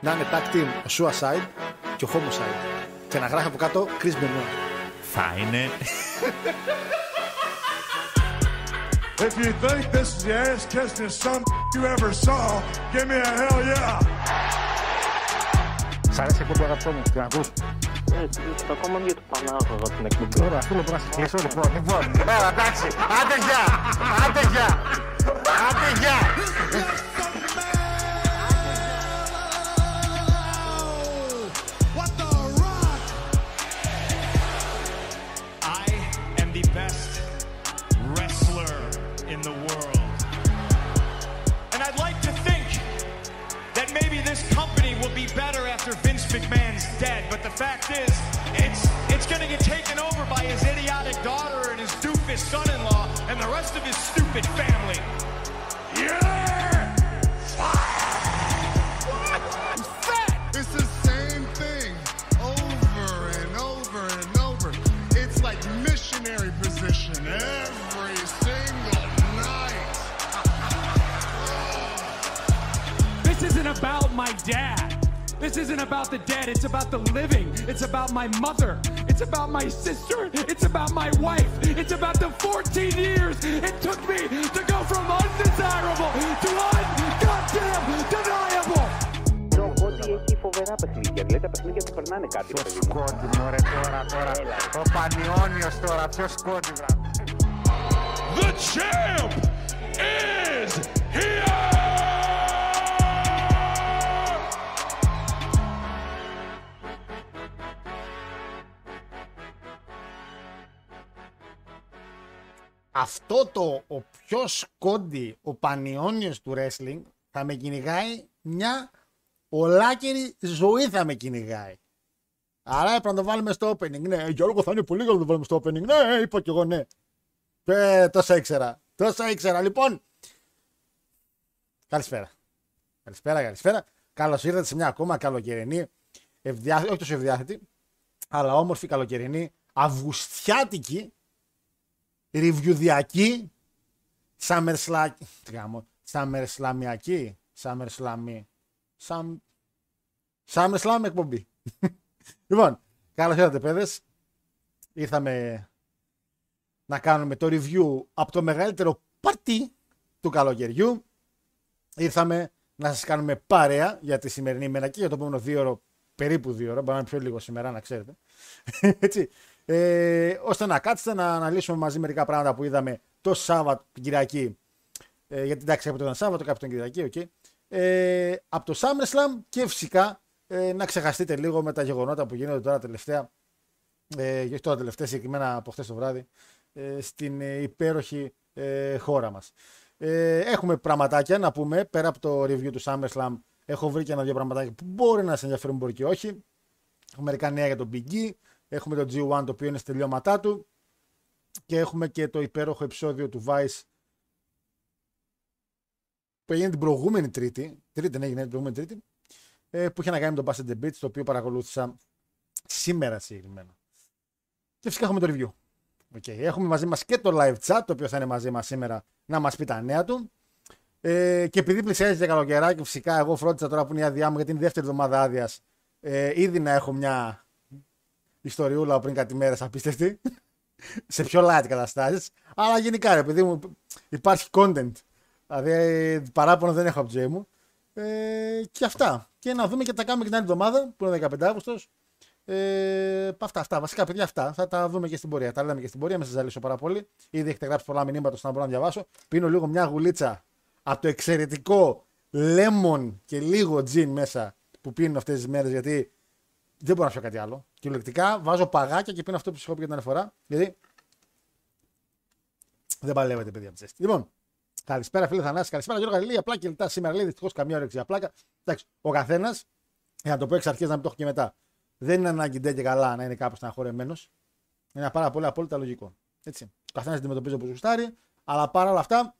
να είναι tag team ο Suicide και ο Homicide. Και να γράφει από κάτω Chris Benoit. Θα είναι. If you think this is the ass kissing some you ever saw, give me a hell yeah. Σ' αρέσει η εκπομπή αγαπητό μου, την ακούς; Ε, ακόμα για το Πανάγωγα την εκπομπή. Ωραία, αυτό λοιπόν να σε κλείσω λοιπόν. Λοιπόν, έλα εντάξει, άντε γεια, άντε γεια, άντε γεια. About my mother. It's about my sister. It's about my wife. It's about the 14 years it took me to go from undesirable to ungoddamn deniable. Το Κόντι έχει φοβερά παιχνίδια. Δηλαδή τα παιχνίδια του περνάνε κάτι. ρε Ποιος παιδί μου. σκόντι μωρέ τώρα, τώρα. Ο Πανιόνιος τώρα, ποιος σκόντι βρά. The champ το ο πιο σκόντι, ο πανιόνιος του wrestling θα με κυνηγάει μια ολάκερη ζωή θα με κυνηγάει. Άρα έπρεπε να το βάλουμε στο opening. Ναι, Γιώργο θα είναι πολύ καλό να το βάλουμε στο opening. Ναι, είπα κι εγώ ναι. Ε, τόσα ήξερα. Τόσα ήξερα. Λοιπόν, καλησπέρα. Καλησπέρα, καλησπέρα. Καλώς ήρθατε σε μια ακόμα καλοκαιρινή, ευδιάθετη, όχι τόσο ευδιάθετη, αλλά όμορφη καλοκαιρινή, αυγουστιάτικη, ριβιουδιακή, σαμερσλα... τι γάμο, σαμερσλαμιακή, σαμερσλαμή, σαμ... σαμερσλάμ εκπομπή. λοιπόν, καλώς ήρθατε παιδες. Ήρθαμε να κάνουμε το review από το μεγαλύτερο πάρτι του καλοκαιριού. Ήρθαμε να σας κάνουμε παρέα για τη σημερινή ημέρα και για το επόμενο δύο ώρο, περίπου δύο ώρο, μπορεί να είναι πιο λίγο σήμερα να ξέρετε. Έτσι. Ε, ώστε να κάτσετε να αναλύσουμε μαζί μερικά πράγματα που είδαμε το Σάββατο, την Κυριακή. Ε, γιατί εντάξει, κάποτε ήταν Σάββατο, κάποτε ήταν Κυριακή, οκ. Ε, από το SummerSlam και φυσικά ε, να ξεχαστείτε λίγο με τα γεγονότα που γίνονται τώρα τελευταία. Ε, όχι τώρα τελευταία, συγκεκριμένα από χθες το βράδυ, ε, στην ε, υπέροχη ε, χώρα μας. Ε, έχουμε πραγματάκια να πούμε πέρα από το review του SummerSlam. Έχω βρει και ένα-δύο πραγματάκια που μπορεί να σε ενδιαφέρουν, μπορεί και όχι. Έχουμε μερικά νέα για τον Big E. Έχουμε το G1 το οποίο είναι στη τελειώματά του. Και έχουμε και το υπέροχο επεισόδιο του Vice που έγινε την προηγούμενη Τρίτη. Τρίτη δεν έγινε την προηγούμενη Τρίτη. Ε, που είχε να κάνει με τον Bass the Beats το οποίο παρακολούθησα σήμερα συγκεκριμένα. Και φυσικά έχουμε το review. Okay. Έχουμε μαζί μας και το live chat, το οποίο θα είναι μαζί μας σήμερα να μας πει τα νέα του. Ε, και επειδή πλησιάζει για καλοκαιράκι, φυσικά εγώ φρόντισα τώρα που είναι η άδειά μου γιατί είναι η δεύτερη εβδομάδα άδειας. Ε, ήδη να έχω μια ιστοριούλα πριν κάτι μέρες απίστευτη. σε πιο light καταστάσεις. Αλλά γενικά ρε παιδί μου υπάρχει content. Δηλαδή παράπονο δεν έχω από τη ζωή μου. Ε, και αυτά. Και να δούμε και τα κάνουμε και την άλλη εβδομάδα που είναι 15 Αύγουστος. Ε, αυτά, αυτά. Βασικά, παιδιά, αυτά. Θα τα δούμε και στην πορεία. Τα λέμε και στην πορεία. Με σας ζαλίσω πάρα πολύ. Ήδη έχετε γράψει πολλά μηνύματα ώστε να μπορώ να διαβάσω. Πίνω λίγο μια γουλίτσα από το εξαιρετικό lemon και λίγο τζιν μέσα που πίνω αυτές τις μέρες γιατί δεν μπορώ να πιω κάτι άλλο. Κυριολεκτικά βάζω παγάκια και πίνω αυτό που σας έχω πει για την άλλη φορά. Γιατί δεν παλεύετε, παιδιά, από Λοιπόν, καλησπέρα φίλε Θανάση, καλησπέρα Γιώργο Γαλιλή. Απλά και λιτά σήμερα λέει δυστυχώς καμία όρεξη για πλάκα. Εντάξει, ο καθένας, για να το πω εξ αρχής να μην το έχω και μετά, δεν είναι ανάγκη ντε και καλά να είναι κάπως στεναχωρεμένος. Είναι ένα πάρα πολύ απόλυτα λογικό. Έτσι. Ο καθένας αντιμετωπίζει όπως γουστάρει, αλλά παρά όλα αυτά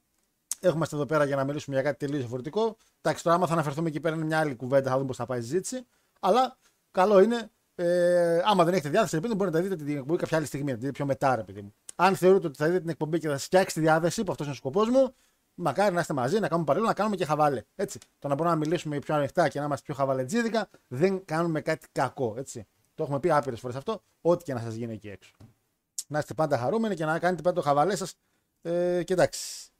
έχουμε εδώ πέρα για να μιλήσουμε για κάτι τελείως διαφορετικό. Εντάξει, τώρα άμα θα αναφερθούμε εκεί πέρα είναι μια άλλη κουβέντα, θα δούμε πώς θα πάει η συζήτηση. Αλλά καλό είναι, ε, άμα δεν έχετε διάθεση, επειδή μπορείτε να δείτε την εκπομπή κάποια άλλη στιγμή, να τη δείτε πιο μετά, ρε παιδί μου. Αν θεωρείτε ότι θα δείτε την εκπομπή και θα σα φτιάξει τη διάθεση, που αυτός είναι ο σκοπός μου, Μακάρι να είστε μαζί, να κάνουμε παρέλο, να κάνουμε και χαβάλε. Έτσι. Το να μπορούμε να μιλήσουμε πιο ανοιχτά και να είμαστε πιο χαβαλετζίδικα, δεν κάνουμε κάτι κακό. Έτσι. Το έχουμε πει άπειρες φορές αυτό, ό,τι και να σας γίνει εκεί έξω. Να είστε πάντα χαρούμενοι και να κάνετε πάντα το χαβαλέ σας. Ε, και εντάξει.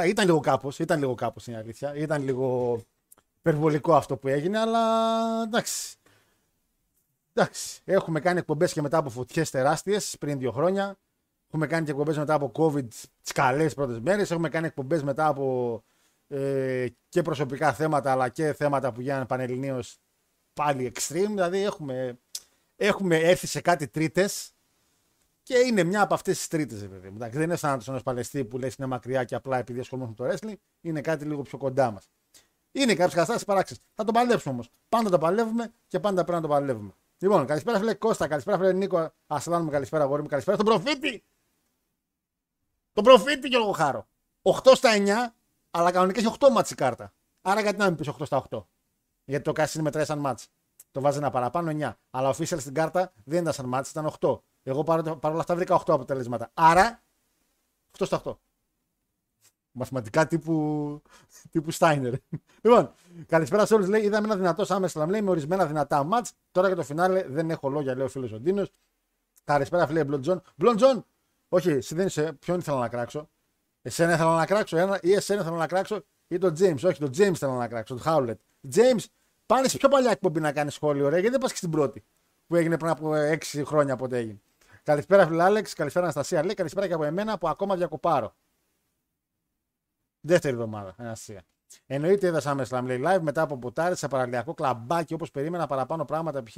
Α, Ήταν λίγο κάπως, ήταν λίγο κάπως είναι η αλήθεια. Ήταν λίγο υπερβολικό αυτό που έγινε, αλλά εντάξει. Εντάξει. Έχουμε κάνει εκπομπές και μετά από φωτιές τεράστιες πριν δύο χρόνια. Έχουμε κάνει και εκπομπές μετά από COVID τις καλές πρώτες μέρες. Έχουμε κάνει εκπομπές μετά από ε, και προσωπικά θέματα αλλά και θέματα που γίνανε πανελληνίως πάλι extreme. Δηλαδή έχουμε, έχουμε έρθει σε κάτι τρίτες και είναι μια από αυτές τις τρίτες. Δεν είναι σαν να ενός παλαιστή που λες είναι μακριά και απλά επειδή ασχολούμαστε με το wrestling. Είναι κάτι λίγο πιο κοντά μας. Είναι κάποιε καταστάσει παράξει. Θα το παλέψουμε όμως. Πάντα το παλεύουμε και πάντα πρέπει να το παλεύουμε. Λοιπόν, καλησπέρα φίλε Κώστα, καλησπέρα φίλε Νίκο. Ασλάν μου, καλησπέρα γόρι μου, καλησπέρα στον προφήτη. Τον προφήτη και εγώ χάρω. 8 στα 9, αλλά κανονικά έχει 8 μάτς η κάρτα. Άρα γιατί να μην πεις 8 στα 8. Γιατί το Κάσιν μετράει σαν μάτς. Το βάζει ένα παραπάνω 9. Αλλά official στην κάρτα δεν ήταν σαν μάτς, ήταν 8. Εγώ παρόλα αυτά βρήκα 8 αποτελέσματα. Άρα 8 στα 8. Μαθηματικά τύπου, τύπου Steiner. λοιπόν, καλησπέρα σε όλους. Λέει: Είδαμε ένα δυνατό SummerSlam λέει, με ορισμένα δυνατά μάτς. Τώρα για το φινάλε δεν έχω λόγια, λέει ο φίλος ο Ντίνος. Καλησπέρα, φίλε Μπλοντζόν. Μπλοντζόν! Όχι, εσύ δεν είσαι. Ποιον ήθελα να κράξω; Εσένα ήθελα να κράξω, ένα, ή εσένα ήθελα να κράξω, ή τον James. Όχι, τον James ήθελα να κράξω, τον Χάουλετ. James, πάνε σε πιο παλιά εκπομπή να κάνεις σχόλιο, ρε, γιατί δεν πας και στην πρώτη. Που έγινε πριν από 6 χρόνια πότε έγινε. Καλησπέρα, φίλε Άλεξ. Καλησπέρα, Αναστασία. Λέει καλησπέρα και από εμένα που ακόμα διακοπάρω. Δεύτερη εβδομάδα, Αναστασία. Εννοείται είδα SummerSlam λέει live μετά από ποτάρι σε παραλιακό κλαμπάκι όπως περίμενα παραπάνω πράγματα. Π.χ.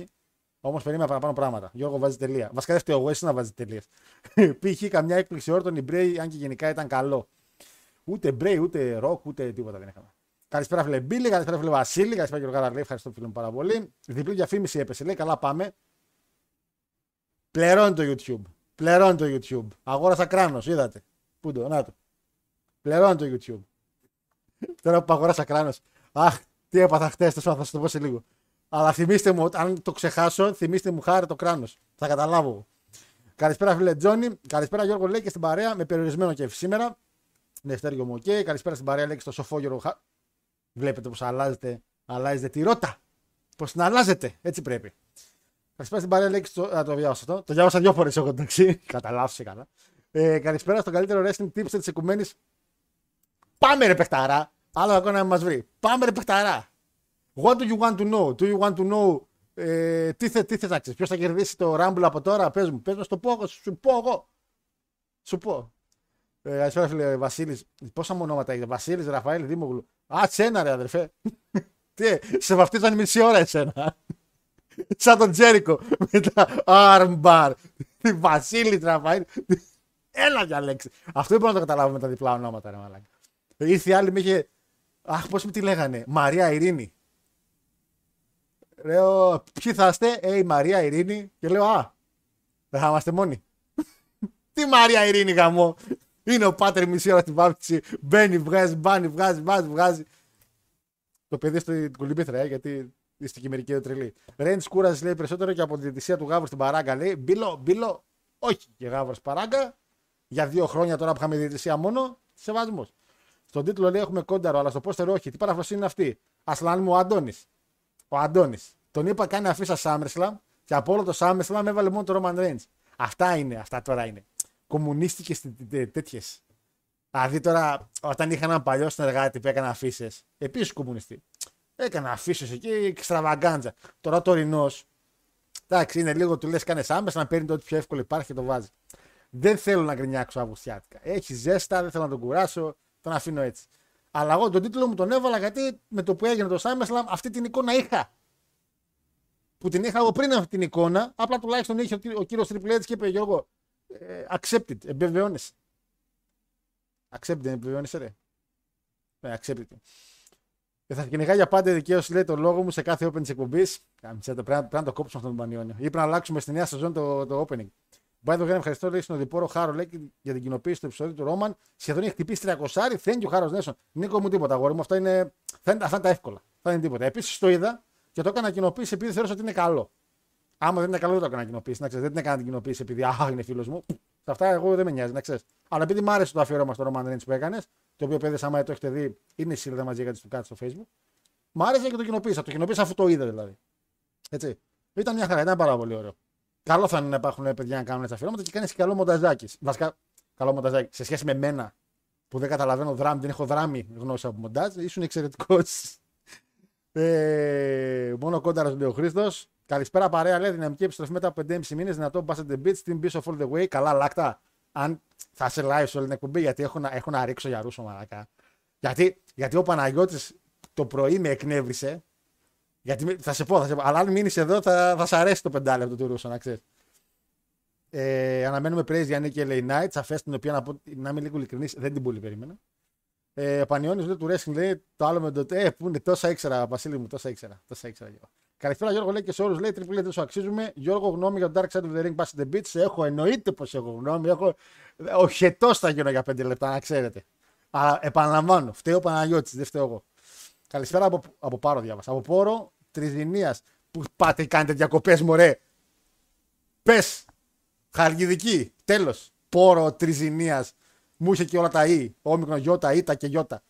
Όμως περίμενα παραπάνω πράγματα. Γιώργο βάζει τελεία. Βασικά δεν φταίω εγώ, εσύ να βάζεις τελεία. Π.χ. καμιά έκπληξη όρτον η Μπρέι, αν και γενικά ήταν καλό. Ούτε Μπρέι, ούτε Ροκ, ούτε τίποτα δεν είχαμε. Καλησπέρα, φίλε Μπίλη, καλησπέρα, φίλε Βασίλη, καλησπέρα, κύριε Καραλή. Ευχαριστώ, φίλε μου πάρα πολύ. Διπλή διαφήμιση έπεσε. Λέει, καλά, πάμε. Πληρώνει το YouTube. Πληρώνει το YouTube. Αγόρασα κράνος, είδατε. Πού το, να το. Πληρώνει το YouTube. Τώρα που αγόρασα κράνος. Αχ, τι έπαθα χτες, θα σας το πω σε λίγο. Αλλά θυμίστε μου, αν το ξεχάσω, θυμίστε μου χάρη το κράνος. Θα καταλάβω. Καλησπέρα, φίλε Τζόνι. Καλησπέρα, Γιώργο λέει και στην παρέα με περιορισμένο κέφι σήμερα. Δευτέριο μου, οκ. Καλησπέρα στην παρέα λέει και στο σοφό Γιώργο Χα... Βλέπετε πώς αλλάζετε, αλλάζετε τη ρότα. Πώς την αλλάζετε. Έτσι πρέπει. Καλησπέρα στην παρέα λέει και στο. Α, το διάβασα αυτό. Το διάβασα δύο φορές εγώ εντάξει. Καταλάβει καλά. Ε, καλησπέρα στο καλύτερο wrestling tips της Εκουμένης. Πάμε ρε παιχταρά. Άλλο ακόμα να μας βρει. Πάμε ρε παιχταρά. What do you want to know? Do you want to know ε, τι, θε, τι θες να ξέρεις, ποιος θα κερδίσει το Rumble από τώρα, πες μου, πες μου, στο πω εγώ, σου πω εγώ. Σου πω. Ε, Καλησπέρα φίλε Βασίλης, πόσα μου ονόματα έχει, Βασίλης, Ραφαήλ, Δήμογλου. Α, σένα ρε αδερφέ. τι, σε βαφτίζαν μισή ώρα εσένα. Σαν τον Τζέρικο με τα armbar. Βασίλης, Ραφαήλ. Έλα για λέξη. Αυτό δεν μπορώ να το καταλάβω με τα διπλά ονόματα, ρε μαλάκα. Ήρθε η άλλη με είχε. Αχ, πώς με τη λέγανε; Μαρία Ειρήνη. Λέω, ποιοι θα είστε, Ε, η Μαρία Ειρήνη. Και λέω, Α, δεν θα είμαστε μόνοι. Τι Μαρία Ειρήνη γαμό. Είναι ο πάτερ μισή ώρα στην βάφτιση. Μπαίνει, βγάζει, μπάνει, βγάζει, βγάζει, βγάζει. Το παιδί στο κολυμπήθρα, ε, γιατί είστε και μερικοί τρελοί. Ρέντ κούραση λέει περισσότερο και από τη διαιτησία του Γάβρου στην παράγκα. Λέει, μπίλο, μπίλο, όχι και Γάβρος παράγκα. Για δύο χρόνια τώρα που είχαμε διαιτησία μόνο, σεβασμός. Στον τίτλο λέει έχουμε κόνταρο, αλλά στο πόστερο όχι. Τι παραφροσύνη είναι αυτή; Ασλάν μου ο Αντώνης. Ο Αντώνης. Τον είπα κάνει αφήσα SummerSlam και από όλο το SummerSlam έβαλε μόνο το Roman Reigns. Αυτά είναι, αυτά τώρα είναι. Κομμουνίστικε τέτοιες. Δηλαδή τώρα, όταν είχα έναν παλιό συνεργάτη που έκανε αφήσει, επίσης κομμουνιστή. Έκανε αφήσει εκεί, εξτραβαγκάντζα. Τώρα το Ρινό, εντάξει, είναι λίγο του λες: Κάνε SummerSlam να παίρνει το ό,τι πιο εύκολο υπάρχει και το βάζει. Δεν θέλω να γκρινιάξω Αυγουστιάτικα. Έχει ζέστα, δεν θέλω να τον κουράσω, τον αφήνω έτσι. Αλλά εγώ τον τίτλο μου τον έβαλα γιατί με το που έγινε το SummerSlam αυτή την εικόνα είχα. Που την είχα εγώ πριν αυτή την εικόνα, απλά τουλάχιστον είχε ο κύριο Triple H και είπε Γιώργο, ε, accepted, εμπεβαιώνεσαι. Accepted, εμπεβαιώνεσαι ρε. Ναι, accepted. Και θα κυνηγά για πάντα δικαίωση, λέει το λόγο μου σε κάθε open της εκπομπής. Πρέπει, πρέπει να το κόψουμε αυτόν τον Πανιόνιο. Ή πρέπει να αλλάξουμε στη νέα σεζόν το, το opening. By the way, ευχαριστώ λέει, στον Διπόρο Χάρο λέει, για την κοινοποίηση του επεισόδου του Ρόμαν. Σχεδόν έχει χτυπήσει 300. Thank you, Χάρος Νέσον. Νίκο μου τίποτα, αγόρι μου. Αυτά είναι, θα είναι, αυτά είναι τα εύκολα. Θα είναι τίποτα. Επίσης το είδα και το έκανα κοινοποίηση επειδή θεωρώ ότι είναι καλό. Άμα δεν είναι καλό, δεν το έκανα κοινοποίηση. Να ξέρετε, δεν την έκανα την κοινοποίηση επειδή α, είναι φίλος μου. Σε αυτά εγώ δεν με νοιάζει, να ξέρεις. Αλλά επειδή μου άρεσε το αφιέρωμα στο Roman Reigns που έκανες, το οποίο παιδί, άμα το έχετε δει, είναι η σελίδα μαζί γιατί στο κάτω στο Facebook. Μ' άρεσε και το κοινοποίησα. Το κοινοποίησα αφού το είδα δηλαδή. Έτσι. Ήταν μια χαρά, ήταν πάρα πολύ ωραίο. Καλό θα είναι να υπάρχουν παιδιά να κάνουν έτσι αφιερώματα και κάνεις και καλό μονταζάκι. Βασικά, καλό μονταζάκι. Σε σχέση με μένα που δεν καταλαβαίνω δράμη, δεν έχω δράμη γνώση από μοντάζ, ήσουν εξαιρετικός. Ε, μόνο κόνταρας λέει ο Χρήστος. Καλησπέρα παρέα, λέει δυναμική επιστροφή μετά από 5,5 μήνες. Δυνατό Basset the Beats, Team Beast of All the Way. Καλά, λάκτα. Αν θα σε live σε όλη την εκπομπή, γιατί έχω να, έχω να ρίξω για ρούσο μαλακά. Γιατί, γιατί ο Παναγιώτης το πρωί με εκνεύρισε. Γιατί με- θα σε πω, θα σε πω. Αλλά αν μείνεις εδώ, θα, θα σε αρέσει το πεντάλεπτο του Ρούσο, να ξέρεις. Ε, αναμένουμε praise για Νίκη LA Knight. Σαφές την οποία να, πω, να είμαι λίγο ειλικρινής, δεν την πολύ περίμενα. Ε, Πανιόνιος λέει του wrestling λέει το άλλο με το. Ε, που είναι τόσα ήξερα, Βασίλη μου, τόσα ήξερα. Τόσα ήξερα Γιώργο. Καλησπέρα Γιώργο λέει και σε όλους λέει τριπλή δεν σου αξίζουμε. Γιώργο γνώμη για το Dark Side of the Ring Pass the Beach. Έχω εννοείται πως έχω γνώμη. Έχω... Ο χετό θα γίνω για πέντε λεπτά, να ξέρετε. Αλλά επαναλαμβάνω, φταίει ο Παναγιώτης, δεν φταίω εγώ. Καλησπέρα από, από Πάρο διάβασα. Από Πόρο Τριζηνία. Που πάτε και κάνετε διακοπές, μωρέ. Πες. Χαλκιδική. Τέλος. Πόρο Τριζηνία. Μου είχε και όλα τα Ι. Όμικρον, Ιώτα, Ήτα και Ιώτα.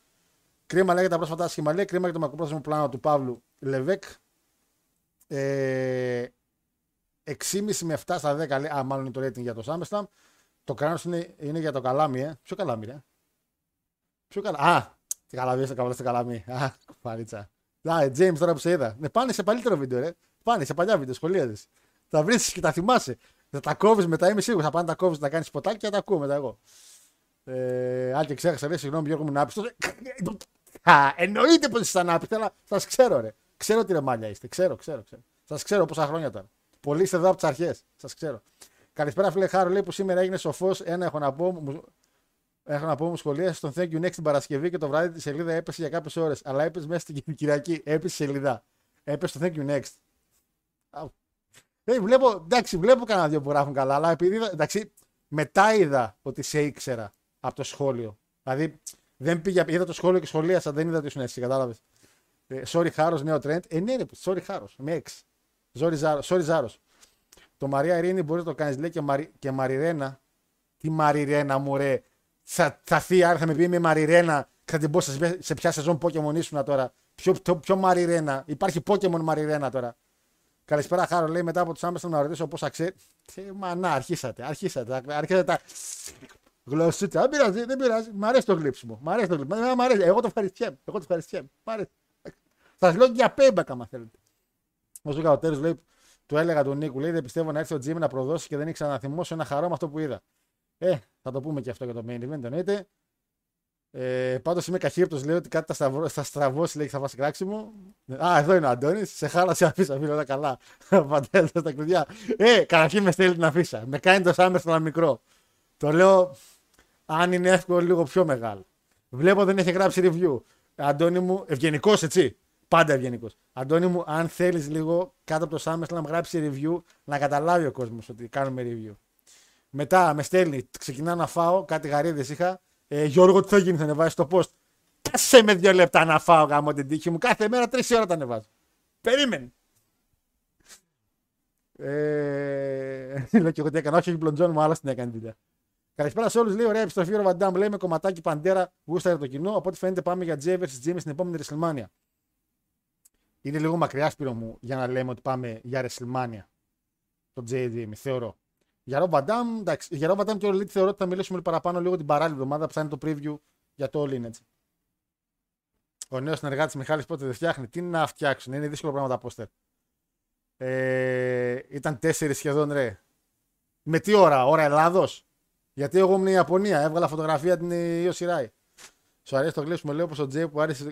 Κρίμα λέγεται τα πρόσφατα σχήμα. Λέει κρίμα για το μακροπρόθεσμο πλάνο του Παύλου Λεβέκ. Ε, 6,5 με 7 στα 10 λέει. Α, μάλλον είναι το rating για το Σάμεσταμ. Το κράνος είναι, είναι για το καλάμι, ε. Ποιο καλάμι, ρε. Ποιο καλάμι. Α, τι καλάμι, είσαι καβαλά στο καλάμι. Α, κουφαρίτσα. Α, ε, James τώρα που σε είδα. Ναι, πάνε σε παλιότερο βίντεο, ρε. Πάνε σε παλιά βίντεο, σχολίαζε. Τα βρεις και τα θυμάσαι. Θα τα κόβεις μετά, είμαι σίγουρος. Θα πάνε τα κόβεις να κάνεις ποτάκι και θα τα ακούω μετά εγώ. Ε, α, και ξέχασα, ρε, συγγνώμη, Γιώργο μου να άπιστο. Εννοείται πως είσαι ανάπηστο, αλλά σας ξέρω, ρε. Ξέρω τι ρεμάλια είστε. Ξέρω, ξέρω, ξέρω. Σας ξέρω πόσα χρόνια τώρα. Πολλοί είστε εδώ από τις αρχές. Σας ξέρω. Καλησπέρα, φίλε Χάρο. Λέει που σήμερα έγινε σοφός. Ένα έχω να πω. Μου, έχω να πω μου σχολεία στον Thank you Next την Παρασκευή και το βράδυ τη σελίδα έπεσε για κάποιες ώρες. Αλλά έπεσε μέσα στην Κυριακή. Έπεσε η σελίδα. Έπεσε το Thank you Next. Αου. Ε, βλέπω, εντάξει, βλέπω κανένα δυο που γράφουν καλά, αλλά επειδή είδα- εντάξει, μετά είδα ότι σε ήξερα από το σχόλιο. Δηλαδή, δεν πήγα, είδα το σχόλιο και σχολίασα, δεν είδα ότι ήσουν έτσι, κατάλαβες. Ε, sorry Χάρος, νέο trend. Ε, ναι, ρε, sorry Χάρος, με έξι. Sorry Ζάρο. Sorry, Ζάρος. Το Μαρία Ειρήνη μπορείς να το κάνεις, λέει και, Μαρι... και Μαριρένα. Τι Μαριρένα μου, ρε. Θα, θα φύγει, άρα θα με πει με Μαριρένα και θα την πω σε, σε ποια σεζόν Pokemon ήσουν τώρα. Ποιο, ποιο, ποιο Μαριρένα. Υπάρχει Pokemon Μαριρένα τώρα. Καλησπέρα, Χάρο. Λέει μετά από τους άμεσου να ρωτήσω πώ ξέρει. Μα να, αρχίσατε. Αρχίσατε. Αρχίσατε τα. Γλωσσίτσα. Δεν πειράζει, δεν πειράζει. Μ' αρέσει το γλύψιμο. Μ' αρέσει το γλύψιμο. Εμένα Μ' αρέσει. Εγώ το ευχαριστιέμαι. Εγώ το ευχαριστιέμαι. Μ' αρέσει. Θα λέω και για payback άμα θέλετε. Όσο ο Τέλο λέει, του έλεγα τον Νίκου, λέει: Δεν πιστεύω να έρθει ο Τζίμι να προδώσει και δεν ήξερα να θυμώσω ένα χαρό με αυτό που είδα. Ε, θα το πούμε και αυτό για το main event, εννοείται. Ε, Πάντως είμαι καχύπτος, λέει ότι κάτι θα, σταυρώ, θα στραβώσει, λέει και θα βάσει κράξιμο. Α, εδώ είναι ο Αντώνης. Σε χάλασε η αφίσα, φίλε, όλα καλά. Παντέλο στα κλειδιά. Ε, καταρχήν με στέλνει την αφίσα. Με κάνει το Σάμερ στο ένα μικρό. Το λέω, αν είναι εύκολο, λίγο πιο μεγάλο. Βλέπω δεν έχει γράψει review. Αντώνη μου, ευγενικός έτσι. Πάντα ευγενικός. Αντώνη μου, αν θέλεις λίγο κάτω από το Σάμερ να μου γράψει review, να καταλάβει ο κόσμος ότι κάνουμε review. Μετά με στέλνει, ξεκινάω να φάω, κάτι γαρίδες είχα. Ε, Γιώργο, τι θα γίνει, θα ανεβάσεις το post; Κάσε με δύο λεπτά να φάω γάμο την τύχη μου. Κάθε μέρα τρεις ώρα τα ανεβάζω. Περίμενε. Ε, λέω και εγώ τι έκανα. Όχι, όχι, Μπλοντζόν μου, άλλα την έκανε τη δουλειά. Καλησπέρα σε όλους. Λέει ωραία επιστροφή ο Ροβαντάμ. Λέει με κομματάκι παντέρα γούστα για το κοινό. Από ό,τι φαίνεται πάμε για Jay vs Jimmy στην επόμενη WrestleMania. Είναι λίγο μακριά σπύρο μου για να λέμε ότι πάμε για WrestleMania. Το JD, θεωρώ. Για Rob Van Dam, εντάξει, για Rob Van Dam και ο Elite θεωρώ ότι θα μιλήσουμε παραπάνω λίγο την παράλληλη εβδομάδα που θα είναι το preview για το All In, έτσι. Ο νέος συνεργάτης Μιχάλης πότε δεν φτιάχνει. Τι να φτιάξουν, είναι δύσκολο πράγμα τα πόστερ. Ε, ήταν τέσσερις σχεδόν ρε. Με τι ώρα, ώρα Ελλάδος; Γιατί εγώ ήμουν η Ιαπωνία, έβγαλα φωτογραφία την Ιωσιράη. Σου αρέσει το γλύψιμο, λέω πως ο Τζέι που άρεσε.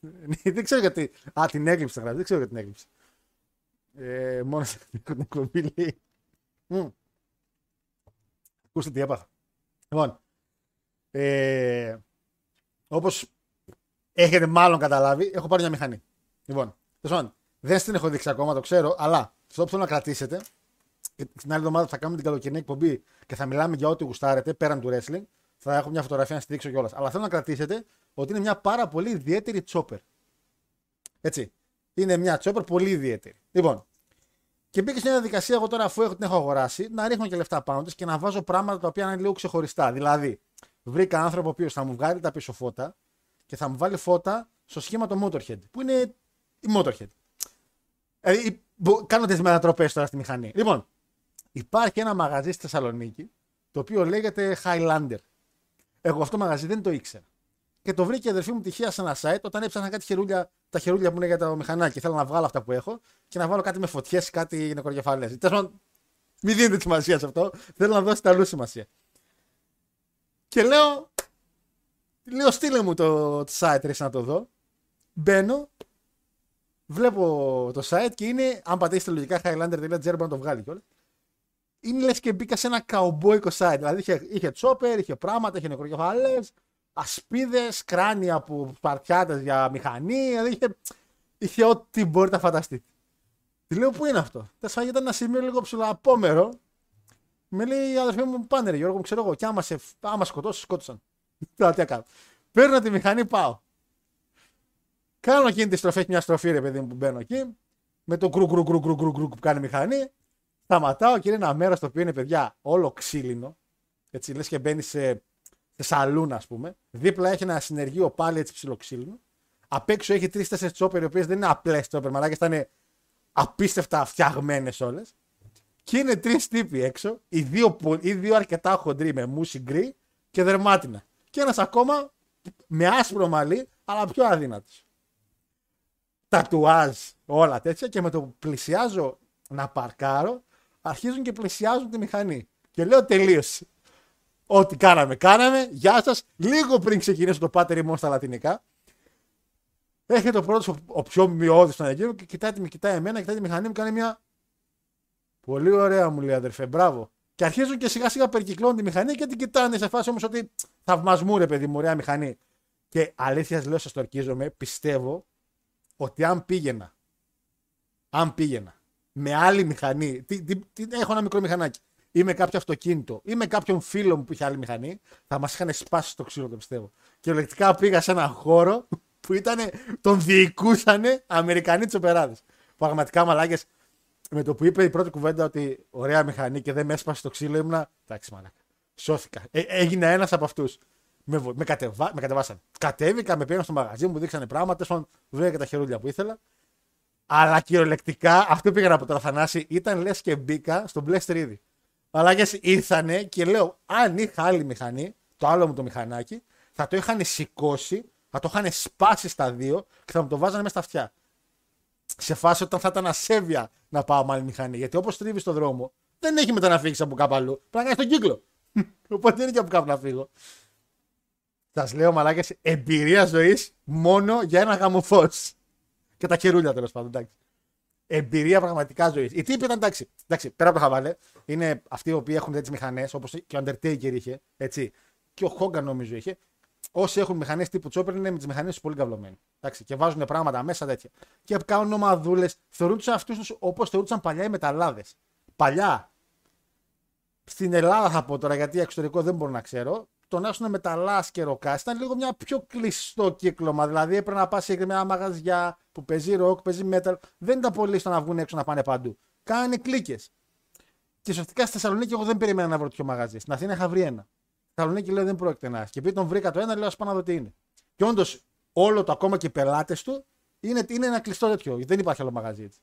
δεν ξέρω γιατί. Α, την έκλειψε θα γράψει, δεν ξέρω γιατί την έκλειψε. Ε, μόνο στην εκπομπή λέει. Μμ. Ακούστε τι έπαθα. Λοιπόν, ε, όπως έχετε μάλλον καταλάβει, έχω πάρει μια μηχανή. Λοιπόν, τέλος πάντων, δεν στην έχω δείξει ακόμα, το ξέρω, αλλά αυτό που θέλω να κρατήσετε, και την άλλη εβδομάδα θα κάνουμε την καλοκαιρινή εκπομπή και θα μιλάμε για ό,τι γουστάρετε πέραν του wrestling. Θα έχω μια φωτογραφία να στη δείξω κιόλας. Αλλά θέλω να κρατήσετε ότι είναι μια πάρα πολύ ιδιαίτερη chopper. Έτσι. Είναι μια chopper πολύ ιδιαίτερη. Λοιπόν, Και μπήκα σε μια διαδικασία εγώ τώρα, αφού έχω, την έχω αγοράσει, να ρίχνω και λεφτά πάνω της και να βάζω πράγματα τα οποία είναι λίγο ξεχωριστά. Δηλαδή, βρήκα άνθρωπο ο οποίος θα μου βγάλει τα πίσω φώτα και θα μου βάλει φώτα στο σχήμα το Motorhead, που είναι η Motorhead. Δηλαδή, μπο- κάνω τις μετατροπές τώρα στη μηχανή. Λοιπόν, υπάρχει ένα μαγαζί στη Θεσσαλονίκη, το οποίο λέγεται Highlander. Εγώ αυτό το μαγαζί δεν το ήξερα. Και το βρήκε η αδερφή μου τυχαία σε ένα site όταν έψαχνα κάτι χερούλια, τα χερούλια που είναι για το μηχανάκι. Θέλω να βγάλω αυτά που έχω και να βάλω κάτι με φωτιές, κάτι νεκροκεφαλέ. Τέλος πάντων, μην δίνετε σημασία σε αυτό. Θέλω να δώσετε αλλού σημασία. Και λέω, λέω στείλε μου το, το site ρε, να το δω. Μπαίνω, βλέπω το site και είναι, αν πατήσετε λογικά highlander.gr μπορεί να το βγάλει κιόλας. Είναι λες και μπήκα σε ένα καουμπόικο site. Δηλαδή είχε, είχε τσόπερ, είχε πράγματα, είχε νεκροκεφαλέ, ασπίδες, κράνια που σπαρτιάτε για μηχανή. Δηλαδή είχε, είχε ό,τι μπορείτε να φανταστείτε. Τη λέω πού είναι αυτό; Τα σφαγή ήταν ένα σημείο λίγο ψηλοαπόμερο. Με λέει η αδερφή μου πάνε ρε Γιώργο, μου ξέρω εγώ. Και άμα, σε, άμα σκοτώσεις, σκότωσαν. Τώρα τι να κάνω. Παίρνω τη μηχανή, πάω. Κάνω εκείνη τη στροφή, έχει μια στροφή ρε παιδί μου που μπαίνω εκεί. Με το κρου κρου κρου κρου κρου, κρου που κάνει η μηχανή. Σταματάω και είναι ένα μέρος το οποίο είναι παιδιά όλο ξύλινο. Έτσι λες και μπαίνεις σε, σε σαλούν, ας πούμε. Δίπλα έχει ένα συνεργείο πάλι έτσι ψιλοξύλινο. Απ' έξω έχει τρει-τέσσερι τσόπερ οι οποίες δεν είναι απλές τσόπερ, μαλάκια, θα είναι απίστευτα φτιαγμένες όλες. Και είναι τρεις τύποι έξω, οι δύο, πο- οι δύο αρκετά χοντροί με μουσι γκρι και δερμάτινα. Και ένας ακόμα με άσπρο μαλλί, αλλά πιο αδύνατος. Τατουάζ, όλα τέτοια και με το που πλησιάζω να παρκάρω, αρχίζουν και πλησιάζουν τη μηχανή. Και λέω τελείωσε. Ό,τι κάναμε, κάναμε. Γεια σας. Λίγο πριν ξεκινήσω το πάτερ ημών στα λατινικά, Έρχεται ο πρώτος, ο, ο πιο μειώδης στον εκείνο και κοιτάει, τη- με κοιτάει εμένα, κοιτάει τη μηχανή μου, κάνει μια. Πολύ ωραία μου λέει αδερφέ, μπράβο. Και αρχίζουν και σιγά σιγά περικυκλώνουν τη μηχανή και την κοιτάνε σε φάση όμως ότι θαυμασμού ρε παιδί μου, ωραία μηχανή. Και αλήθεια λέω, σας το ορκίζομαι, πιστεύω ότι αν πήγαινα, αν πήγαινα με άλλη μηχανή, τι, τι, τι- έχω ένα μικρό μηχανάκι, ή με κάποιο αυτοκίνητο, ή με κάποιον φίλο μου που είχε άλλη μηχανή, θα μας είχαν σπάσει στο ξύλο, το πιστεύω. Και λεκτικά πήγα σε έναν χώρο που ήταν, τον διοικούσαν Αμερικανοί τσοπεράδες. Πραγματικά μαλάκες, με το που είπε η πρώτη κουβέντα ότι ωραία μηχανή και δεν με έσπασε στο ξύλο, ήμουνα. Εντάξει, μαλάκα. Σώθηκα. Ε, έγινε ένας από αυτούς. Με, βο- με, κατεβα... με κατεβάσαν. Κατέβηκα, με πήγαν στο μαγαζί, μου δείξανε πράγματα, στον βρήκα και τα χερούλια που ήθελα. Αλλά κυριολεκτικά αυτό πήγα από τον Αθανάση ήταν λες και μπήκα στον μπλε στρίδι. Μαλάκες ήρθανε και λέω, αν είχα άλλη μηχανή, το άλλο μου το μηχανάκι, θα το είχαν σηκώσει, θα το είχαν σπάσει στα δύο και θα μου το βάζανε μέσα στα αυτιά. Σε φάση όταν θα ήταν ασέβεια να πάω με άλλη μηχανή. Γιατί όπως τρίβεις στον δρόμο, δεν έχει μετά να φύγεις από κάπου αλλού. Πρέπει να κάνεις τον κύκλο. Οπότε δεν είναι και από κάπου να φύγω. Σας λέω μαλάκες, εμπειρία ζωής μόνο για ένα γαμοφό. Και τα χερούλια τέλος πάντων, εντάξει. Εμπειρία πραγματικά ζωής. Οι τύποι ήταν εντάξει, εντάξει πέρα από το χαβάλε, είναι αυτοί οι οποίοι έχουν τέτοιες μηχανές, όπως και ο Undertaker είχε, έτσι, και ο Hogan νομίζω είχε. Όσοι έχουν μηχανές τύπου Chopper είναι με τις μηχανές τους πολύ καυλωμένοι. Εντάξει, και βάζουν πράγματα μέσα τέτοια. Και κάνουν ομαδούλες. Θεωρούνταν αυτούς τους όπως θεωρούσαν παλιά οι μεταλλάδες. Παλιά. Στην Ελλάδα θα πω τώρα, γιατί εξωτερικό δεν μπορώ να ξέρω. Το να έχουν μεταλλά και ροκά ήταν λίγο μια πιο κλειστό κύκλωμα. Δηλαδή έπρεπε να πας σε συγκεκριμένα μαγαζιά που παίζει ροκ, παίζει metal. Δεν ήταν πολύ στο να βγουν έξω να πάνε παντού. Κάνανε κλίκες. Και ουσιαστικά στη Θεσσαλονίκη εγώ δεν περίμενα να βρω τέτοιο μαγαζί. Στην Αθήνα είχα βρει ένα. Στη Θεσσαλονίκη λέω δεν πρόκειται να έχει. Και επειδή τον βρήκα το ένα, λέω ας πάω να δω τι είναι. Και όντως όλο το ακόμα και οι πελάτες του είναι, είναι ένα κλειστό τέτοιο. Δεν υπάρχει άλλο μαγαζί έτσι.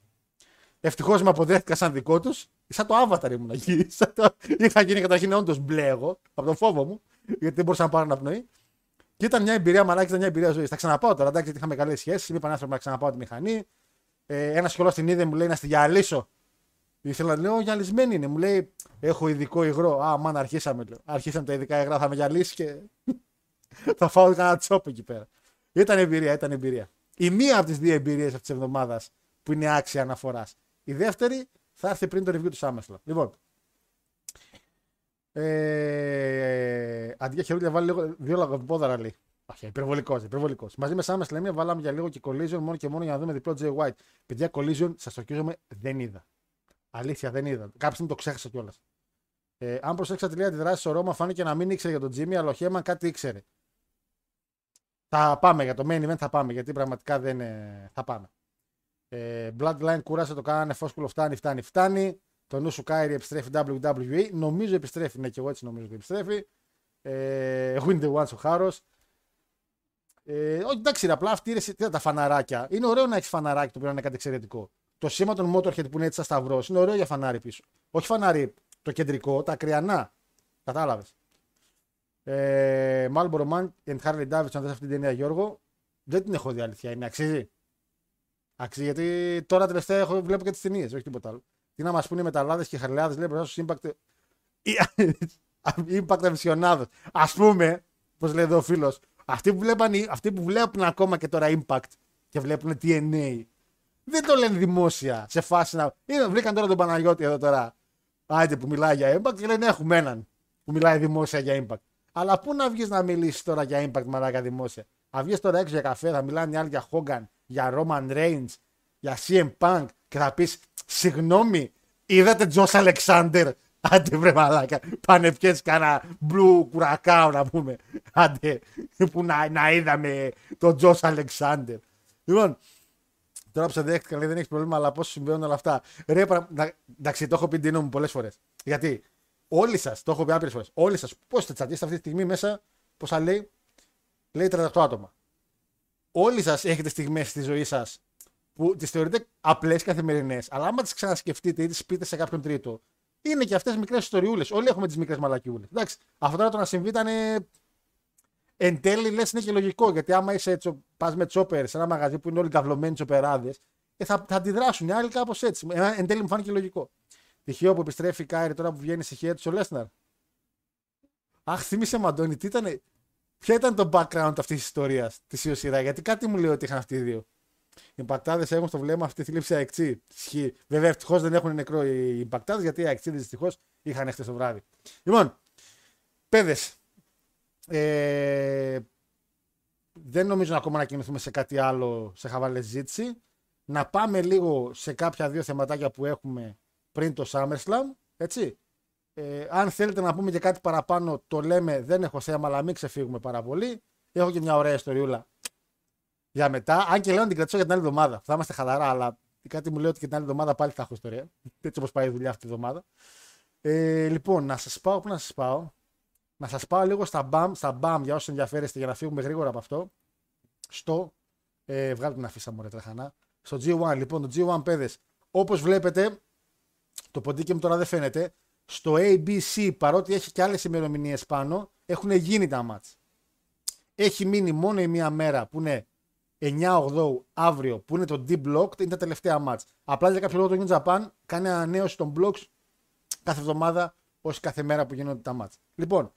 Ευτυχώς με αποδέχτηκα σαν δικό τους. Σαν το avatar ήμουν εκεί. Σαν το... Είχα γίνει καταρχήν όντως μπλε εγώ από τον φόβο μου, γιατί δεν μπορούσα να πάρω αναπνοή. Και ήταν μια εμπειρία μαλάκι, ήταν μια εμπειρία ζωής. Θα ξαναπάω τώρα, εντάξει, γιατί είχαμε καλές σχέσεις. Μου είπαν άνθρωποι να ξαναπάω τη μηχανή. Ε, ένας σχολός την είδε, μου λέει να στη γυαλίσω. Ήθελα να λέω, γυαλισμένη είναι. Μου λέει, έχω ειδικό υγρό. Α, μάνα, αρχίσαμε. Λέω. Αρχίσαμε τα ειδικά υγρά, θα με γυαλίσει και θα φάω κανένα τσόπ εκεί πέρα. Ήταν εμπειρία, ήταν εμπειρία. Η μία από τις δύο εμπειρίες αυτής της εβδομάδας που είναι άξια αναφοράς. Η δεύτερη θα έρθει πριν το review του SummerSlam. Λοιπόν. Ε, αντί για χερούλια βάλει λίγο, δύο λαγοπόδαρα λέει. Όχι, υπερβολικός, υπερβολικός. Μαζί με SummerSlam βάλαμε για λίγο και collision μόνο και μόνο για να δούμε διπλό Jay White. Παιδιά, collision, σας το ορκίζομαι, δεν είδα. Αλήθεια, δεν είδα. Κάποια στιγμή το ξέχασα κιόλας. Ε, αν προσέξατε λίγα αντιδράσεις στο Ρώμα, φάνηκε να μην ήξερε για τον Jimmy, αλλά ο Χέμαν κάτι ήξερε. Θα πάμε για το main event, θα πάμε γιατί πραγματικά δεν. ε, θα πάμε. Ε, Bloodline κούρασε, το κάνανε φόσκουλο, φτάνει, φτάνει, φτάνει. Το νου σου Κάιρι επιστρέφει WWE. Νομίζω επιστρέφει, ναι, και εγώ έτσι νομίζω ότι επιστρέφει. Ε, win the once ο Χάρος. Ε, όχι, εντάξει, ρε, απλά αυτή είναι τι, τα φαναράκια. Είναι ωραίο να έχεις φαναράκι το οποίο είναι κάτι εξαιρετικό. Το σήμα των Motorhead που είναι έτσι σαν σταυρός είναι ωραίο για φανάρι πίσω. Όχι φανάρι το κεντρικό, τα ακριανά. Κατάλαβες. Ε, Marlboro Man and Harley Davidson, αν δεν αυτή την ταινία Γιώργο, δεν την έχω δει αλήθεια. Είναι αξίζει. Αξίζει γιατί τώρα τελευταία έχω, βλέπω και τις ταινίες, όχι τίποτα άλλο. Τι να μας πούνε οι μεταλλάδες και οι χαρλιάδε, λέει μπροστά στου Impact. Impact αυσιονάδε. Α πούμε, πώς λέει εδώ ο φίλος, αυτοί, που βλέπαν, αυτοί που βλέπουν ακόμα και τώρα Impact και βλέπουν TNA, δεν το λένε δημόσια σε φάση να. Είναι, βρήκαν τώρα τον Παναγιώτη εδώ τώρα. Άιτε που μιλάει για Impact και λένε έχουμε έναν που μιλάει δημόσια για Impact. Αλλά πού να βγεις να μιλήσεις τώρα για Impact μαλάκα δημόσια; Θα βγεις τώρα έξω για καφέ, θα μιλάνε οι άλλοι για Hogan, για Roman Reigns, για CM Punk και θα πεις Συγγνώμη, είδατε Τζος Αλεξάνδρ. Άντε βρε μαλάκα, πάνε πιέσει κανένα μπλου κουρακάο να πούμε. Άντε, που να, να είδαμε τον Τζος Αλεξάνδρ. Λοιπόν, τώρα που σε δέχτηκα λέει δεν έχεις πρόβλημα, αλλά πώς συμβαίνουν όλα αυτά. Ρε, πρα... να- εντάξει, το έχω πει την μου πολλές φορές. Γιατί όλοι σας, το έχω πει άπειρες φορές, όλοι σας, πώς θα τσατήσετε αυτή τη στιγμή μέσα, πόσα λέει, λέει 38 άτομα. Όλοι σας έχετε στιγμές στη ζωή σας που τις θεωρείτε απλές καθημερινές, αλλά άμα τις ξανασκεφτείτε ή τις πείτε σε κάποιον τρίτο, είναι και αυτές μικρές ιστοριούλες. Όλοι έχουμε τις μικρές μαλακιούλες. Εντάξει, αυτό τώρα το να συμβεί ήταν. ε, Εν τέλει λες είναι και λογικό γιατί άμα είσαι τσο, πας με τσόπερ σε ένα μαγαζί που είναι όλοι καυλωμένοι τσοπεράδες, ε, θα, θα αντιδράσουν οι άλλοι κάπως έτσι. Ε, εν τέλει μου φάνηκε λογικό. Τυχαίο που επιστρέφει η Κάιρη τώρα που βγαίνει στη χέρια του ο Λέσναρ. Αχ, θύμισε με Αντώνη, τι ήταν. Ποια ήταν το background αυτής της ιστορίας της Ιωσήρα, γιατί κάτι μου λέει ότι είχαν αυτοί οι δύο. Οι μπακτάδε έχουν στο βλέμμα αυτή τη θλίψη αεξή. Ισχύει. Βέβαια, ευτυχώς δεν έχουν νεκρό οι μπακτάδε, γιατί οι αεξίδε δυστυχώς είχαν χτες το βράδυ. Λοιπόν, παιδες. Ε, δεν νομίζω ακόμα να κινηθούμε σε κάτι άλλο σε χαβαλέ ζήτηση. Να πάμε λίγο σε κάποια δύο θεματάκια που έχουμε πριν το SummerSlam. Έτσι. Ε, αν θέλετε να πούμε και κάτι παραπάνω, το λέμε. Δεν έχω θέμα, αλλά μην ξεφύγουμε πάρα πολύ. Έχω και μια ωραία ιστοριούλα για μετά. Αν και λέω να την κρατήσω για την άλλη εβδομάδα. Θα είμαστε χαλαρά, αλλά κάτι μου λέει ότι και την άλλη εβδομάδα πάλι θα έχω ιστορία. Έτσι όπως πάει η δουλειά αυτή τη εβδομάδα. Ε, λοιπόν, να σας πάω, πού να σας πάω. Να σας πάω λίγο στα BAM, στα BAM για όσους ενδιαφέρεστε για να φύγουμε γρήγορα από αυτό. Στο. Ε, βγάλτε την αφίσα μου, ρε τρεχανά. Στο G1, λοιπόν, το G1 παιδες. Όπως βλέπετε, το ποντίκι μου τώρα δεν φαίνεται. Στο ABC, παρότι έχει και άλλες ημερομηνίες πάνω, έχουν γίνει τα μάτς. Έχει μείνει μόνο η μία μέρα που είναι 9-8 αύριο, που είναι το D Block, είναι τα τελευταία ματς. Απλά για κάποιο λόγο το New Japan κάνει ανανέωση των blocks κάθε εβδομάδα, όχι κάθε μέρα που γίνονται τα ματς. Λοιπόν,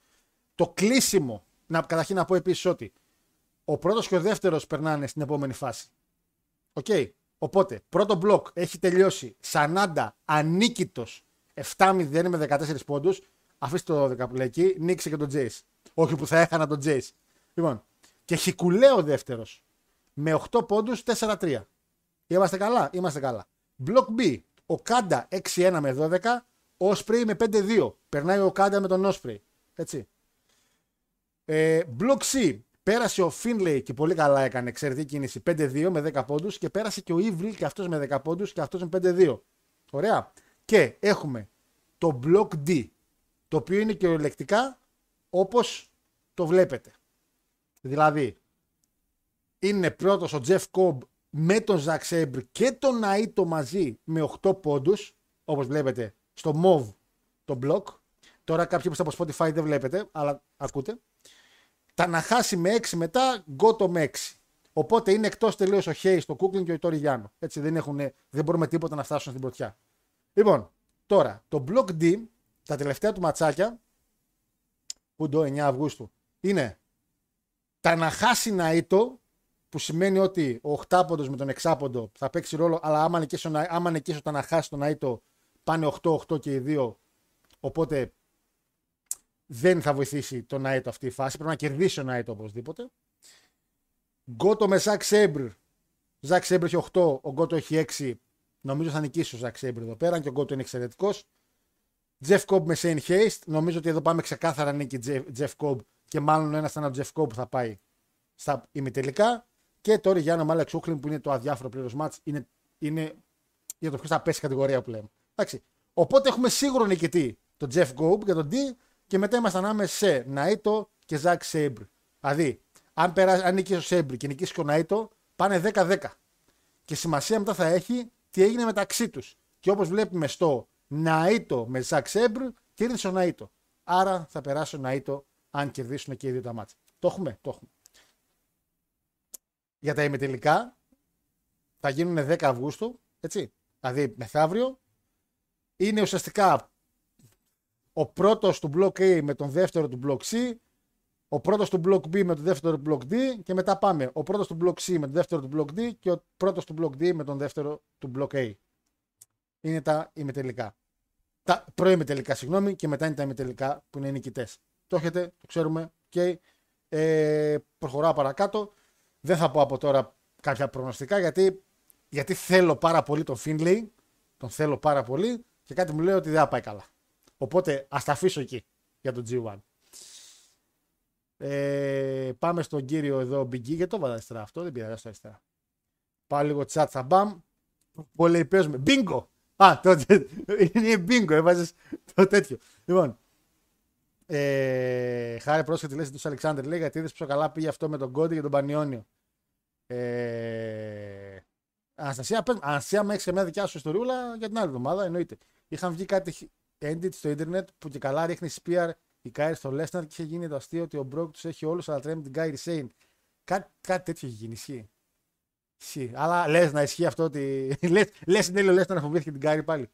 το κλείσιμο, να, καταρχήν να πω επίσης ότι ο πρώτος και ο δεύτερος περνάνε στην επόμενη φάση. Οκ. Οπότε, πρώτο block έχει τελειώσει. Σανάντα ανίκητος 7-0 με 14 πόντους. Αφήστε το 12 που λέει εκεί. Μίξε και τον Τζέι. Όχι που θα έχανα τον Τζέι. Λοιπόν, και Hikuleo δεύτερος με 8 πόντους 4-3. Είμαστε καλά, είμαστε καλά. Μπλοκ B. Οκάντα 6-1 με 12. Όσπρι με 5-2. Περνάει ο Κάντα με τον Όσπρι. Έτσι. Ε, Block C. Πέρασε ο Φίνλεϊ και πολύ καλά έκανε εξαιρετική κίνηση 5-2 με 10 πόντους και πέρασε και ο Evil και αυτός με 10 πόντους και αυτός με 5-2. Ωραία. Και έχουμε το Block D. Το οποίο είναι και ελεκτικά όπως το βλέπετε. Δηλαδή, είναι πρώτος ο Jeff Cobb με τον Zack Sabre και τον Naito μαζί με 8 πόντους, όπως βλέπετε στο MOV το block. Τώρα κάποιοι που στα από Spotify δεν βλέπετε, αλλά ακούτε. Τα να χάσει με 6 μετά, Γκότο με 6. Οπότε είναι εκτός τελείως ο Hayes, το Κούκλιν και ο Ιτόρι Γιάννο. Έτσι δεν, έχουν, δεν μπορούμε τίποτα να φτάσουν στην πρωτιά. Λοιπόν, τώρα το block D, τα τελευταία του ματσάκια, που το 9 Αυγούστου, είναι τα να χάσει Naito που σημαίνει ότι ο οχτάποντο με τον εξάποντο θα παίξει ρόλο, αλλά άμα νικήσει, άμα νικήσει όταν να χάσει τον Αίτο, πάνε 8-8 και οι δύο. Οπότε δεν θα βοηθήσει τον Αίτο αυτή η φάση. Πρέπει να κερδίσει τον Αίτο οπωσδήποτε. Γκότο με Zack Sabre. Zack Sabre έχει 8, ο Γκότο έχει 6. Νομίζω θα νικήσει ο Zack Sabre εδώ πέρα και ο Γκότο είναι εξαιρετικός. Jeff Cobb με Shane Haste. Νομίζω ότι εδώ πάμε ξεκάθαρα νίκη Jeff Cobb και μάλλον ένας ήταν ο Jeff Cobb που θα πάει στα ημιτελικά. Και τώρα Γιάνο με Alex Coughlin που είναι το αδιάφορο πλήρως ματς είναι Είναι για το ποιος θα πέσει κατηγορία που λέμε. Εντάξει. Οπότε έχουμε σίγουρο νικητή τον Jeff Cobb για τον D και μετά είμαστε ανάμεσα σε Ναΐτο και Zack Sabre. Δηλαδή, αν, περάσει, αν νικήσει ο Σέμπρ και νικήσει και ο Ναΐτο, πάνε 10-10. Και σημασία μετά θα έχει τι έγινε μεταξύ τους. Και όπως βλέπουμε στο Ναΐτο με Ζακ Σέμπρ, κέρδισε ο Ναΐτο. Άρα θα περάσει ο Ναΐτο αν κερδίσουν και οι δύο τα μάτια. Το έχουμε, το έχουμε. Για τα ημιτελικά θα γίνουν 10 Αυγούστου, έτσι. Δηλαδή μεθαύριο. Είναι ουσιαστικά ο πρώτος του Block A με τον δεύτερο του Block C, ο πρώτος του Block B με τον δεύτερο του Block D και μετά πάμε ο πρώτος του Block C με τον δεύτερο του Block D και ο πρώτος του Block D με τον δεύτερο του Block A. Είναι τα ημιτελικά. Τα προημιτελικά, συγγνώμη, και μετά είναι τα ημιτελικά που είναι οι νικητές. Το έχετε, το ξέρουμε. Okay. Ε, προχωράω παρακάτω. Δεν θα πω από τώρα κάποια προγνωστικά γιατί, γιατί θέλω πάρα πολύ τον Φίνλεϊ. Τον θέλω πάρα πολύ και κάτι μου λέει ότι δεν θα πάει καλά. Οπότε ας τα αφήσω εκεί για τον G1. Ε, πάμε στον κύριο εδώ Biggie. Γιατί το βάλα αριστερά αυτό, δεν πειράζει στο αριστερά. Πάω λίγο chat θα μπαμ. Πολύ παίζουμε. Bingo! Α, το, είναι bingo, έβαζες το τέτοιο. Λοιπόν, ε, χάρη πρόσχετη λέξη του Αλεξάνδρ λέει γιατί είδες πόσο καλά πήγε αυτό με τον Κόντι και τον Πανιόνιο. Ε, Αναστασία, πες, Αναστασία, με έχεις και μια δικιά σου ιστοριούλα για την άλλη εβδομάδα, εννοείται. Είχαν βγει κάτι edit στο ίντερνετ που και καλά ρίχνει Spear η Κάιρι στο Λέσναρ και είχε γίνει το αστείο ότι ο Μπρόκ τους έχει όλους, αλλά τρέμει την Κάιρι Σέιν. Κάτι, κάτι τέτοιο έχει γίνει. Ισχύει. Ισχύει. Αλλά λες να ισχύει αυτό ότι. λες είναι ο Λέσναρ να φοβήθηκε την Κάιρι πάλι.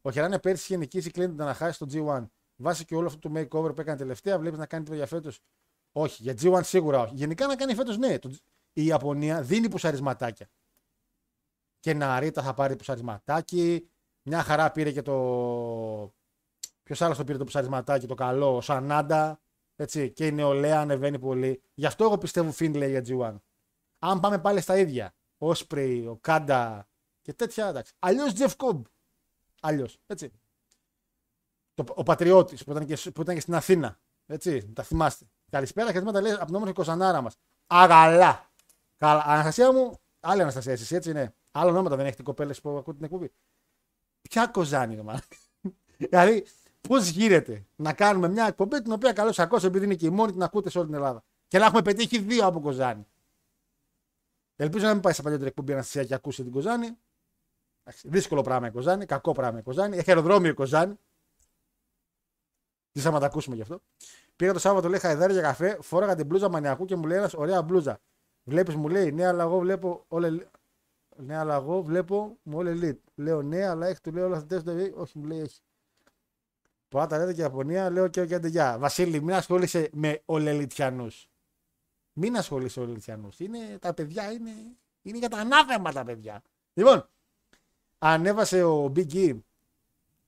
Ο Χεράνε πέρσι είχε νικήσει Clinton να χάσει στο G1. Βάσει και όλο αυτό το makeover που έκανε τελευταία, βλέπεις να κάνει τίποτα για φέτος. Όχι, για G1 σίγουρα όχι. Γενικά να κάνει φέτος ναι. Το, η Ιαπωνία δίνει πουσαρισματάκια. Και Ναρίτα θα πάρει πουσαρισματάκι. Μια χαρά πήρε και το. Ποιος άλλος το πήρε το πουσαρισματάκι, το καλό, ο Σανάντα. Έτσι, και η νεολαία ανεβαίνει πολύ. Γι' αυτό εγώ πιστεύω Φίνλε για G1. Αν πάμε πάλι στα ίδια, ο Όσπρεϊ, ο Κάντα και τέτοια, εντάξει. Αλλιώς Jeff Cobb. Αλλιώς. Έτσι. Το, ο Πατριώτης που, ήταν και, που ήταν και στην Αθήνα. Έτσι, τα θυμάστε. Καλησπέρα και τα λέει από την όμορφη Κωνσταντάρα μας. Αγαλά. Καλά. Αναστασία μου, άλλη Αναστασία, εσύ έτσι είναι. Άλλο ονόματα δεν έχετε κοπέλε που ακούτε την εκπομπή. Ποια κοζάνη, ρε Δηλαδή, πώς γίνεται να κάνουμε μια εκπομπή την οποία καλώς ακούσω επειδή είναι και η μόνη την ακούτε σε όλη την Ελλάδα. Και να έχουμε πετύχει δύο από κοζάνη. Ελπίζω να μην πάει σε παλιότερη εκπομπή Αναστασία και ακούσει την κοζάνη. Δύσκολο πράγμα η κοζάνη, κακό πράγμα η κοζάνη. Έχει αεροδρόμιο η κοζάνη. Τι θα τα ακούσουμε γι' αυτό. Πήγα το Σάββατο, λέει Χαϊδάρι για καφέ, φόραγα την μπλούζα μανιακού και μου λέει ένας ωραία μπλούζα. Βλέπεις, μου λέει, ναι, αλλά εγώ βλέπω όλε. Ναι, αλλά εγώ βλέπω μου όλε elite. Λέω ναι, αλλά έχει του λέω όλα αυτά τα Όχι, μου λέει έχει. Πολλά τα λέτε και Ιαπωνία, λέω και ο γεια. Βασίλη, μην ασχολείσαι με ολελιτιανού. Μην ασχολείσαι με ολελιτιανού. Είναι, τα παιδιά είναι, είναι για τα ανάθεμα τα παιδιά. Λοιπόν, ανέβασε ο Big E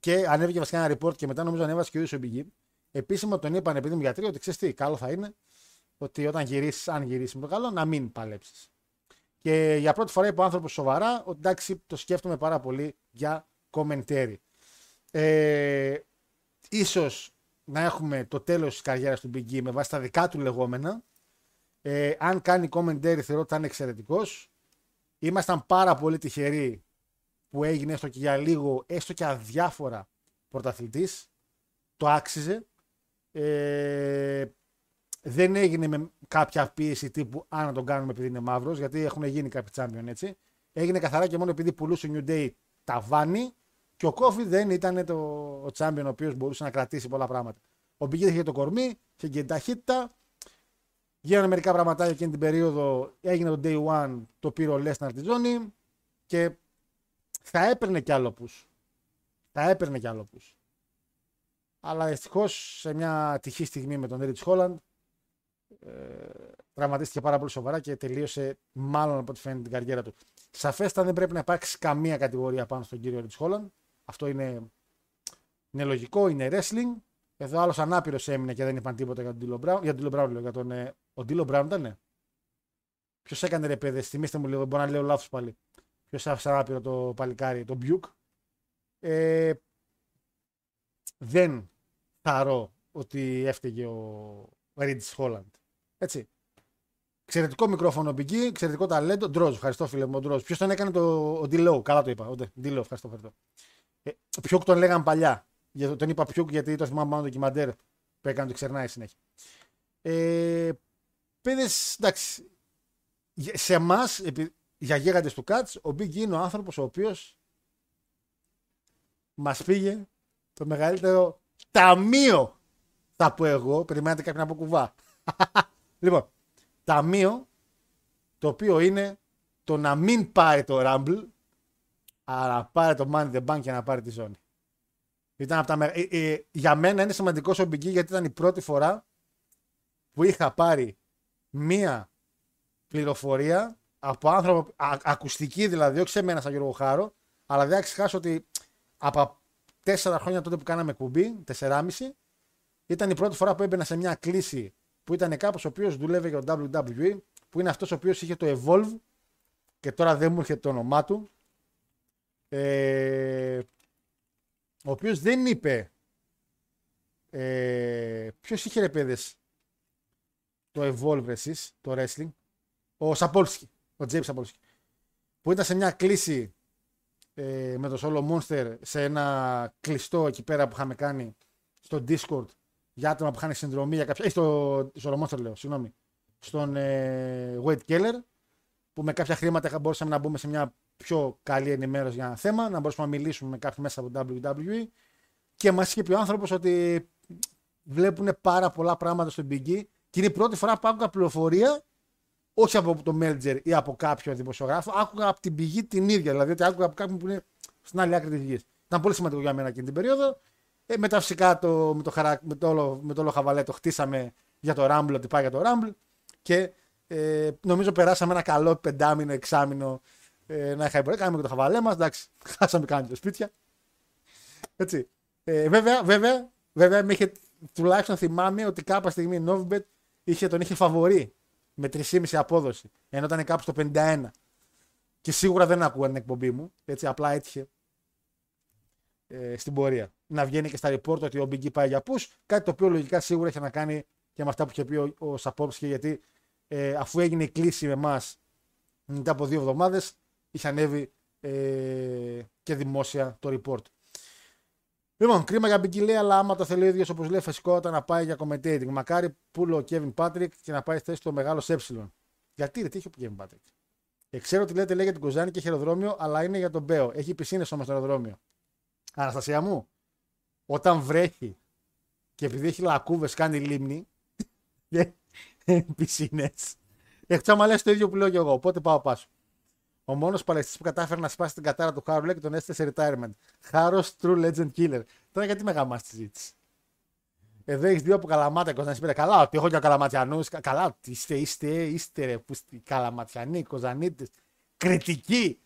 και ανέβηκε βασικά ένα report και μετά νομίζω ανέβασε και ο ίδιος ο Big E. Επίσημα τον είπαν επειδή μου γιατροί ότι ξέρεις τι, καλό θα είναι ότι όταν γυρίσεις, αν γυρίσεις με το καλό, να μην παλέψεις. Και για πρώτη φορά είπε ο άνθρωπος σοβαρά ότι εντάξει, το σκέφτομαι πάρα πολύ για κομμεντέρι. Ε, ίσως να έχουμε το τέλος της καριέρας του Big E με βάση τα δικά του λεγόμενα. Ε, αν κάνει κομμεντέρι θεωρώ ότι θα είναι εξαιρετικός. Ήμασταν πάρα πολύ τυχεροί που έγινε έστω και για λίγο, έστω και αδιάφορα πρωταθλητής. Το άξιζε. Ε, δεν έγινε με κάποια πίεση τύπου αν να τον κάνουμε επειδή είναι μαύρος, γιατί έχουν γίνει κάποιοι τσάμπιον έτσι. Έγινε καθαρά και μόνο επειδή πουλούσε ο New Day τα βάνη και ο Κόφι δεν ήταν το, ο τσάμπιον ο οποίος μπορούσε να κρατήσει πολλά πράγματα. Ο Μπιγκίτ είχε το κορμί, είχε και την ταχύτητα. Γίνανε μερικά πραγματάκια εκείνη την περίοδο. Έγινε το day one, το πήρε ο Λέσναρ τη ζώνη και θα έπαιρνε κι άλλο Θα έπαιρνε κι άλλο Αλλά δυστυχώς σε μια τυχή στιγμή με τον Ρίτ Χόλαντ ε, τραυματίστηκε πάρα πολύ σοβαρά και τελείωσε μάλλον από ό,τι φαίνεται την καριέρα του. Σαφέστα δεν πρέπει να υπάρξει καμία κατηγορία πάνω στον κύριο Ρίτ Χόλαντ. Αυτό είναι, είναι λογικό, είναι wrestling. Εδώ άλλος ανάπηρος έμεινε και δεν είπαν τίποτα για τον Ντίλο Μπράουν. Για τον Ντίλο Μπράουν, για τον. Ε, ο Ντίλο Μπράουν ήταν. Ποιος έκανε ρε παιδε, θυμίστε μου λίγο, μπορεί να λέω λάθος πάλι. Ποιος άφησε ανάπηρο το παλικάρι, τον Μπιουκ. Ε, δεν θαρώ ότι έφταιγε ο Ρίτ Χόλαντ. Έτσι. Εξαιρετικό μικρόφωνο πηγή, εξαιρετικό ταλέντο. Ντρόζ, ευχαριστώ φίλε μου, Ντρόζ. Ποιος τον έκανε το ο Ντιλόου, καλά το είπα. Ο Ντιλόου, ευχαριστώ. ευχαριστώ. Ε, Πιούκ τον λέγαν παλιά. Για- Τον είπα Πιούκ γιατί το θυμάμαι πάνω το ντοκιμαντέρ που έκανε το ξερνάει συνέχεια. Ε, Παιδες, εντάξει. για- Σε εμάς, για γίγαντες του Κάτς, ο Big E είναι ο άνθρωπος ο οποίος μας πήγε το μεγαλύτερο ταμείο. Θα πω εγώ, περιμένετε κάποιον από κουβά. λοιπόν, ταμείο το οποίο είναι το να μην πάρει το Rumble, αλλά να πάρει το Money in the Bank και να πάρει τη ζώνη. Ήταν από τα μεγα- ε, ε, για μένα είναι σημαντικός ο Big E γιατί ήταν η πρώτη φορά που είχα πάρει μία πληροφορία από άνθρωπο, α- ακουστική δηλαδή, όχι σε μένα σαν Γιώργο Χάρο, αλλά δεν θα ξεχάσω ότι από τέσσερα χρόνια τότε που κάναμε κουμπί, τεσσεράμιση, ήταν η πρώτη φορά που έμπαινα σε μια κλίση που ήταν κάποιο ο οποίος δούλευε για το WWE, που είναι αυτός ο οποίος είχε το Evolve και τώρα δεν μου έρχεται το όνομά του. Ε, ο οποίος δεν είπε. Ε, Ποιος είχε ρε παιδες, το Evolve εσείς, το wrestling. Ο Σαπόλσκι. Ο Τζέιμς Σαπόλσκι. Που ήταν σε μια κλίση ε, με το Solo Monster σε ένα κλειστό εκεί πέρα που είχαμε κάνει στο Discord για άτομα που είχαν συνδρομή για κάποια. Ε, στο Solo Monster λέω, συγγνώμη. Στον ε, Wade Keller που με κάποια χρήματα είχα- μπορούσαμε να μπούμε σε μια πιο καλή ενημέρωση για ένα θέμα, να μπορούσαμε να μιλήσουμε με κάποιον μέσα από το WWE και μας είχε πει ο άνθρωπος ότι βλέπουν πάρα πολλά πράγματα στον Big E και είναι η πρώτη φορά που άκουγα πληροφορία όχι από το Melger ή από κάποιο δημοσιογράφο, άκουγα από την πηγή την ίδια. Δηλαδή ότι άκουγα από κάποιον που είναι στην άλλη άκρη της γης. Ήταν πολύ σημαντικό για μένα εκείνη την περίοδο. Ε, μετά φυσικά το, με, το χαρα... με, το όλο, με το όλο χαβαλέ το χτίσαμε για το Rumble, ότι πάει για το Rumble. Και ε, νομίζω περάσαμε ένα καλό πεντάμινο, εξάμινο ε, να είχα Κάναμε και το χαβαλέ μας. Εντάξει, χάσαμε κάνει τα σπίτια. Έτσι. Ε, βέβαια, βέβαια, βέβαια, με είχε, τουλάχιστον θυμάμαι ότι κάποια στιγμή η Novibet είχε, τον είχε φαβορεί με 3,5 απόδοση. Ενώ ήταν κάπου στο 51. Και σίγουρα δεν άκουγα την εκπομπή μου. Έτσι, απλά έτυχε ε, στην πορεία. Να βγαίνει και στα report ότι ο Big E πάει για push. Κάτι το οποίο λογικά σίγουρα είχε να κάνει και με αυτά που είχε πει ο, ο Σαπόψη. Γιατί ε, αφού έγινε η κλίση με εμάς μετά από δύο εβδομάδες, είχε ανέβει ε, και δημόσια το report. Λοιπόν, κρίμα για Big E λέει, αλλά άμα το θέλει ο ίδιος όπως λέει, φυσικότατα να πάει για commentating. Μακάρι πούλο ο Kevin Patrick και να πάει στη θέση του μεγάλος ε. Γιατί ρε, τι έχει ο Kevin Patrick; Ε, ξέρω ότι λέτε λέει για την Κοζάνη και έχει αεροδρόμιο, αλλά είναι για τον Μπέο. Έχει πισίνες όμως στο αεροδρόμιο. Αναστασία μου, όταν βρέχει και επειδή έχει λακκούβες κάνει λίμνη. πισίνες. Εκτό άμα λες το ίδιο που λέω και εγώ. Οπότε πάω πάσο. Ο μόνος παλαιστής που κατάφερε να σπάσει την κατάρα του Χάρου λέει και τον έστειλε σε retirement. Χάρος True Legend Killer. Τώρα γιατί με γαμάς τη συζήτηση; Εδώ έχεις δύο από καλαμάτα Κοζάνη. Πήρε καλά, ότι έχω για καλαματιανούς. Καλά, ότι είστε, είστε, είστε ρε, που είστε καλαματιανοί, Κοζανίτες. Κριτικοί,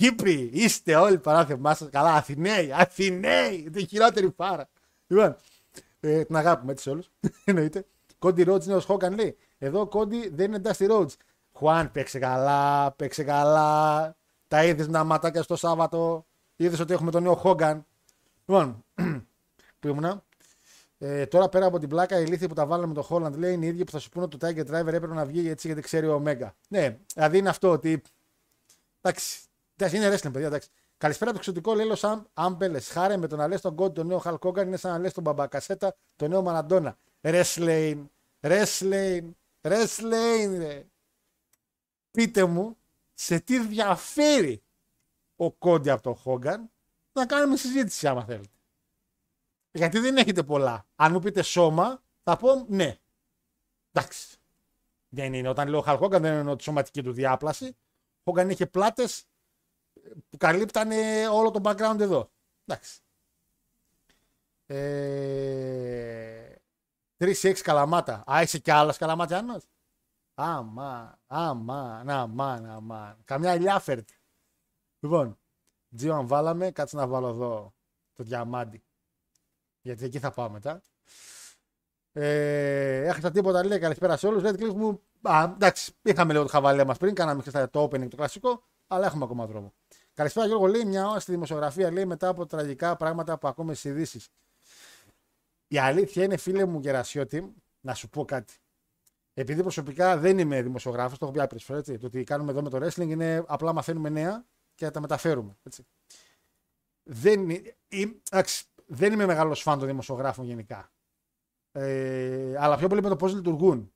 Κύπροι, είστε όλοι παράθεμά σας. Καλά, Αθηναίοι, Αθηναίοι, τη χειρότερη πάρα. Λοιπόν, ε, την αγάπη μου έτσι σε όλους. Εννοείται. Κόντι Ρότζ είναι ο Χόγκαν λέει. Εδώ ο Κόντι δεν είναι Dusty Rhodes. Χουάν, παίξε καλά, παίξε καλά. Τα είδες με τα ματάκια στο Σάββατο. Είδες ότι έχουμε τον νέο Χόγκαν. Λοιπόν, που ήμουνα. Ε, τώρα πέρα από την πλάκα, η λύθη που τα βάλαμε με τον Χόλαντ λέει είναι οι ίδιοι που θα σου πούνε ότι το Tiger Driver έπρεπε να βγει έτσι γιατί ξέρει ο Ωμέγα. Ναι, δηλαδή είναι αυτό ότι. Εντάξει, εντάξει είναι wrestling, παιδιά. Εντάξει. Καλησπέρα το εξωτικό λέει Λος Άμπελε. Χάρε με το να λες τον Κόντ τον νέο Χαλκόγκαν είναι σαν να λες τον Μπαμπακασέτα τον νέο Μαναντόνα. Wrestling, wrestling, wrestling, ρε. Πείτε μου σε τι διαφέρει ο Κόντι από τον Χόγκαν να κάνουμε συζήτηση άμα θέλετε. Γιατί δεν έχετε πολλά. Αν μου πείτε σώμα, θα πω ναι. Εντάξει. Δεν είναι. Όταν λέω Χαλκόγκαν δεν εννοώ τη σωματική του διάπλαση. Ο Χόγκαν είχε πλάτες που καλύπτανε όλο το background εδώ. Εντάξει. Ε... 3-6 καλαμάτα. Α, είσαι κι άλλος καλαματιανός. Αμά, αμά, αμά, αμά. Καμιά ηλιάφερτη. Λοιπόν, Τζιο αν βάλαμε, κάτσε να βάλω εδώ το διαμάντι. Γιατί εκεί θα πάω μετά. Ε, έχασα τίποτα, λέει καλησπέρα σε όλους. Λέει κλικ μου. Α, εντάξει, είχαμε λίγο το χαβαλέ μας πριν, κάναμε και το opening το κλασικό, αλλά έχουμε ακόμα δρόμο. Καλησπέρα Γιώργο, λέει μια ώρα στη δημοσιογραφία, λέει μετά από τραγικά πράγματα που ακούμε στις ειδήσεις. Η αλήθεια είναι, φίλε μου Γερασιώτη, να σου πω κάτι. επειδή προσωπικά δεν είμαι δημοσιογράφος, το έχω πει άπειρες φορές. Το ότι κάνουμε εδώ με το wrestling είναι απλά μαθαίνουμε νέα και τα μεταφέρουμε. Έτσι. Δεν, ε, ε, εντάξει, δεν είμαι μεγάλος φαν των δημοσιογράφων γενικά. Ε, αλλά πιο πολύ με το πώς λειτουργούν.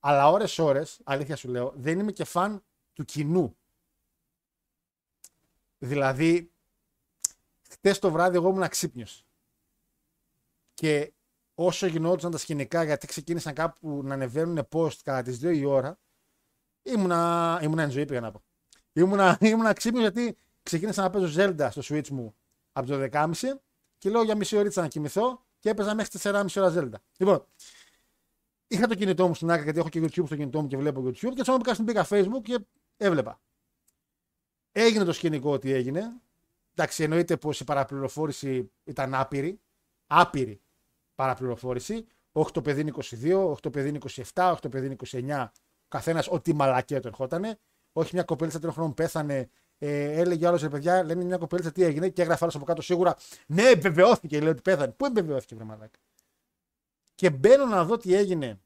Αλλά ώρε-ώρε, αλήθεια σου λέω, δεν είμαι και φαν του κοινού. Δηλαδή, χτε το βράδυ εγώ ήμουν ξύπνιος. Και όσο γινόντουσαν τα σκηνικά, γιατί ξεκίνησαν κάπου να ανεβαίνουν post κατά τις 2 η ώρα, ήμουνα, ήμουνα εν ζωή, πήγα να πω. Ήμουνα, ήμουνα ξύπνιος γιατί ξεκίνησα να παίζω Zelda στο Switch μου από το 10.30 και λέω για μισή ώρα να κοιμηθώ και έπαιζα μέχρι 4,5 ώρα Zelda. Λοιπόν, είχα το κινητό μου στην άκρη γιατί έχω και YouTube στο κινητό μου και βλέπω YouTube και τσόμω στην πήγα Facebook και έβλεπα. Έγινε το σκηνικό ότι έγινε. Εντάξει, εννοείται πως η παραπληροφόρηση ήταν άπειρη. Άπειρη παραπληροφόρηση. Όχι το παιδί είναι 22, όχι το παιδί είναι 27, όχι το παιδί είναι 29. Ο καθένας ό,τι μαλακέ το ερχότανε. Όχι μια κοπέλα τριών χρόνων πέθανε. Ε, έλεγε άλλος ρε παιδιά, λένε μια κοπέλα τι έγινε και έγραφε άλλος από κάτω σίγουρα. Ναι, επιβεβαιώθηκε, λέει ότι πέθανε. Πού επιβεβαιώθηκε, βρε μαλάκα. Και μπαίνω να δω τι έγινε.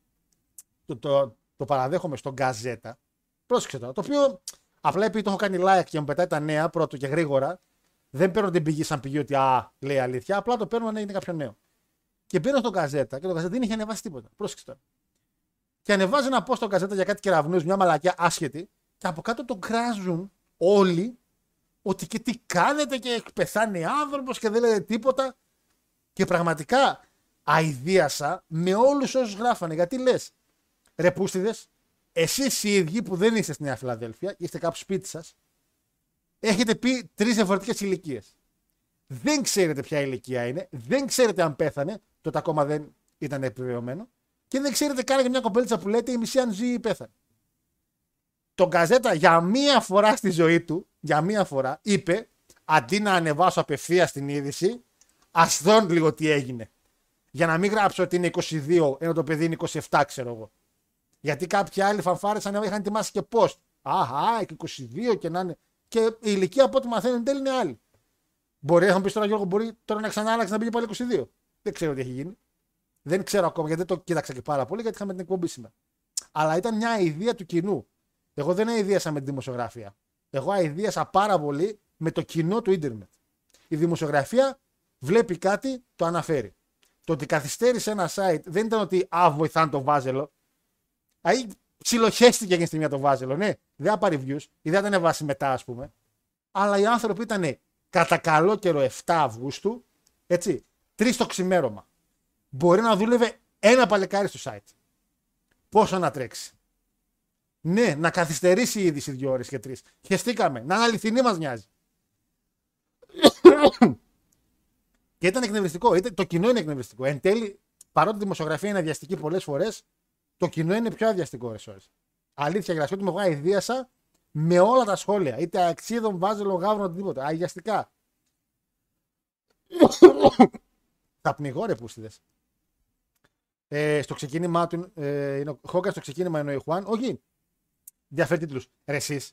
Το, το, το παραδέχομαι στον Γκαζέτα. Πρόσεξε τώρα. Το οποίο απλά επειδή το έχω κάνει like και μου πετάει τα νέα πρώτο και γρήγορα, δεν παίρνω την πηγή σαν πηγή ότι α, λέει αλήθεια. Απλά το παίρνω αν έγινε κάποιο νέο. Και μπαίνω στον Καζέτα και το Καζέτα δεν είχε ανεβάσει τίποτα. Πρόσεξε τώρα. Και ανεβάζει ένα post στον Καζέτα για κάτι κεραυνούς, μια μαλακιά άσχετη, και από κάτω τον κράζουν όλοι ότι και τι κάνετε και πεθάνει άνθρωπος και δεν λέτε τίποτα. Και πραγματικά αηδίασα με όλους όσους γράφανε. Γιατί λες, ρε πούστιδες, εσείς οι ίδιοι που δεν είστε στη Νέα Φιλαδέλφια, είστε κάπου σπίτι σας, έχετε πει τρεις διαφορετικές ηλικίες. Δεν ξέρετε ποια ηλικία είναι, δεν ξέρετε αν πέθανε, τότε ακόμα δεν ήταν επιβεβαιωμένο, και δεν ξέρετε καν για μια κοπέλτσα που λέτε η μισή αν ζει ή πέθανε. Τον Καζέτα για μία φορά στη ζωή του, για μία φορά, είπε αντί να ανεβάσω απευθείας την είδηση, ας δω λίγο τι έγινε. Για να μην γράψω ότι είναι 22, ενώ το παιδί είναι 27, ξέρω εγώ. Γιατί κάποιοι άλλοι φανφάρε είχαν ετοιμάσει και πώ. Αχά, και 22 και να είναι. Και η ηλικία από ό,τι μαθαίνουν τέλει είναι άλλη. Μπορεί να μου πεις τώρα Γιώργο, μπορεί τώρα να ξανάλλάξει να πήγε πάλι 22. Δεν ξέρω τι έχει γίνει. Δεν ξέρω ακόμα γιατί δεν το κοίταξα και πάρα πολύ γιατί είχαμε την εκπομπή σήμερα. Αλλά ήταν μια ιδέα του κοινού. Εγώ δεν αειδίασα με τη δημοσιογραφία. Εγώ αειδίασα πάρα πολύ με το κοινό του ίντερνετ. Η δημοσιογραφία βλέπει κάτι, το αναφέρει. Το ότι καθυστέρησε ένα site δεν ήταν ότι α, βοηθάνε το βάζελο. Αϊ, ψιλοχέστηκε εκείνη τη στιγμή το βάζελο. Ναι, δεν θα πάρει views ή δεν θα ανεβάσει μετά, ας πούμε. Αλλά οι άνθρωποι ήταν κατά καλό καιρό 7 Αυγούστου, έτσι, 3 το ξημέρωμα. Μπορεί να δούλευε ένα παλικάρι στο site. Πόσο να τρέξει. Ναι, να καθυστερήσει η είδηση δύο ώρες και τρεις. Χεστήκαμε. Να είναι αληθινή μας νοιάζει. και ήταν εκνευριστικό. Ήταν, το κοινό είναι εκνευριστικό. Εν τέλει, παρότι η δημοσιογραφία είναι αδιαστική πολλές φορές, το κοινό είναι πιο αδιαστικό ώρε ώρε. Αλήθεια, για να σου πω, εγώ ιδίασα με όλα τα σχόλια. Είτε αξίδων, βάζελο, γάβρο, οτιδήποτε. Αγιαστικά. Θα πνιγώ ρε πούστιδες. Ε, στο ξεκίνημά του, ε, είναι ο Χόγκαν στο ξεκίνημα είναι ο Ιχουάν. Όχι, διαφέρει τίτλους. Ρε εσείς,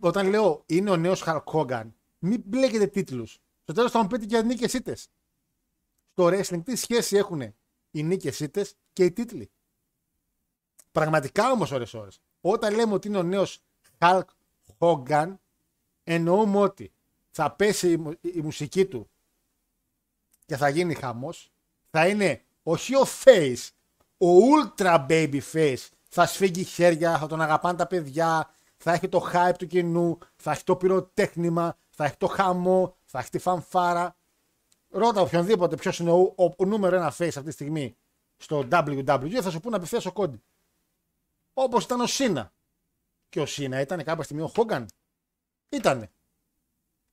όταν λέω είναι ο νέος Χαλκ Χόγκαν, μην μπλέκετε τίτλους. Στο τέλος θα μου πείτε και νίκες ήττες. Στο wrestling τι σχέση έχουν οι νίκες ήττες; Και οι τίτλοι. Πραγματικά όμως ώρες ώρες. Όταν λέμε ότι είναι ο νέος Hulk Hogan, εννοούμε ότι θα πέσει η, μουσική του και θα γίνει χαμός. Θα είναι όχι ο face, ο ultra baby face. Θα σφίγγει χέρια, θα τον αγαπάνε τα παιδιά, θα έχει το hype του κοινού, θα έχει το πυροτέχνημα, θα έχει το χαμό, θα έχει τη φανφάρα. Ρώτα οποιονδήποτε ποιος είναι ο, ο, ο, νούμερο ένα face αυτή τη στιγμή στο WWE, θα σου πούνε απευθείας ο κόντι. Όπως ήταν ο Σίνα. Και ο Σίνα ήταν κάποια στιγμή ο Χόγκαν. Ήτανε.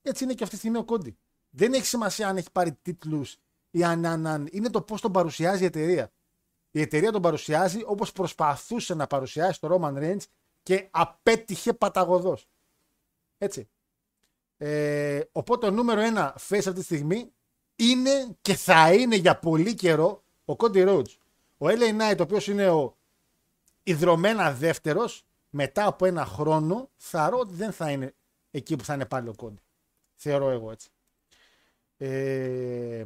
Έτσι είναι και αυτή τη στιγμή ο Κόντι. Δεν έχει σημασία αν έχει πάρει τίτλους ή αν, αν, αν. Είναι το πώς τον παρουσιάζει η εταιρεία. Η εταιρεία τον παρουσιάζει όπως προσπαθούσε να παρουσιάσει το Roman Reigns και απέτυχε παταγωδός. Έτσι. Ε, οπότε το νούμερο ένα face αυτή τη στιγμή είναι και θα είναι για πολύ καιρό ο Cody Rhodes. Ο LA Knight, ο οποίος είναι ο ιδρωμένα δεύτερος, μετά από ένα χρόνο, ρω ότι δεν θα είναι εκεί που θα είναι πάλι ο Κόντι. Θεωρώ εγώ έτσι. Ε,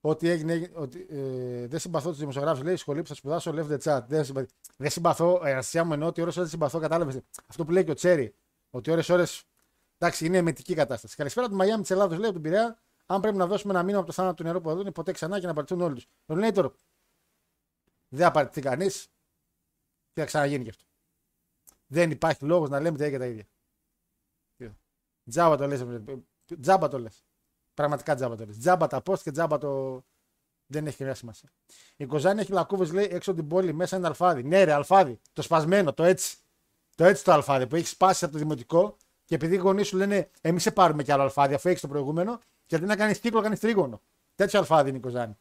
Ότι, έγινε, έγινε- ότι ε, δεν συμπαθώ τους δημοσιογράφους. Λέει η σχολή που θα σπουδάσω, Left the chat. Δεν, συμπα... δεν συμπαθώ, ε, αστεία μου εννοώ ότι ώρες ώρες συμπαθώ, κατάλαβες. Αυτό που λέει και ο Τσέρι. Ότι ώρες ώρες. Εντάξει, είναι εμετική κατάσταση. Καλησπέρα του Μαϊάμι της Ελλάδος, λέει από τον Πειραιά. Αν πρέπει να δώσουμε ένα μήνυμα από το θάνατο του νερού που εδώ είναι ποτέ ξανά και να παραιτηθούν όλοι του. Ο Λίνεϊτορ δεν θα παραιτηθεί κανείς και θα ξαναγίνει και αυτό. Δεν υπάρχει λόγος να λέμε τα ίδια και τα ίδια. Τζάμπα το λες. Τζάμπα το λες. Πραγματικά τζάμπα το λες. Τζάμπα τα post και τζάμπα το. Δεν έχει καμία σημασία. Η Κοζάνη έχει λακκούβες, λέει, έξω από την πόλη, μέσα είναι αλφάδι. Ναι, ρε, αλφάδι. Το σπασμένο, το έτσι. Το έτσι το αλφάδι που έχει σπάσει από το δημοτικό και επειδή οι γονείς σου λένε, εμεί σε πάρουμε κι άλλο αλφάδι, αφού έχεις το προηγούμενο, και αντί να κάνεις κύκλο, κάνεις τρίγωνο. Τέτοιο αλφάδι είναι η Κοζάνη.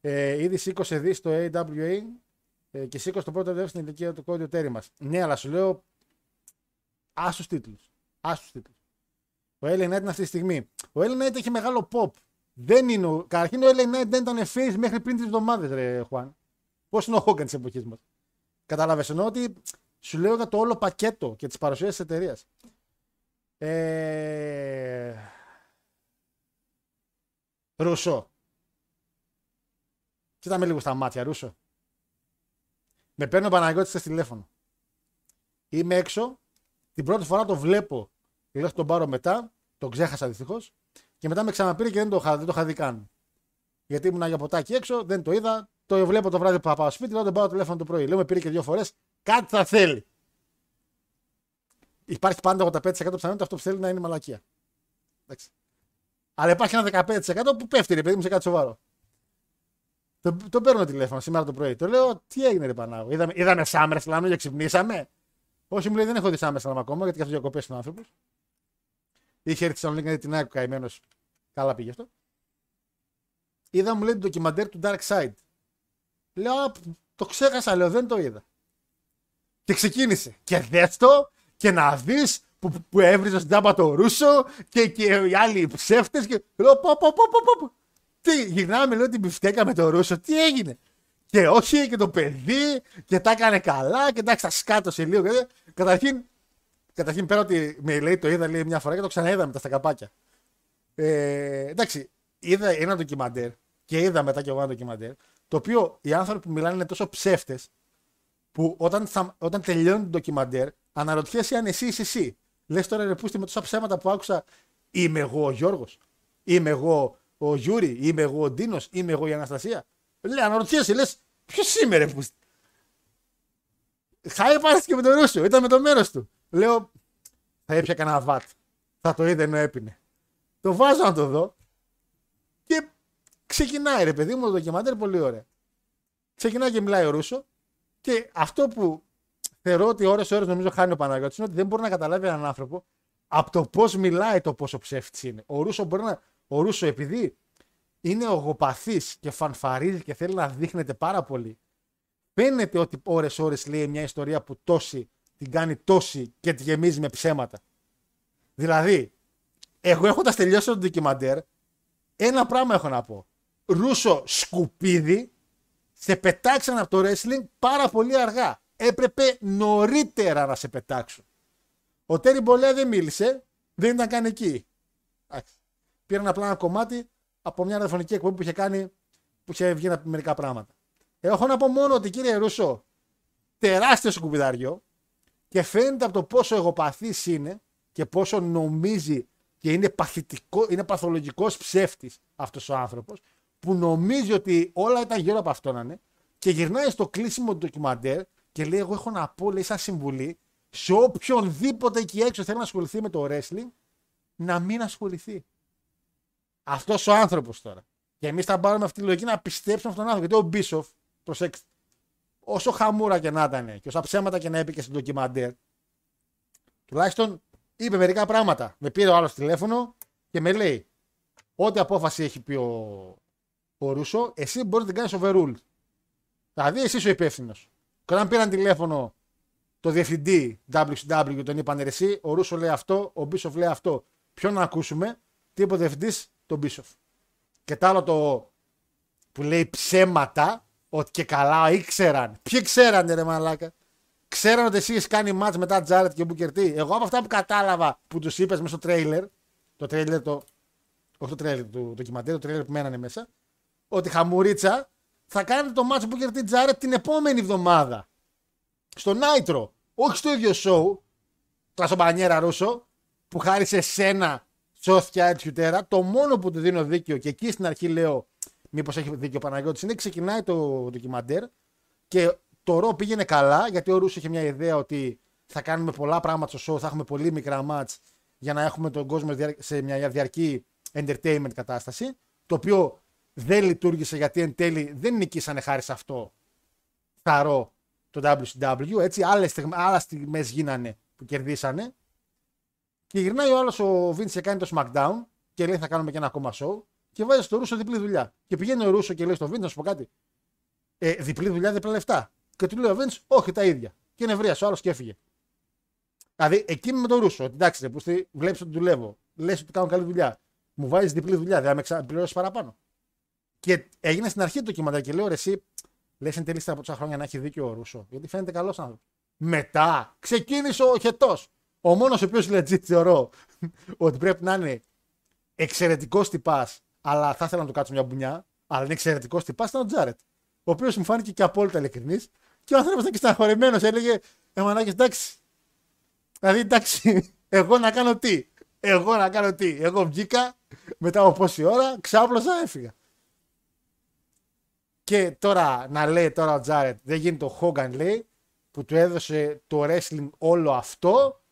Ε, ήδη σήκωσε δις στο AWA ε, και σήκωσε το πρώτο δεύτερο στην ηλικία του κόντιο τέρι μας. Ναι, αλλά σου λέω άσου τίτλους. Άσου τίτλους. Ο Ellen Knight είναι αυτή τη στιγμή. Ο Ellen Knight έχει μεγάλο pop. Δεν είναι. ο- Καταρχήν ο Ellen Knight δεν ήταν face μέχρι πριν τρει εβδομάδες, ρε Χουάν. Πώς είναι ο Hogan της εποχής μας. Κατάλαβε εννοώ ότι σου λέω για το όλο πακέτο και τις παρουσίες της εταιρείας. Ε... Ρούσο. Κοίτα με λίγο στα μάτια, Ρούσο. Με παίρνει ο Παναγιώτης στο τηλέφωνο. Είμαι έξω. Την πρώτη φορά το βλέπω. Λέω θα τον πάρω μετά. Τον ξέχασα δυστυχώς. Και μετά με ξαναπήρε και δεν το είχα, δεν το είχα δει καν. Γιατί ήμουν για ποτάκι έξω, δεν το είδα. Το βλέπω το βράδυ που θα πάω σπίτι, λέω τον πάρω τηλέφωνο το πρωί. Λέω με πήρε και δύο φορές. Κάτι θα θέλει. Υπάρχει πάντα 85% πιθανότητα αυτό που θέλει να είναι μαλακία. Εντάξει. Αλλά υπάρχει ένα 15% που πέφτει, ρε παιδί μου, σε κάτι σοβαρό. Το, το παίρνω τηλέφωνο σήμερα το πρωί. Το λέω, τι έγινε, ρε Πανάγο. Είδαμε, είδαμε SummerSlam και ξυπνήσαμε; Όχι, μου λέει, δεν έχω δει SummerSlam ακόμα, γιατί καθόλου διακοπές είναι ο άνθρωπος. Είχε έρθει στη Θεσσαλονίκη την ΑΕΚ καημένος. Καλά πήγε αυτό. Είδα, μου λέει, το ντοκιμαντέρ του Dark Side. Λέω, «Α, το ξέχασα, λέω, δεν το είδα. Και ξεκίνησε. Και δες το και να δεις που, που, που έβριζε στην τάμπα το Ρούσο και, και οι άλλοι ψεύτες. Και λέω, πω, πω, πω, πω, πω, πω. Τι, γυρνάμε, λέω την πιφτέκα με το Ρούσο, τι έγινε; Και όχι, και το παιδί, και τα έκανε καλά, και εντάξει, τα σκάτωσε λίγο. Και, καταρχήν, καταρχήν πέρα ότι με λέει το είδα λέει, μια φορά και το ξαναείδα μετά στα καπάκια. Ε, εντάξει, είδα ένα ντοκιμαντέρ και είδα μετά και εγώ ένα ντοκιμαντέρ, το οποίο οι άνθρωποι που μιλάνε είναι τόσο ψεύτες που όταν, θα, όταν τελειώνει το ντοκιμαντέρ, αναρωτιέσαι αν εσύ είσαι εσύ. Λες τώρα ρε πούστη με τόσα ψέματα που άκουσα, είμαι εγώ ο Γιώργος, είμαι εγώ ο Γιούρι, είμαι εγώ ο Ντίνος, είμαι εγώ η Αναστασία. Λέει, αναρωτιέσαι, λες, ποιος είμαι ρε πούστη; Χάι πάρει και με τον Ρούσο, ήταν με το μέρος του. Λέω, θα έπια κανένα βάτ. Θα το είδε ενώ έπινε. Το βάζω να το δω και ξεκινάει ρε παιδί μου το ντοκιμαντέρ πολύ ωραία. Ξεκινάει και μιλάει ο Ρούσο και αυτό που θεωρώ ότι ώρες ώρες νομίζω χάνει ο Παναγιώτης είναι ότι δεν μπορεί να καταλάβει έναν άνθρωπο από το πώς μιλάει το πόσο ψεύτης είναι. Ο Ρούσο μπορεί να... Ο Ρούσο επειδή είναι ογοπαθής και φανφαρίζει και θέλει να δείχνεται πάρα πολύ φαίνεται ότι ώρες ώρες λέει μια ιστορία που τόση την κάνει τόση και τη γεμίζει με ψέματα. Δηλαδή, εγώ έχοντας τελειώσει το ντοκιμαντέρ, ένα πράγμα έχω να πω. Ρούσο σκουπίδι, σε πετάξαν από το wrestling πάρα πολύ αργά. Έπρεπε νωρίτερα να σε πετάξουν. Ο Τέρι Μπολέα δεν μίλησε, δεν ήταν καν εκεί. Εντάξει. Πήραν απλά ένα κομμάτι από μια ραδιοφωνική εκπομπή που είχε κάνει, που είχε βγει να πει μερικά πράγματα. Έχω να πω μόνο ότι κύριε Ρούσο, τεράστιο σκουπιδαριό και φαίνεται από το πόσο εγωπαθής είναι και πόσο νομίζει και είναι, παθητικό, είναι παθολογικός ψεύτης αυτός ο άνθρωπος που νομίζει ότι όλα ήταν γύρω από αυτόν να είναι και γυρνάει στο κλείσιμο του ντοκιμαντέρ και λέει εγώ έχω να πω λέει σαν συμβουλή σε οποιονδήποτε εκεί έξω θέλει να ασχοληθεί με το wrestling να μην ασχοληθεί. Αυτός ο άνθρωπος τώρα. Και εμείς θα πάρουμε αυτή τη λογική να πιστέψουμε αυτόν τον άνθρωπο. Γιατί ο Μπίσοφ, προσέξτε, όσο χαμούρα και να ήταν και όσα ψέματα και να είπε και στην ντοκιμαντέρ, τουλάχιστον είπε μερικά πράγματα. Με πήρε ο άλλος τηλέφωνο και με λέει: Ό,τι απόφαση έχει πει ο, ο Ρούσο, εσύ μπορείς να την κάνεις overrule. Δηλαδή, εσύ είσαι ο υπεύθυνος. Και όταν πήραν τηλέφωνο το διευθυντή WCW, τον είπαν ρε, εσύ, ο Ρούσο λέει αυτό, ο Μπίσοφ λέει αυτό. Ποιον να ακούσουμε, τι είπε ο διευθυντής, τον Μπίσοφ. Και τ' άλλο το που λέει ψέματα, ότι και καλά ήξεραν. Ποιοι ξέρανε, ρε Μαλάκα. Ξέραν ότι εσύ έχεις κάνει μάτς μετά Τζάρετ και Μπουκερτή. Εγώ από αυτά που κατάλαβα που τους είπες μέσα στο τρέιλερ, το τρέιλερ το, όχι το τρέλερ του ντοκιμαντέρ, το τρέλερ που μένανε μέσα, ότι χαμουρίτσα θα κάνει το μάτσο που κερδίζει Τζάρετ την επόμενη εβδομάδα. Στο Nitro. Όχι στο ίδιο show. Κλασομπανιέρα Ρούσο, που χάρισε σένα σώθια έτσι τέρα. Το μόνο που του δίνω δίκιο και εκεί στην αρχή λέω, μήπως έχει δίκιο ο Παναγιώτης, είναι ξεκινάει το ντοκιμαντέρ και το ρο πήγαινε καλά γιατί ο Ρούσο είχε μια ιδέα ότι θα κάνουμε πολλά πράγματα στο show, θα έχουμε πολύ μικρά μάτς για να έχουμε τον κόσμο σε μια διαρκή entertainment κατάσταση. Το οποίο δεν λειτουργήσε γιατί εν τέλει δεν νικήσανε χάρη σε αυτό τα ρο το WCW. Έτσι, άλλες, άλλα στιγμές γίνανε που κερδίσανε. Και γυρνάει ο άλλος ο Vince και κάνει το SmackDown και λέει θα κάνουμε και ένα ακόμα show. Και βάζει στο Ρούσο διπλή δουλειά. Και πηγαίνει ο Ρούσο και λέει στο Vince να σου πω κάτι. Ε, διπλή δουλειά, διπλά λεφτά. Και του λέει ο Vince, όχι τα ίδια. Και νευρία, ο άλλος και έφυγε. Δηλαδή, εκείνη με τον Ρούσο, ότι εντάξει, που βλέπεις ότι δουλεύω, λες ότι κάνω καλή δουλειά. Μου βάζεις διπλή δουλειά, δεν θα με πληρώσεις παραπάνω. Και έγινε στην αρχή το κείμενο και λέω ρε, εσύ λες εν τέλει από τόσα χρόνια να έχει δίκιο ο Ρούσο. Γιατί φαίνεται καλός άνθρωπος. Μετά ξεκίνησε ο Χετό. Ο μόνος ο οποίος legit θεωρώ ότι πρέπει να είναι εξαιρετικός τυπάς, αλλά θα ήθελα να του κάτσω μια μπουνιά, αλλά είναι εξαιρετικός τυπάς, ήταν ο Τζάρετ. Ο οποίος μου φάνηκε και απόλυτα ειλικρινής και ο άνθρωπος ήταν και στεναχωρημένος. Έλεγε, Εμανάκι, εντάξει. Δηλαδή, εντάξει, εγώ να κάνω τι. Εγώ να κάνω τι. Εγώ βγήκα μετά από πόση ώρα, ξάπλωσα, έφυγα. Και τώρα να λέει τώρα ο Τζάρετ, δεν γίνει το Hogan λέει, που του έδωσε το wrestling όλο αυτό.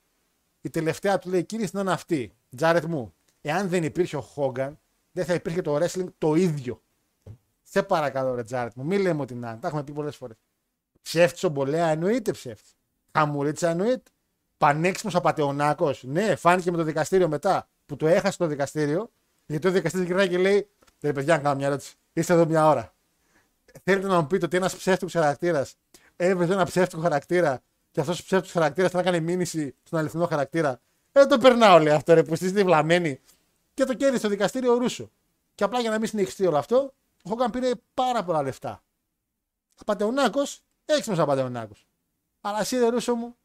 Η τελευταία του λέει κίνηση να είναι αυτή. Τζάρετ μου, εάν δεν υπήρχε ο Hogan, δεν θα υπήρχε το wrestling το ίδιο. Σε παρακαλώ, ρε Τζάρετ μου, μην λέμε ότι να. Τα έχουμε πει πολλές φορές. Ψεύτης ο Μπολέα εννοείται ψεύτης. Χαμουρίτσα εννοείται. Πανέξιμο απαταιωνάκο. Ναι, φάνηκε με το δικαστήριο μετά που το έχασε το δικαστήριο. Γιατί το δικαστήριο γυρνάει και λέει: Δεν παιδιά, να κάνω μια ερώτηση. Είστε εδώ μια ώρα. Θέλετε να μου πείτε ότι ένας ψεύτικος χαρακτήρας έβρεζε ένα ψεύτικο χαρακτήρα και αυτός ο ψεύτικος χαρακτήρας θα έκανε μήνυση στον αληθινό χαρακτήρα. Δεν το περνάω, λέει αυτό, ρε, που είστε βλαμμένοι. Και το κέρδισε στο δικαστήριο ο Ρούσο. Και απλά για να μην συνεχιστεί όλο αυτό, ο Χόγκαν πήρε πάρα πολλά λεφτά. Απατεωνάκος, έξυπνος απατεωνάκος. Αλλά εσύ, ρε Ρούσο μου,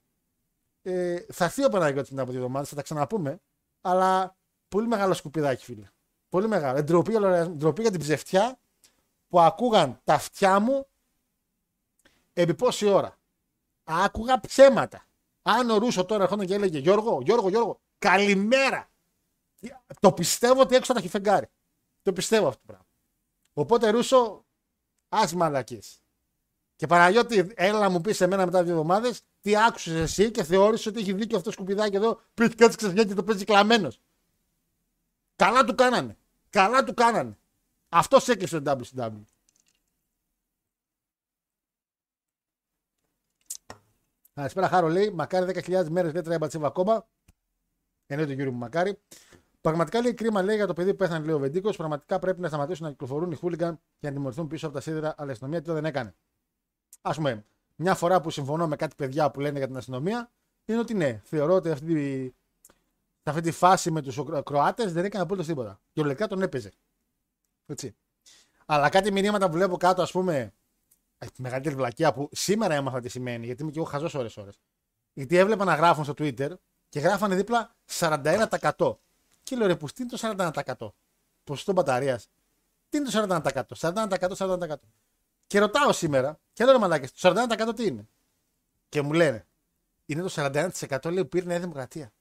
ε, θα έρθει ο Παναγιώτης μετά από τη εβδομάδα, θα τα ξαναπούμε. Αλλά πολύ μεγάλο σκουπιδάκι, φίλε. Πολύ μεγάλο. Ε, ντροπή, ντροπή για την ψευτιά που ακούγαν τα αυτιά μου επί πόση ώρα. Άκουγα ψέματα. Αν ο Ρούσο τώρα ερχόταν και έλεγε Γιώργο, Γιώργο, Γιώργο, καλημέρα. Το πιστεύω ότι έξω θα έχει φεγγάρι. Το πιστεύω αυτό το πράγμα. Οπότε Ρούσο, ας μαλακή. Και Παναγιώτη, έλα να μου πεις σε μένα μετά δύο εβδομάδες τι άκουσες εσύ και θεώρησες ότι έχει δίκιο αυτό το σκουπιδάκι εδώ που έχει κάτσει ξαφνιά και το παίζει κλαμμένος. Καλά του κάνανε. Καλά του κάνανε. Αυτός έκλεισε το WCW. Καλησπέρα, Χάρο λέει. Μακάρι 10.000 μέρες λέει τρέμπα ακόμα. Εννοεί τον κύριο μου, μακάρι. Πραγματικά λέει κρίμα λέει για το παιδί που πέθανε λέει ο Βεντίκος. Πραγματικά πρέπει να σταματήσουν να κυκλοφορούν οι χούλιγκαν και να τιμωρηθούν πίσω από τα σίδερα. Αλλά η αστυνομία τι δεν έκανε. Α πούμε, μια φορά που συμφωνώ με κάτι παιδιά που λένε για την αστυνομία είναι ότι ναι, θεωρώ ότι αυτή τη, σε αυτή τη φάση με τους Κροάτες δεν έκανε απολύτως τίποτα. Και ο τον έπαιζε. Έτσι. Αλλά κάτι μηνύματα που βλέπω κάτω, ας πούμε, τη μεγαλύτερη βλακεία που σήμερα έμαθα τι σημαίνει, γιατί είμαι και εγώ χαζός ώρε-ώρε. Γιατί έβλεπα να γράφουν στο Twitter και γράφανε δίπλα 41%. Και λέω ρε, που τι είναι το 41%. Ποσοστό μπαταρίας. Τι είναι το 41%. 41%, 41%. Και ρωτάω σήμερα, και λέω ρε μαλάκες, το 41% τι είναι; Και μου λένε, είναι το 41% λέει που πήρε η Νέα Δημοκρατία.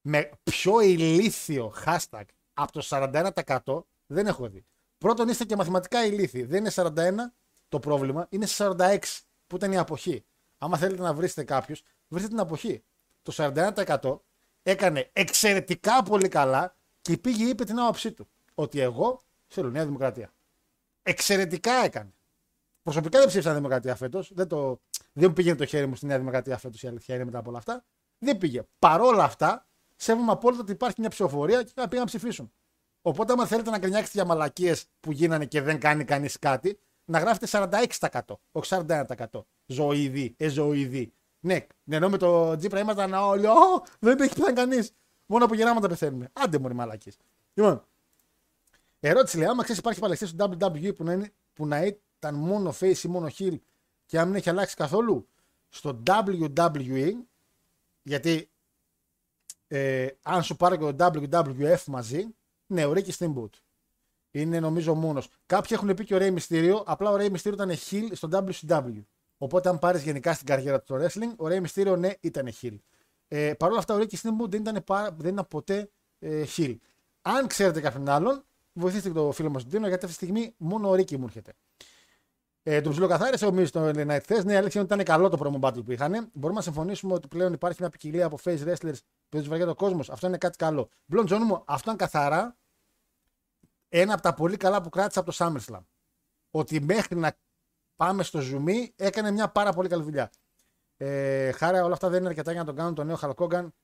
Με πιο ηλίθιο hashtag από το 41% δεν έχω δει. Πρώτον είστε και μαθηματικά ηλίθιοι. Δεν είναι 41 το πρόβλημα, είναι 46 που ήταν η αποχή. Άμα θέλετε να βρείτε κάποιους, βρείτε την αποχή. Το 41% έκανε εξαιρετικά πολύ καλά και πήγε είπε την άποψή του. Ότι εγώ θέλω Νέα Δημοκρατία. Εξαιρετικά έκανε. Προσωπικά δεν ψήφισα Δημοκρατία φέτος. Δεν, το... δεν πήγαινε το χέρι μου στη Νέα Δημοκρατία φέτος η αλήθεια είναι μετά από όλα αυτά. Δεν πήγε. Παρόλα αυτά, σέβομαι απόλυτα ότι υπάρχει μια ψηφοφορία και να πήγαν να ψηφίσουν. Οπότε, άμα θέλετε να κρινιάξετε για μαλακίες που γίνανε και δεν κάνει κανείς κάτι, να γράφετε 46%, όχι 41%. Ζωηδί, εζωηδί. Ναι, ενώ με το Τζίπρα ήμασταν όλοι, Ω, δεν έχει πεθάνει κανείς. Μόνο από γεράματα πεθαίνουμε. Άντε μωρή μαλακίες. Λοιπόν, ερώτηση λέει: Άμα ξέρεις υπάρχει παλαιστή στο WWE που να, είναι, που να ήταν μόνο face ή μόνο heel και αν μην έχει αλλάξει καθόλου στο WWE, γιατί Ε, αν σου πάρει και το WWF μαζί, ναι, ο Ricky Steamboat. Είναι νομίζω μόνος. Κάποιοι έχουν πει και ο Rey Mysterio, απλά ο Rey Mysterio ήταν heel στο WCW. Οπότε, αν πάρεις γενικά στην καριέρα του στο wrestling, ο Rey Mysterio ναι, ήταν heel. Ε, Παρ' όλα αυτά, ο Ricky Steamboat δεν ήταν, πάρα- δεν ήταν ποτέ ε, heel. Αν ξέρετε κάποιον άλλον, βοηθήστε και το φίλο μας τον Τίνο, γιατί αυτή τη στιγμή μόνο ο Ricky μου έρχεται. Ε, τον ψιλοκαθάρισε ο Miz στο LA Knight χθες. Ναι, η αλήθεια είναι ότι ήταν καλό το promo battle που είχαν. Μπορούμε να συμφωνήσουμε ότι πλέον υπάρχει μια ποικιλία από face wrestlers που τους βαριέται ο κόσμος. Αυτό είναι κάτι καλό. Μπλον Τζον μου, αυτό είναι καθαρά ένα από τα πολύ καλά που κράτησα από το SummerSlam. Ότι μέχρι να πάμε στο zoom έκανε μια πάρα πολύ καλή δουλειά. Ε, χάρα όλα αυτά δεν είναι αρκετά για να τον κάνουν τον νέο Hulk Hogan.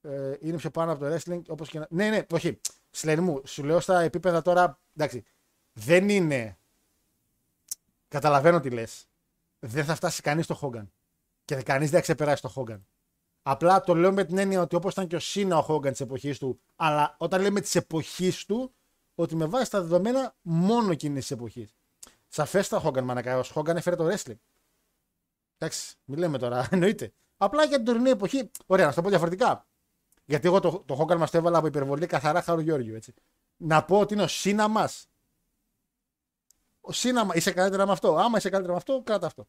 Ε, είναι πιο πάνω από το wrestling. Όπως και να... Ναι, ναι, όχι. Σλεν μου, σου λέω στα επίπεδα τώρα. Εντάξει, δεν είναι. Καταλαβαίνω τι λες. Δεν θα φτάσει κανείς στο Χόγκαν. Και κανείς δεν θα ξεπεράσει το Χόγκαν. Απλά το λέω με την έννοια ότι όπως ήταν και ο Σίνα ο Χόγκαν της εποχής του, αλλά όταν λέμε της εποχής του, ότι με βάση τα δεδομένα μόνο εκείνης της εποχής. Σαφέστα ο Χόγκαν Μανακά. Ο Χόγκαν έφερε το wrestling. Εντάξει, μην λέμε τώρα, εννοείται. Απλά για την τωρινή εποχή. Ωραία, να σου το πω διαφορετικά. Γιατί εγώ το, το Χόγκαν μας το έβαλα από υπερβολή καθαρά Χαρου Γιώργιου. Έτσι. Να πω ότι είναι ο Σίνα μας. Ο Σίνα, μα- είσαι καλύτερα με αυτό. Άμα είσαι καλύτερα με αυτό, κράτα αυτό.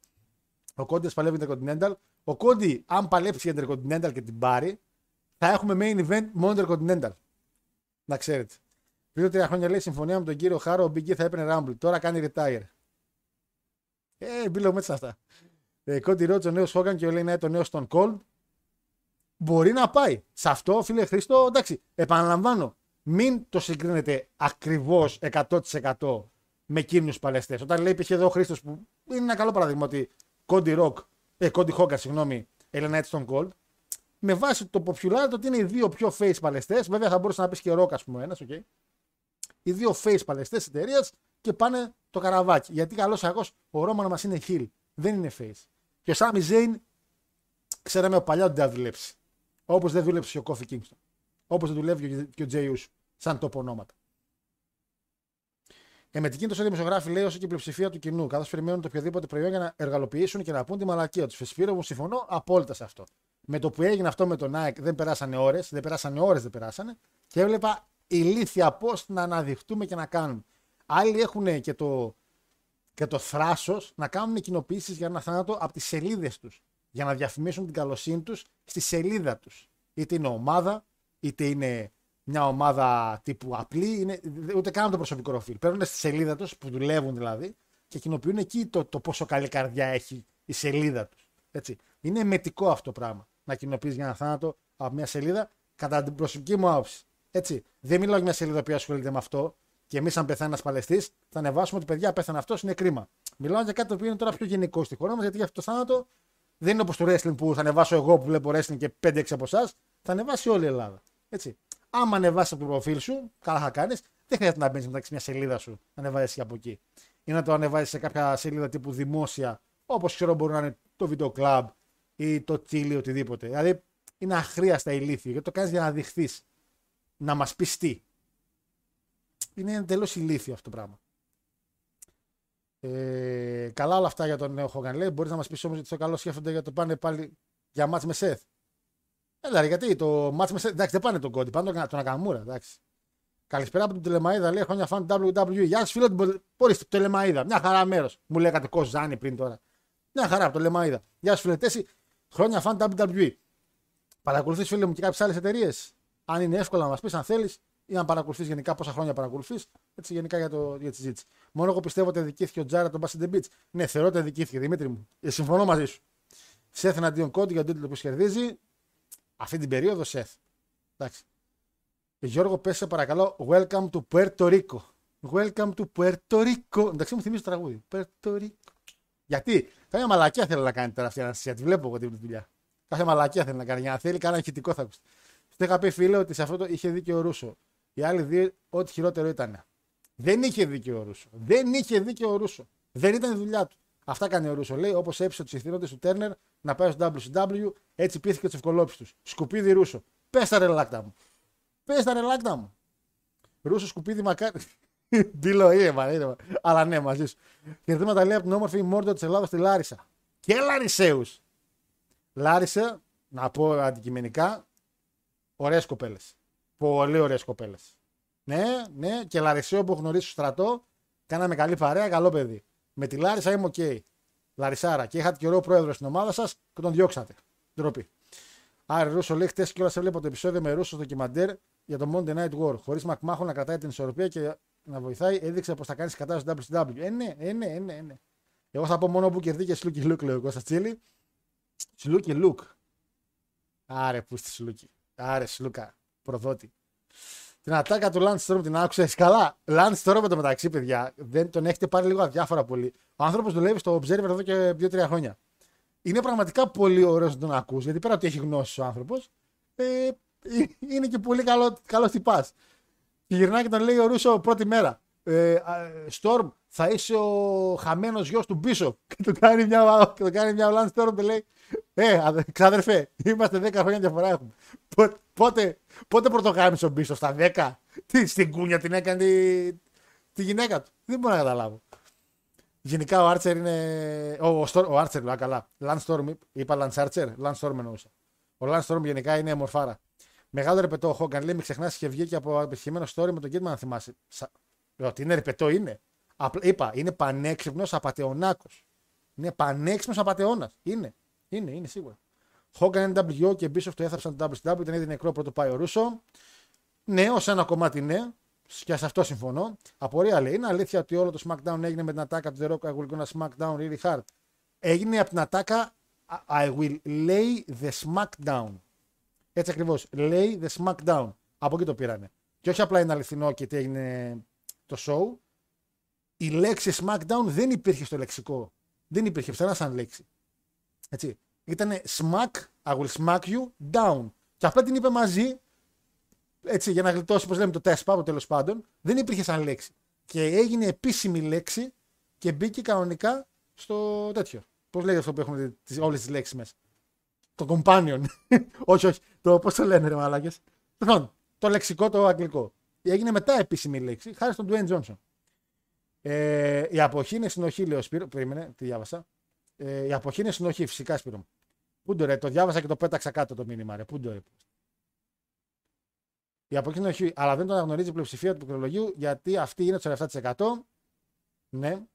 Ο Κόντι παλεύει για την Intercontinental. Ο Κόντι, αν παλέψει για την Intercontinental και την πάρει, θα έχουμε main event μόνο Intercontinental. Να ξέρετε. Πριν τρία χρόνια λέει συμφωνία με τον κύριο Χάρο, ο Big E θα έπαιρνε Rumble. Τώρα κάνει retire. Ε, μπήλω με αυτά. Ε, Κόντι Ρότζ, ο νέος Χόγκαν και ο Λέι Νάιτ, ο νέο Stone Cold. Μπορεί να πάει. Σε αυτό, φίλε Χρήστο, εντάξει, επαναλαμβάνω. Μην το συγκρίνετε ακριβώς 100% με εκείνου παλαιστέ. Όταν λέει π.χ. εδώ ο Χρήστος που είναι ένα καλό παράδειγμα ότι Κόντι Ροκ, ε, Κόντι Χόγκαν, συγγνώμη, Ελένα Stone Cold, με βάση το popularity ότι είναι οι δύο πιο face παλαιστές, βέβαια θα μπορούσε να πεις και Ροκ, ας πούμε, ένας, okay. Οι δύο face παλαιστές εταιρείας και πάνε το καραβάκι. Γιατί καλός αγώ ο Ρόμαν μας είναι heel, δεν είναι face. Και ο Σάμι Ζέιν, ξέραμε από παλιά ότι δεν θα δουλέψει. Όπως δεν δούλεψε και ο Κόφι Kingston. Όπως δεν δουλεύει και ο Τζέι Ούσου, σαν τόπο ονόματα. Ε, με την κίνηση ο δημοσιογράφη λέει όσο και η πλειοψηφία του κοινού, καθώς περιμένουν το οποιοδήποτε προϊόν για να εργαλοποιήσουν και να πούν τη μαλακία τους. Φεσπίρο μου συμφωνώ απόλυτα σε αυτό. Με το που έγινε αυτό με τον Nike δεν περάσανε ώρες, δεν περάσανε ώρες, δεν περάσανε και έβλεπα ηλίθια πώ να αναδειχτούμε και να κάνουν. Άλλοι έχουν και το, και το θράσος να κάνουν κοινοποιήσει για ένα θάνατο από τις σελίδες τους. Για να διαφημίσουν την καλοσύνη τους στη σελίδα τους. Είτε είναι ομάδα, είτε είναι μια ομάδα τύπου απλή, είναι, ούτε καν το προσωπικό προφίλ. Παίρνουν στη σελίδα τους, που δουλεύουν δηλαδή, και κοινοποιούν εκεί το, το πόσο καλή καρδιά έχει η σελίδα τους. Έτσι. Είναι μετικό αυτό το πράγμα. Να κοινοποιείς για ένα θάνατο από μια σελίδα, κατά την προσωπική μου άποψη. Έτσι. Δεν μιλάω για μια σελίδα που ασχολείται με αυτό και εμείς, αν πεθάνει ένας παλαιστής, θα ανεβάσουμε ότι παιδιά πέθανε αυτός, είναι κρίμα. Μιλάω για κάτι το οποίο είναι τώρα πιο γενικό στη χώρα μας, γιατί για αυτό το θάνατο δεν είναι όπως το wrestling που θα ανεβάσω εγώ που βλέπω wrestling και 5-6 από εσάς, θα ανεβάσει όλη η Ελλάδα. Έτσι. Άμα ανεβάσεις από το προφίλ σου, καλά θα κάνεις, δεν χρειάζεται να μπαίνεις μεταξύ μιας σελίδας σου, να ανεβάζει και από εκεί. Ή να το ανεβάζει σε κάποια σελίδα τύπου δημόσια, όπως ξέρω μπορεί να είναι το βίντεο club ή το τσίλι, οτιδήποτε. Δηλαδή είναι αχρίαστα ηλίθιο, γιατί το κάνεις για να δειχθείς, να μας πεις τι. Είναι εντελώς ηλίθιο αυτό το πράγμα. Ε, καλά όλα αυτά για τον νέο Χόγκαν λέει. Μπορείς να μας πεις όμως ότι στο καλό σκέφτονται για το πάνε πάλι για μάτς με Σεθ. Έλα, ρε, γιατί το μάτς με Σεθ. Εντάξει, δεν πάνε τον Κόντι, πάνε τον, τον Ακαμούρα. Εντάξει. Καλησπέρα από την Τελεμαίδα. Λέει χρόνια φαν WWE. Γεια σας, φίλο του Μπορεί Τελεμαίδα. Μια χαρά μέρος. Μου λέγατε Κοζάνη πριν τώρα. Μια χαρά από το Τελεμαίδα. Γεια σας, φίλε Τέση. Χρόνια φαν WWE. Παρακολουθείς, φίλε μου, και κάποιες άλλες εταιρείες; Αν είναι εύκολο να μας πεις, αν θέλεις, ή αν παρακολουθείς γενικά πόσα χρόνια παρακολουθείς, έτσι γενικά για, το, για τη συζήτηση. Μόνο εγώ πιστεύω ότι αδικήθηκε ο Τζάρα τον Basset Beach. Ναι, θεωρώ ότι αδικήθηκε, Δημήτρη μου. Ε, συμφωνώ μαζί σου. Σεθ εναντίον Κόντι για τον τίτλο που κερδίζει. Αυτή την περίοδο Σεθ. Εντάξει. Ε, Γιώργο, πες σε παρακαλώ. Welcome to Puerto Rico. Welcome to Puerto Rico. Εντάξει, μου θυμίζει το τραγούδι. Puerto Rico. Γιατί, κάποια μαλακία θέλει να κάνει τώρα αυτή η αναστασία. Τη βλέπω εγώ τη δουλειά. Κάποια μαλακία θέλει να κάνει. Για να θέλει, κανένα ηχητικό θα ακουστεί. Στο είχα πει φίλε ότι σε αυτό το είχε δίκιο ο Ρούσο. Οι άλλοι δύο, ό,τι χειρότερο ήταν. Δεν είχε δίκιο ο Ρούσο. Δεν είχε δίκιο ο Ρούσο. Δεν ήταν η δουλειά του. Αυτά κάνει ο Ρούσο. Λέει όπως έψησε τους ηθήνοντες του Τέρνερ να πάει στο WCW, έτσι πήθηκε τους ευκολόπιστου. Σκουπίδι Ρούσο. Πες τα ρελάκτα μου. Πες τα ρελάκτα μου. Ρούσο σκουπίδι μακάρι. Μπιλο είναι, Αλλά ναι, μαζί σου. Χαιρετήματα λέει από την όμορφη Μόρντο της Ελλάδας στη Λάρισα. Και Λαρισαίου. Λάρισα, να πω αντικειμενικά, Ωραίες κοπέλες. Πολύ ωραίες κοπέλες. Ναι, ναι, και Λαρισαίο που έχω γνωρίσει στο στρατό. Κάναμε καλή παρέα, καλό παιδί. Με τη Λάρισα είμαι οκ. Λαρισάρα. Και είχατε και ωραίο πρόεδρο στην ομάδα σας και τον διώξατε. Ντροπή. Άρα, Ρούσο λέει: Χτες κιόλα έβλεπα το επεισόδιο με Ρούσο στο ντοκιμαντέρ για το Monday Night War. Χωρίς Μακμάχο να κρατάει την ισορροπία και να βοηθάει, έδειξε πως θα κάνεις κατάσταση στο WCW. Ε, ναι, ε, ναι, ε, ναι, ε, ναι. Εγώ θα πω μόνο που κερδίζει και Σλούκι Λουκ, λέει ο Κώστας Τσίλι. Σλούκι Λουκ. Άρε, πού στη Σλούκι. Άρε, Σλούκα. Προδότη. Την ατάκα του Lance Storm την άκουσα. Καλά. Lance Storm με το μεταξύ, παιδιά, δεν τον έχετε πάρει λίγο αδιάφορα πολύ. Ο άνθρωπος δουλεύει στο Observer εδώ και 2-3 χρόνια. Είναι πραγματικά πολύ ωραίος να τον ακούς, γιατί πέρα ότι έχει γνώση ο άνθρωπος, ε, είναι και πολύ καλό, καλός τυπάς. Και γυρνάει και τον λέει ο Ρούσο πρώτη μέρα. Ε, Storm, θα είσαι ο χαμένος γιος του Μπίσο. Και του κάνει μια, και του κάνει μια Lance Storm και λέει: Ε, ξάδερφε, είμαστε 10 χρόνια διαφορά έχουμε. Πότε, πότε, πότε πρωτοκάμισε ο Μπίσο, στα 10. Τι, στην κούνια την έκανε τη, τη γυναίκα του; Δεν μπορώ να καταλάβω. Γενικά ο Άρτσερ είναι. Ο, ο, Storm, ο Άρτσερ, λέω καλά. Lance Storm, είπα Lance Archer, Lance Storm εννοούσα. Ο Lance Storm γενικά είναι μορφάρα. Μεγάλο ρεπετό ο Χόγκαν λέει: Μην ξεχνάς και βγήκε από επιτυχημένο story με τον Κίτμαν, να θυμάσαι. Σα... Ότι είναι ρεπετό είναι. Απλά, είπα, είναι πανέξυπνος απαταιωνάκο. Είναι πανέξυπνος απαταιώνα. Είναι. Είναι, είναι σίγουρα. Χόγκαν NWO και Bishop το έθαψαν το WCW, ήταν ήδη νεκρό πρώτο πάει ο Ρούσο. Ναι, ως ένα κομμάτι ναι. Και σε αυτό συμφωνώ. Απορία λέει: Είναι αλήθεια ότι όλο το SmackDown έγινε με την ατάκα του The Rock I will gonna SmackDown really hard. Έγινε από την ατάκα I will lay the SmackDown. Έτσι ακριβώς. Λέει The SmackDown. Από εκεί το πήρανε. Και όχι απλά είναι αληθινό και τι έγινε το show. Η λέξη SmackDown δεν υπήρχε στο λεξικό. Δεν υπήρχε πουθενά σαν λέξη. Έτσι. Ήτανε smack, I will smack you down. Και απλά την είπε μαζί, έτσι, για να γλιτώσει, όπως λέμε, το test πάντων τέλος πάντων. Δεν υπήρχε σαν λέξη. Και έγινε επίσημη λέξη και μπήκε κανονικά στο τέτοιο. Πώς λέγεται αυτό που έχουμε όλες τις λέξεις μέσα; Το companion. όχι, όχι. Το πώς το λένε, ρε μαλάκες; Λοιπόν, το λεξικό το αγγλικό. Έγινε μετά επίσημη λέξη, χάρη στον Dwayne Johnson. Ε, η αποχή είναι συνοχή, λέει ο Σπύρο. Περίμενε, τι διάβασα. Ε, η αποχή είναι συνοχή, φυσικά Σπύρο. μου. Πού το ρε, το διάβασα και το πέταξα κάτω το μήνυμα, ρε. Πού το ρε. Η αποχή είναι συνοχή, αλλά δεν το αναγνωρίζει η πλειοψηφία του πληκτρολογίου γιατί αυτή είναι το 47%. Ναι,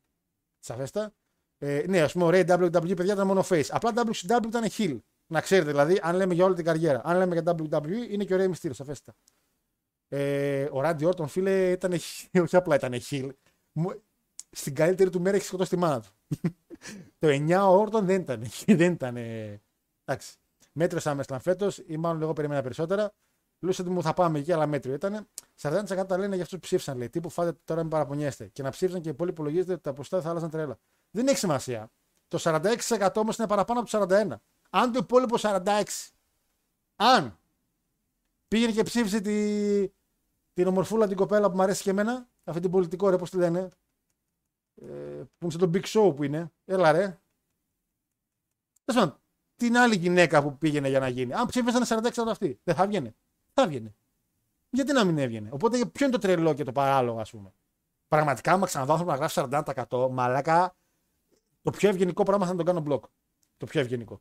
σαφέστα. Ε, ναι, ας πούμε, ο Ray WWE παιδιά ήταν μόνο face. Απλά WCW ήταν heel. Να ξέρετε, δηλαδή, αν λέμε για όλη την καριέρα. Αν λέμε για WWE, είναι και ο Ray Mysterio, σαφέστα. Ε, ο Randy Orton, φίλε, ήταν. Όχι απλά ήταν heel. Στην καλύτερη του μέρα έχει σκοτώσει τη μάνα του. Το 9 ο Orton δεν ήταν. δεν ήταν. Εντάξει. Μέτριο άμεσλαν φέτος, ή μάλλον εγώ περίμενα περισσότερα. Λούσα ότι μου θα πάμε εκεί, αλλά μέτριο ήταν. 40% τα λένε για αυτούς που ψήφισαν. Λέει. Τύπου φάτε τώρα μην παραπονιέστε. Και να ψήφισαν και οι υπόλοιποι υπολογίζετε ότι τα ποστά θα άλλαζαν τρέλα. Δεν έχει σημασία. Το 46% όμως είναι παραπάνω από το 41%. Αν το υπόλοιπο 46, αν πήγαινε και ψήφισε τη, την ομορφούλα την κοπέλα που μου αρέσει και εμένα, αυτή την πολιτικό ρε, πώς τη λένε, ε, που είναι στον Big Show που είναι, έλα ρε. Τέλος την άλλη γυναίκα που πήγαινε για να γίνει. Αν ψήφισαν 46 αυτή, δεν θα βγαινε. Θα βγαινε. Γιατί να μην έβγαινε; Οπότε ποιο είναι το τρελό και το παράλογο, ας πούμε; Πραγματικά, άμα ξαναδώ άνθρωπο να γράφει 40%, μαλάκα, το πιο ευγενικό πράγμα θα τον κάνω μπλοκ. Το πιο ευγενικό.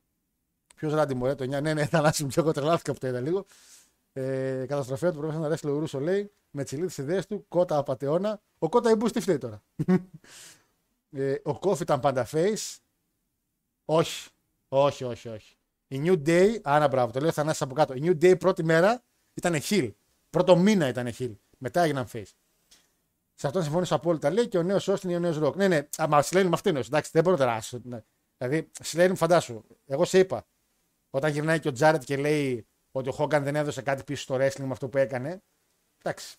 Ποιος ράντι μου, ε, το 9, ναι, ναι, θανάσιμο και εγώ τρελάθηκα από το είδα λίγο. Ε, καταστροφέα του πρέπει να αρέσει ο Ρούσο λέει με τσιλί τις ιδέες του, κότα απαταιώνα. Ο κότα Ιμπού τι φταίει τώρα; ε, ο Κόφι ήταν πάντα face. Όχι, όχι, όχι, όχι. Η New Day, άρα μπράβο, το λέω Θανάσης από κάτω. Η New Day πρώτη μέρα ήταν heel. Πρώτο μήνα ήταν heel. Μετά έγιναν face. Σε αυτό συμφωνήσω απόλυτα. Λέει και ο νέος Όστιν ή ο νέος Ροκ. Ναι, ναι, μα Σλέιν με αυτήν. Εντάξει, δεν μπορώ να τεράσω. Ναι. Δηλαδή, Σλέιν, φαντάσου. Εγώ σε είπα. Όταν γυρνάει και ο Τζάρετ και λέει ότι ο Χόγκαν δεν έδωσε κάτι πίσω στο wrestling με αυτό που έκανε. Εντάξει.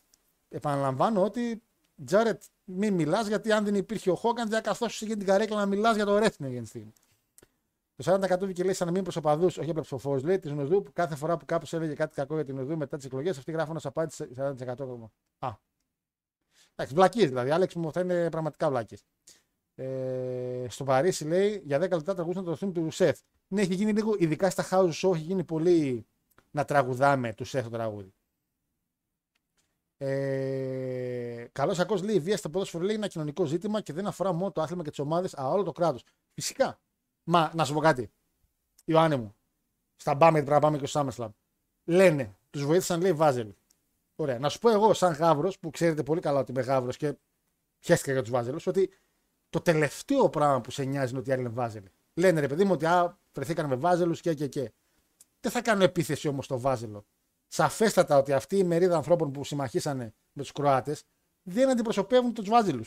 Επαναλαμβάνω ότι Τζάρετ, μην μιλάς γιατί αν δεν υπήρχε ο Χόγκαν δεν θα καθίσει για την καρέκλα να μιλάς για το wrestling για τη στιγμή. Το 40% και λέει σαν να μην προσωπαδού, όχι απλά ψηφοφόρους, λέει της Νουδού που κάθε φορά που κάποιο έλεγε κάτι κακό για την Νουδού μετά τις εκλογές, αυτή γράφουν ως απάντηση 40% ακόμα. Α. Εντάξει, βλακίες δηλαδή. Άλεξ μου θα είναι πραγματικά βλακίες. Ε, στο Παρίσι λέει για 10 λεπτά τραγουδούσαν το theme του Σεφ. Ναι, έχει γίνει λίγο, ειδικά στα house show, έχει γίνει πολύ να τραγουδάμε τους Σεφ το τραγούδι. Ε, Καλός ακό λέει: Η βία στο ποδόσφαιρο λέει ένα κοινωνικό ζήτημα και δεν αφορά μόνο το άθλημα και τις ομάδες, αλλά όλο το κράτος. Φυσικά. Μα να σου πω κάτι. Ιωάννη μου, στα Μπάμε, πρέπει να πάμε και στο SummerSlam. Λένε, τους βοήθησαν, λέει Βάζελοι. Ωραία. Να σου πω εγώ, σαν γάβρο, που ξέρετε πολύ καλά ότι είμαι γάβρο και χαίστηκα για τους Βάζελους, ότι το τελευταίο πράγμα που σε νοιάζει είναι ότι οι άλλοι είναι Βάζελοι. Λένε ρε παιδί μου ότι α, βρεθήκαν με Βάζελους και και και. Δεν θα κάνω επίθεση όμως στο Βάζελο. Σαφέστατα ότι αυτή η μερίδα ανθρώπων που συμμαχήσανε με τους Κροάτες δεν αντιπροσωπεύουν τους Βάζελου.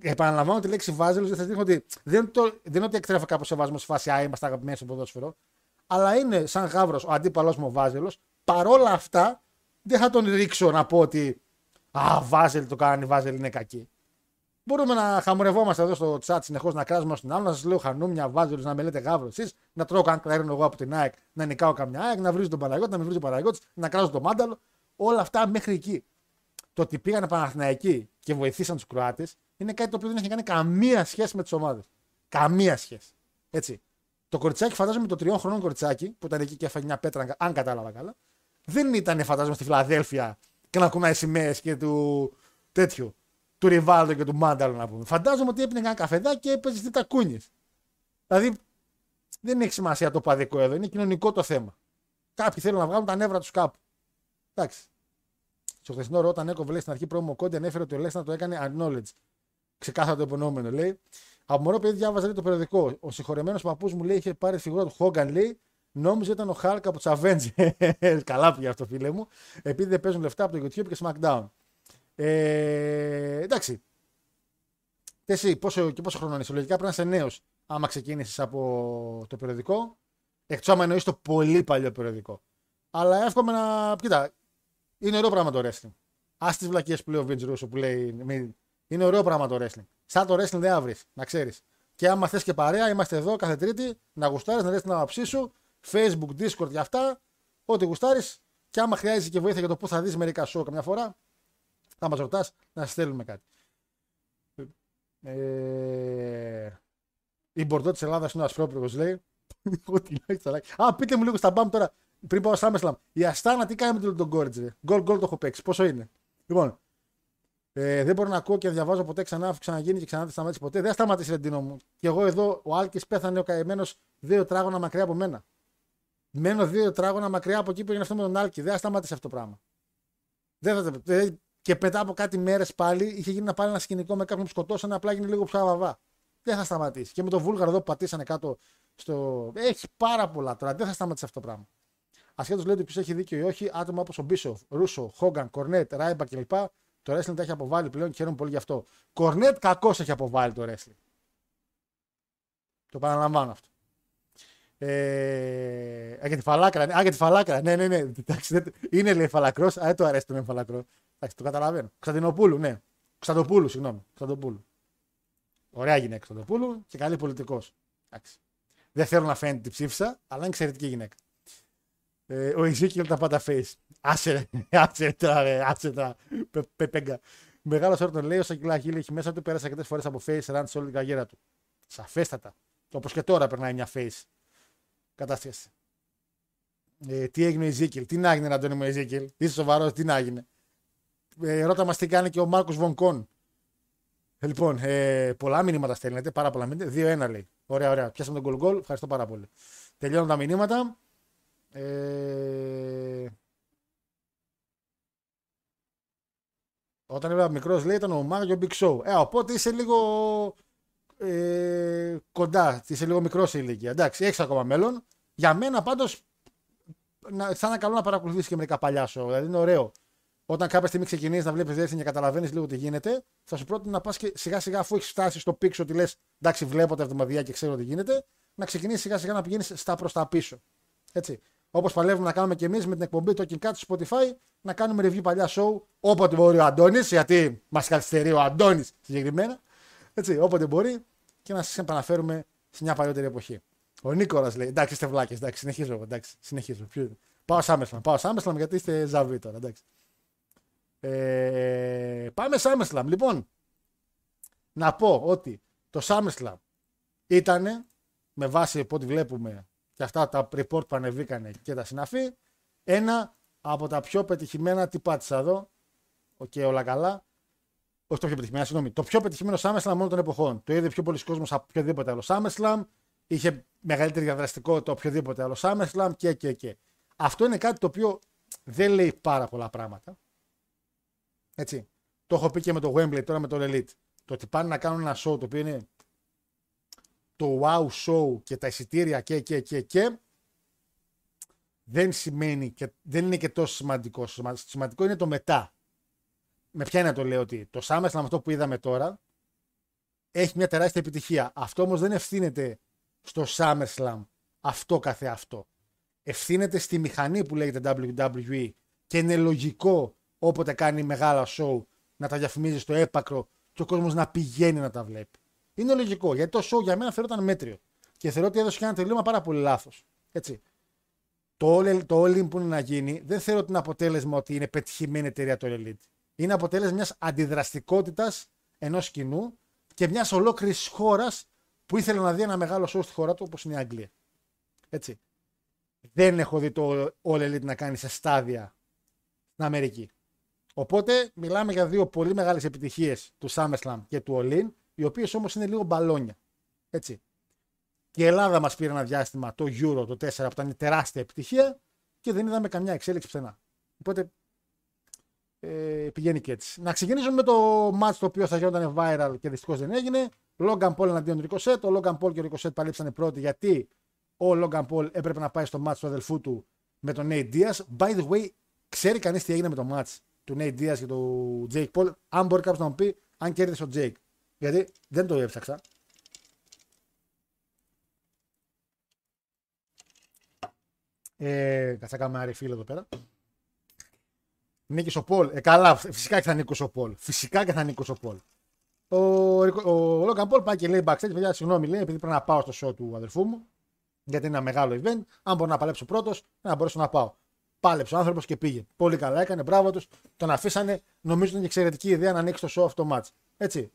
Επαναλαμβάνω τη λέξη Βάζελου, δεν θα δείχνω ότι δεν, το, δεν είναι ότι εκτρέφω κάπως σεβασμός στη φάση Α, είμαστε αγαπημένοι στο ποδόσφαιρο. Αλλά είναι σαν γάβρος ο αντίπαλό μου ο Βάζελο. Παρόλα αυτά, δεν θα τον ρίξω να πω ότι Α, Βάζελ το κάνει, Βάζελ είναι κακή. Μπορούμε να χαμουρευόμαστε εδώ στο chat συνεχώς να κράζουμε στην άλλο, να σας λέω χανούμια, βάζελου, να με λέτε γάβρο εσείς, να τρώω καν κλαρίνο εγώ από την ΑΕΚ, να νικάω καμιά ΑΕΚ, να βρίζω τον Παναγιώτη, να με βρίζει τον Παναγιώτης, να κράζω τον Μάνταλο. Όλα αυτά μέχρι εκεί. Το ότι πήγανε Παναθηναϊκοί και βοηθήσαν τους Κροάτες είναι κάτι το οποίο δεν έχει κάνει καμία σχέση με τις ομάδες. Καμία σχέση. Έτσι. Το κοριτσάκι, φαντάζομαι το τριών χρονών κοριτσάκι, που ήταν εκεί και έφαγε μια πέτρα, αν κατάλαβα καλά, δεν ήταν, φαντάζομαι, στη Φιλαδέλφια και να κουνάει σημαίες και του τέτοιου. Του Ριβάλδο και του Μάνταλο να πούμε. Φαντάζομαι ότι έπινε ένα καφεδάκι και έπαιζε τι τακούνιε. Δηλαδή δεν έχει σημασία το παδικό εδώ, είναι κοινωνικό το θέμα. Κάποιοι θέλουν να βγάλουν τα νεύρα τους κάπου. Εντάξει. Στο χθεσινό ρο, όταν έκοβε λέει, στην αρχή πρόμο κόντι, ανέφερε ότι ο Λέσνα το έκανε acknowledge. Ξεκάθαρα το υπονοούμενο, λέει. Από μωρό παιδί διάβαζα λέει, το περιοδικό. Ο συγχωρεμένος παππούς μου λέει είχε πάρει τη φιγούρα του Χόγκαν, λέει. Νόμιζε ήταν ο Χάλκ από τους Avengers. Καλά πήγε αυτό, φίλε μου. Επειδή δεν παίζουν λεφτά από το YouTube και SmackDown. Ε, εντάξει. Και εσύ, πόσο, και πόσο χρόνο είσαι. Λογικά πρέπει να είσαι νέος άμα ξεκίνησες από το περιοδικό. Εκτός άμα εννοείς το πολύ παλιό περιοδικό. Αλλά εύχομαι να. Κοίτα, είναι ωραίο πράγμα το wrestling. Α τις βλακίες που λέει ο Vince Russo που λέει. μη- Είναι ωραίο πράγμα το wrestling. Σαν το wrestling δεν αύριο, να ξέρεις. Και άμα θες και παρέα, είμαστε εδώ κάθε Τρίτη να γουστάρεις, να δεις την άποψή σου. Facebook, Discord για αυτά. Ό,τι γουστάρεις. Και άμα χρειάζεται και βοήθεια για το πού θα δεις μερικά show καμιά φορά, θα μας ρωτάς να σα στέλνουμε κάτι. Ε, η Μπορντό της Ελλάδας είναι ο Ασπρόπυργος, λέει. Ό,τι λέει στα like. Α, πείτε μου λίγο στα μπαμ τώρα. Πριν πάω στα Σάμεσλαμ. Η Αστάνα τι κάνει με τον Γκόρτζ. Γκολ, γκολ το έχω παίξει. Πόσο είναι; Λοιπόν, ε, δεν μπορώ να ακούω και να διαβάζω ποτέ ξανά, αφού ξαναγίνει και ξανά δεν σταματήσει ποτέ. Δεν θα σταματήσει, Ρεντίνο μου. Και εγώ εδώ, ο Άλκης πέθανε ο καημένος δύο τετράγωνα μακριά από μένα. Μένω δύο τετράγωνα μακριά από εκεί που έγινε αυτό με τον Άλκη. Δεν θα σταματήσει αυτό το πράγμα. Δεν θα, δεν- και μετά από κάτι μέρες πάλι είχε γίνει να πάλι ένα σκηνικό με κάποιον που σκοτώσανε, απλά γίνει λίγο πιο αβαβά. Δεν θα σταματήσει. Και με τον Βούλγαρο εδώ που πατήσανε κάτω στο. Έχει πάρα πολλά τώρα. Δεν θα σταματήσει αυτό το πράγμα. Ασχέτως λέει ότι ποιος έχει δίκιο ή όχι, άτομα όπως ο Μπίσοφ, Ρούσο, Χόγκαν, Κορνέτ, Ράιμπα κλπ. Το wrestling τα έχει αποβάλει πλέον και χαίρομαι πολύ γι' αυτό. Κορνέτ κακώ έχει αποβάλει το wrestling. Το παραλαμβάνω αυτό. Ε, α, για τη φαλάκρα. ναι. Α, για τη φαλάκρα. Ναι, ναι, ναι. Εντάξει, δεν- είναι λέει φαλακρός. Α, δεν το αρέσει το είναι φαλακρό. Εντάξει, το καταλαβαίνω. Κωνσταντινοπούλου, ναι. Κωνσταντοπούλου, συγγνώμη. Κωνσταντοπούλου. Ωραία γυναίκα Κωνσταντοπούλου και καλή πολιτικός. Δεν θέλω να φαίνεται τι ψήφισα, αλλά είναι εξαιρετική γυναίκα. Ε, ο Ιζίκιλ τα πάντα face. Άσε ρε, άσε ρε, τώρα, ρε, άσε τώρα. Πε- Πεπέγκα. Μεγάλος όρο τον λέει, ο Σακυλά Χίλ έχει μέσα του, πέρασε αρκετές φορές από face run σε όλη την καριέρα του. Σαφέστατα. Όπως και τώρα περνάει μια face κατάσταση. Ε, τι έγινε ο Ιζίκιλ, τι να έγινε, Αντώνη μου, Ιζίκιλ. Είσαι σοβαρός, τι να έγινε; Ε, ρώτα μας τι κάνει και ο Μάρκος Βονκόν. Ε, Λοιπόν, ε, πολλά μηνύματα στέλνετε, πάρα πολλά μηνύματα. 2-1 λέει. Ωραία, ωραία. Πιάσαμε τον γκολ γκολ. Ευχαριστώ πάρα πολύ. Τελειώνουν τα μηνύματα. Ε, όταν ήμουν μικρός, λέει ήταν ο Μάγιο Big Show. Ε, οπότε είσαι λίγο ε, κοντά, είσαι λίγο μικρό σε ηλικία. Εντάξει, έχει ακόμα μέλλον. Για μένα πάντως θα είναι καλό να παρακολουθήσεις και μερικά παλιά show. Δηλαδή είναι ωραίο. Όταν κάποια στιγμή ξεκινήσει να βλέπεις wrestling και καταλαβαίνεις λίγο τι γίνεται, θα σου πρότεινα να πας και σιγά σιγά αφού έχεις φτάσει στο πίξο ότι λες: Εντάξει, βλέπω τα εβδομαδία και ξέρω τι γίνεται, να ξεκινήσεις σιγά σιγά να πηγαίνεις στα προς τα πίσω. Έτσι. Όπως παλεύουμε να κάνουμε και εμείς με την εκπομπή Talking Cat στο Spotify, να κάνουμε review παλιά show όποτε μπορεί ο Αντώνης, γιατί μας καθυστερεί ο Αντώνης συγκεκριμένα. Έτσι, όποτε μπορεί και να σας επαναφέρουμε σε μια παλιότερη εποχή. Ο Νίκορας λέει: Εντάξει, είστε βλάκες. Εντάξει, συνεχίζω. εγώ, Εντάξει, συνεχίζω. Ποιο... Πάω Σάμεσλαμ. Πάω Σάμεσλαμ γιατί είστε ζαβή τώρα. Εντάξει. Ε, πάμε SummerSlam. Λοιπόν, να πω ότι το SummerSlam ήταν με βάση από ό,τι βλέπουμε και αυτά τα report που ανεβήκανε και τα συναφή, ένα από τα πιο πετυχημένα, τι πάτησα εδώ, οκ, όλα καλά, όχι το πιο πετυχημένο, συγγνώμη, το πιο πετυχημένο SummerSlam όλων των εποχών. Το είδε πιο πολλοί κόσμος από οποιοδήποτε άλλο SummerSlam, είχε μεγαλύτερη διαδραστικότητα οποιοδήποτε άλλο SummerSlam και, και, και. Αυτό είναι κάτι το οποίο δεν λέει πάρα πολλά πράγματα. Έτσι. Το έχω πει και με το Wembley, τώρα με το Elite. Το ότι πάνε να κάνουν ένα show το οποίο είναι το wow show και τα εισιτήρια και και και και δεν σημαίνει και δεν είναι και τόσο σημαντικό. Σημα- Σημαντικό είναι το μετά. Με ποια είναι το λέω ότι το SummerSlam αυτό που είδαμε τώρα έχει μια τεράστια επιτυχία. Αυτό όμως δεν ευθύνεται στο SummerSlam αυτό καθε αυτό. Ευθύνεται στη μηχανή που λέγεται WWE και είναι λογικό όποτε κάνει μεγάλα show να τα διαφημίζει στο έπακρο και ο κόσμος να πηγαίνει να τα βλέπει. Είναι λογικό γιατί το show για μένα φαινόταν μέτριο και θεωρώ ότι έδωσε και ένα τελείωμα πάρα πολύ λάθος. Έτσι. Το all, το all in που είναι να γίνει δεν θεωρώ ότι είναι αποτέλεσμα ότι είναι πετυχημένη εταιρεία το All Elite. Είναι αποτέλεσμα μιας αντιδραστικότητας ενός κοινού και μιας ολόκληρης χώρας που ήθελε να δει ένα μεγάλο show στη χώρα του όπως είναι η Αγγλία. Έτσι. Δεν έχω δει το All Elite να κάνει σε στάδια στην Αμερική. Οπότε μιλάμε για δύο πολύ μεγάλες επιτυχίες του SummerSlam και του All In, οι οποίες όμως είναι λίγο μπαλόνια. Έτσι. Και η Ελλάδα μας πήρε ένα διάστημα το Euro το 4 που ήταν τεράστια επιτυχία και δεν είδαμε καμιά εξέλιξη πουθενά. Οπότε ε, πηγαίνει και έτσι. Να ξεκινήσουμε με το match το οποίο θα γινόταν viral και δυστυχώς δεν έγινε. Logan Paul εναντίον Ricochet. Ο Logan Paul και ο Ricochet παλέψανε πρώτοι γιατί ο Logan Paul έπρεπε να πάει στο match του αδελφού του με τον Nate Diaz. By the way, ξέρει κανείς τι έγινε με το match του Nate Diaz και του Jake Paul; Αν μπορεί κάποιος να μου πει αν κέρδισε ο Jake. Γιατί δεν το έψαξα. Ε, κάτσα κάνουμε ένα refill εδώ πέρα. Νίκης ο Πολ. Ε, καλά, φυσικά και θα νίκησε ο Πολ. Φυσικά και θα νίκησε ο Πολ. Ο, Ρικο- ο Logan Paul πάει και λέει backstage, παιδιά, συγγνώμη, λέει, επειδή πρέπει να πάω στο show του αδερφού μου, γιατί είναι ένα μεγάλο event. Αν μπορώ να παλέψω πρώτος, να μπορέσω να πάω. Πάλεψε ο άνθρωπος και πήγε. Πολύ καλά έκανε, μπράβο τους. Τον αφήσανε. Νομίζω ότι είναι εξαιρετική ιδέα να ανοίξει το show αυτό το match. Έτσι.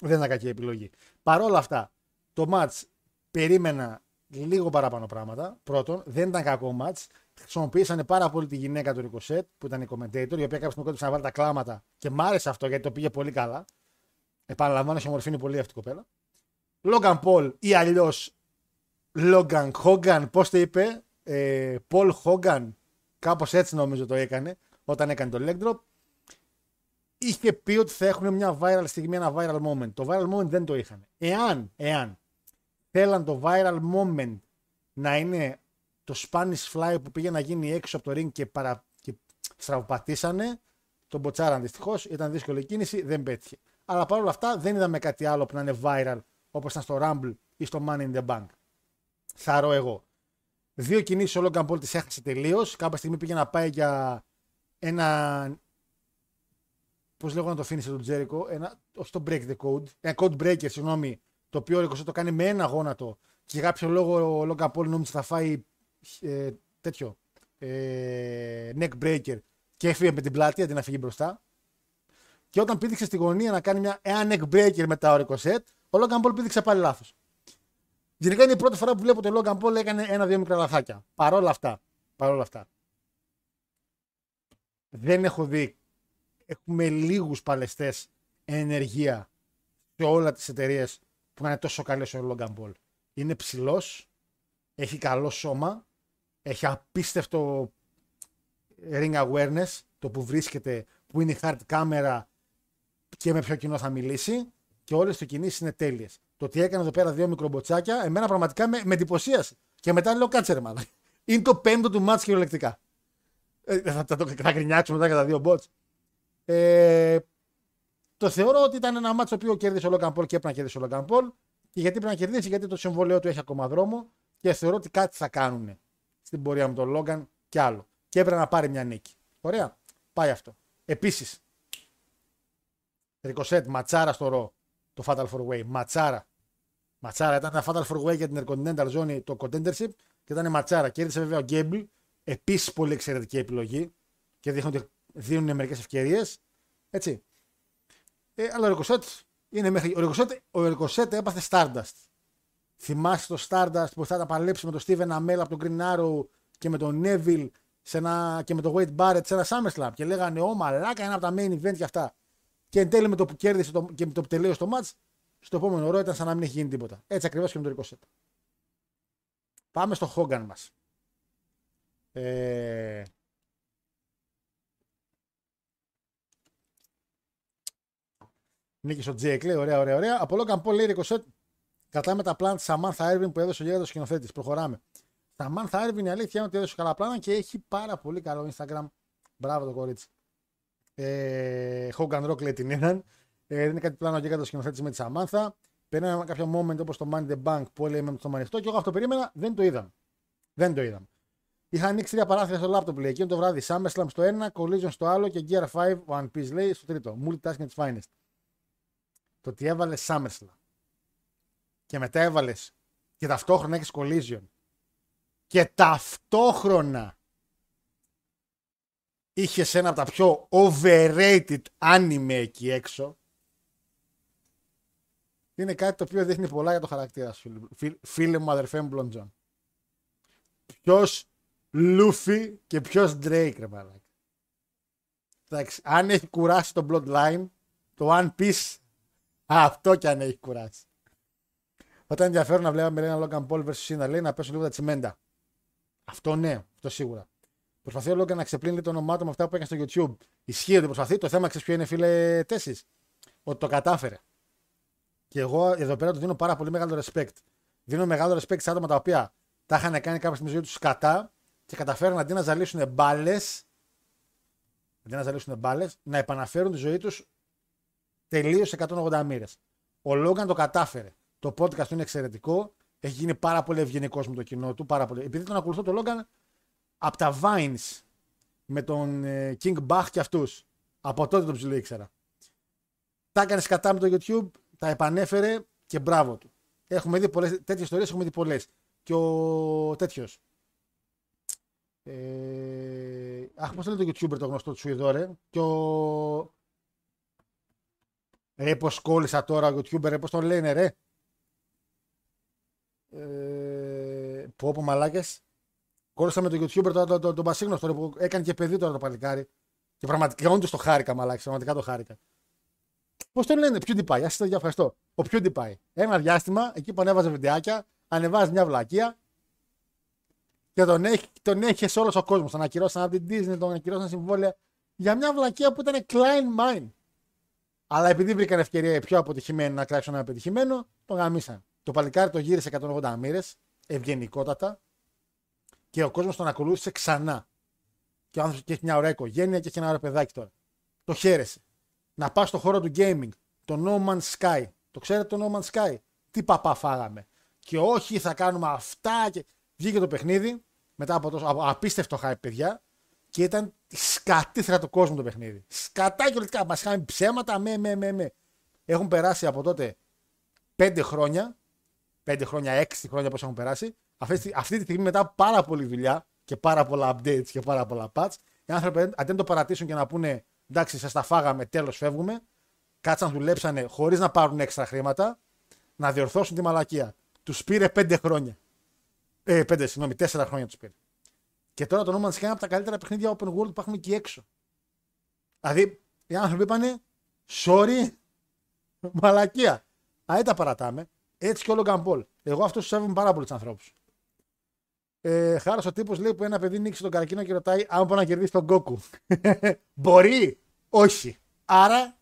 Δεν ήταν κακή επιλογή. Παρ' όλα αυτά, το match περίμενα λίγο παραπάνω πράγματα. Πρώτον, δεν ήταν κακό match. Χρησιμοποίησαν πάρα πολύ τη γυναίκα του Ρικοσέτ, που ήταν η commentator, η οποία κάποια στιγμή κόντυψε να βάλει τα κλάματα και μ' άρεσε αυτό γιατί το πήγε πολύ καλά. Επαναλαμβάνω, σε μορφή είναι πολύ αυτή η κοπέλα. Λόγκαν Πολ ή αλλιώς Λόγκαν Χόγκαν, πώς το είπε, ε, Πολ Χόγκαν, κάπως έτσι νομίζω το έκανε όταν έκανε το leg drop. Είχε πει ότι θα έχουν μια viral στιγμή, ένα viral moment. Το viral moment δεν το είχαν. Εάν, εάν θέλαν το viral moment να είναι το Spanish Fly που πήγε να γίνει έξω από το ring και, παρα... και στραυπατήσανε, τον μποτσάραν δυστυχώς. Ήταν δύσκολη κίνηση, δεν πέτυχε. Αλλά παρόλα αυτά δεν είδαμε κάτι άλλο που να είναι viral όπως ήταν στο Rumble ή στο Money in the Bank. Θαρώ εγώ. Δύο κινήσεις ο Logan Paul τι έχασε τελείως. Κάποια στιγμή πήγε να πάει για ένα. Πώς λέγω να το αφήνει τον Τζέρικο, ένα, όχι το break the code, ένα code breaker, συγγνώμη, το οποίο ο Ρικοσέ το κάνει με ένα γόνατο και για κάποιο λόγο ο Logan Paul νόμιζε θα φάει ε, τέτοιο ε, neck breaker και έφυγε με την πλάτη αντί να φύγει μπροστά. Και όταν πήδηξε στη γωνία να κάνει μια, ένα neck breaker μετά ο Ρικοσέτ, ο Logan Paul πήδηξε πάλι λάθος. Γενικά είναι η πρώτη φορά που βλέπω ότι ο Logan Paul έκανε ένα-δύο μικρά λαθάκια. Παρόλα αυτά. Παρόλα αυτά. Δεν έχω δει. Έχουμε λίγους παλαιστές ενεργεία σε όλα τις εταιρείες που να είναι τόσο καλές ο Logan Paul. Είναι ψηλός, έχει καλό σώμα, έχει απίστευτο ring awareness, το που βρίσκεται, που είναι η hard κάμερα και με ποιο κοινό θα μιλήσει και όλες οι κινήσεις είναι τέλειες. Το ότι έκανε εδώ πέρα δύο μικρομποτσάκια, εμένα πραγματικά με, με εντυπωσίασε. Και μετά λέω κάτσε ρε μάλλον. Είναι το πέμπτο του μάτς κυριολεκτικά. Ε, θα, θα, θα, θα γκρινιάξουμε μετά για τα δύο bots. Ε, το θεωρώ ότι ήταν ένα μάτσο το οποίο κέρδισε ο Logan Paul και έπρεπε να κερδίσει ο Logan Paul. Και γιατί πρέπει να κερδίσει, γιατί το συμβόλαιο του έχει ακόμα δρόμο και θεωρώ ότι κάτι θα κάνουν στην πορεία με τον Logan και άλλο. Και έπρεπε να πάρει μια νίκη. Ωραία. Πάει αυτό. Επίσης, Ρικοσέτ, ματσάρα στο ρο. Το Fatal 4 Way. Ματσάρα. Ματσάρα. Ήταν ένα Fatal 4 Way για την Intercontinental Zone το contendership και ήταν ματσάρα. Κέρδισε βέβαια ο Γκέμπλ. Επίσης πολύ εξαιρετική επιλογή και δείχνουν ότι δίνουν μερικές ευκαιρίες. Έτσι. Ε, αλλά ο Ρικοσέτ είναι μέχρι. Ο Ρικοσέτ, ο Ρικοσέτ έπαθε Stardust. Θυμάσαι το Stardust που θα τα παλέψει με τον Steven Amell από τον Green Arrow και με τον Neville σε ένα, και με τον Wade Barrett σε ένα SummerSlam. Και λέγανε Ω μαλάκα, ένα από τα main event και αυτά. Και εν τέλει με το που κέρδισε και με το που τελείωσε το match, στο επόμενο ρο ήταν σαν να μην έχει γίνει τίποτα. Έτσι ακριβώς και με το 27. Πάμε στο Hogan μας. Ε... Νίκησε ο Τζέκλε, ωραία, ωραία, ωραία. Από Logan λέει 27 κρατάμε τα πλάνα της Samantha Irving που έδωσε ο γίγαντα σκηνοθέτης. Προχωράμε. Samantha Irving η αλήθεια είναι ότι έδωσε καλά πλάνα και έχει πάρα πολύ καλό Instagram. Μπράβο το κορίτσι. Ε, Hogan Rock λέει την είδαν. Ε, δεν είναι κάτι πλάνο ο γίγαντα σκηνοθέτης με τη Samantha. Περνάει κάποιο moment όπως το Money the Bank που όλοι με το ανοιχτό και εγώ αυτό περίμενα. Δεν το είδαμε. Δεν το είδαμε. Είχα ανοίξει τρία παράθυρα στο laptop λέει. Εκείνο το βράδυ SummerSlam στο ένα, Collision στο άλλο και Gear 5 One Piece λέει στο τρίτο. Multitasking at its finest. Το ότι έβαλε SummerSlam και μετά έβαλες και ταυτόχρονα έχεις Collision και ταυτόχρονα είχες ένα από τα πιο overrated anime εκεί έξω. Είναι κάτι το οποίο δείχνει πολλά για το χαρακτήρα σου, φίλε- φίλε μου, αδερφέ μου, Μπλοντζόν. Ποιος Λούφι και ποιος Drake, ρε μαλάκα. Εντάξει, αν έχει κουράσει το Bloodline, το One Piece, αυτό κι αν έχει κουράσει. Θα ήταν ενδιαφέρον να βλέπαμε ένα Logan Paul vs. Cena, λέει να πέσουν λίγο τα τσιμέντα. Αυτό ναι, αυτό σίγουρα. Προσπαθεί ο Logan να ξεπλύνει το όνομά του με αυτά που έκανε στο YouTube. Ισχύει ότι προσπαθεί. Το θέμα ξέρεις ποιο είναι, φίλε Τέσσι. Ότι το κατάφερε. Και εγώ εδώ πέρα του δίνω πάρα πολύ μεγάλο respect. Δίνω μεγάλο respect σε άτομα τα οποία τα είχαν κάνει κάποια στη ζωή τους σκατά και καταφέρουν αντί να ζαλίσουν μπάλες. Αντί να ζαλίσουν μπάλες, να επαναφέρουν τη ζωή τους τελείως 180 μοίρες. Ο Λόγκαν το κατάφερε. Το podcast του είναι εξαιρετικό. Έχει γίνει πάρα πολύ ευγενικός με το κοινό του. Πάρα πολύ. Επειδή τον ακολουθώ τον Λόγκαν από τα Vines με τον ε, King Bach και αυτούς. Από τότε τον ψηλό ήξερα. Τα έκανε κατά με το YouTube, τα επανέφερε και μπράβο του. Έχουμε δει πολλές, τέτοιες ιστορίες έχουμε δει πολλές. Και ο τέτοιος. Ε, αχ, πώς λέει το YouTuber το γνωστό του Σουηδό, ρε. Και ο... Ρε, πώς κόλλησα τώρα ο YouTuber, ρε, πώς τον λένε, ρε. Ε, πω, πω, μαλάκες. Κόλλησα με το YouTuber τώρα, τον το, το, το Πασίγνωστο, ρε, που έκανε και παιδί τώρα το παλικάρι. Και πραγματικά όντως το χάρηκα, μαλάκες, πραγματικά το χάρηκα. Πώς τον λένε, PewDiePie, ας το ευχαριστώ. Ο PewDiePie. Ένα διάστημα, εκεί που ανέβαζε βιντεάκια, ανεβάζει μια βλακεία και τον έχει, τον έχεις σε όλος ο κόσμος. Τον ακυρώσαν από την Disney, τον ακυρώσαν συμβόλαια για μια βλακεία που ήταν Klein Mine. Αλλά επειδή βρήκαν ευκαιρία πιο αποτυχημένη να κράξουν ένα πετυχημένο, τον γαμίσαν. Το παλικάρι το γύρισε 180 μοίρες, ευγενικότατα, και ο κόσμος τον ακολούθησε ξανά. Και ο άνθρωπος και έχει μια ωραία οικογένεια και έχει ένα ωραίο παιδάκι τώρα. Το χαίρεσε να πας στο χώρο του gaming, το No Man's Sky. Το ξέρετε το No Man's Sky; Τι παπά φάγαμε. Και όχι θα κάνουμε αυτά. Και... Βγήκε το παιχνίδι μετά από τόσο από απίστευτο hype, παιδιά. Και ήταν σκατήθρα του κόσμου το παιχνίδι. Σκατά και ολικά. Μας είχαν ψέματα, με, με, με, με. Έχουν περάσει από τότε πέντε χρόνια. Πέντε χρόνια, έξι χρόνια πώ έχουν περάσει. Αυτή, τη- αυτή τη στιγμή μετά από πάρα πολλή δουλειά και πάρα πολλά updates και πάρα πολλά patch, οι άνθρωποι αντί να το παρατήσουν και να πούνε εντάξει, σας τα φάγαμε, τέλος φεύγουμε, κάτσαν, δουλέψανε χωρίς να πάρουν έξτρα χρήματα να διορθώσουν τη μαλακία. Τους πήρε πέντε χρόνια. Ε, πέντε, συγγνώμη, τέσσερα χρόνια τους πήρε. Και τώρα το No Man's Sky είναι από τα καλύτερα παιχνίδια open world που έχουμε εκεί έξω. Δηλαδή, οι άνθρωποι είπανε, sorry, μαλακία. Α, τα παρατάμε. Έτσι και ο Logan Paul. Εγώ αυτό του σέβομαι πάρα πολύ τους ανθρώπους. Ε, Χάρος ο τύπος λέει που ένα παιδί νίξει τον καρκίνο και ρωτάει αν μπορεί να κερδίσει τον Goku. μπορεί, όχι. Άρα.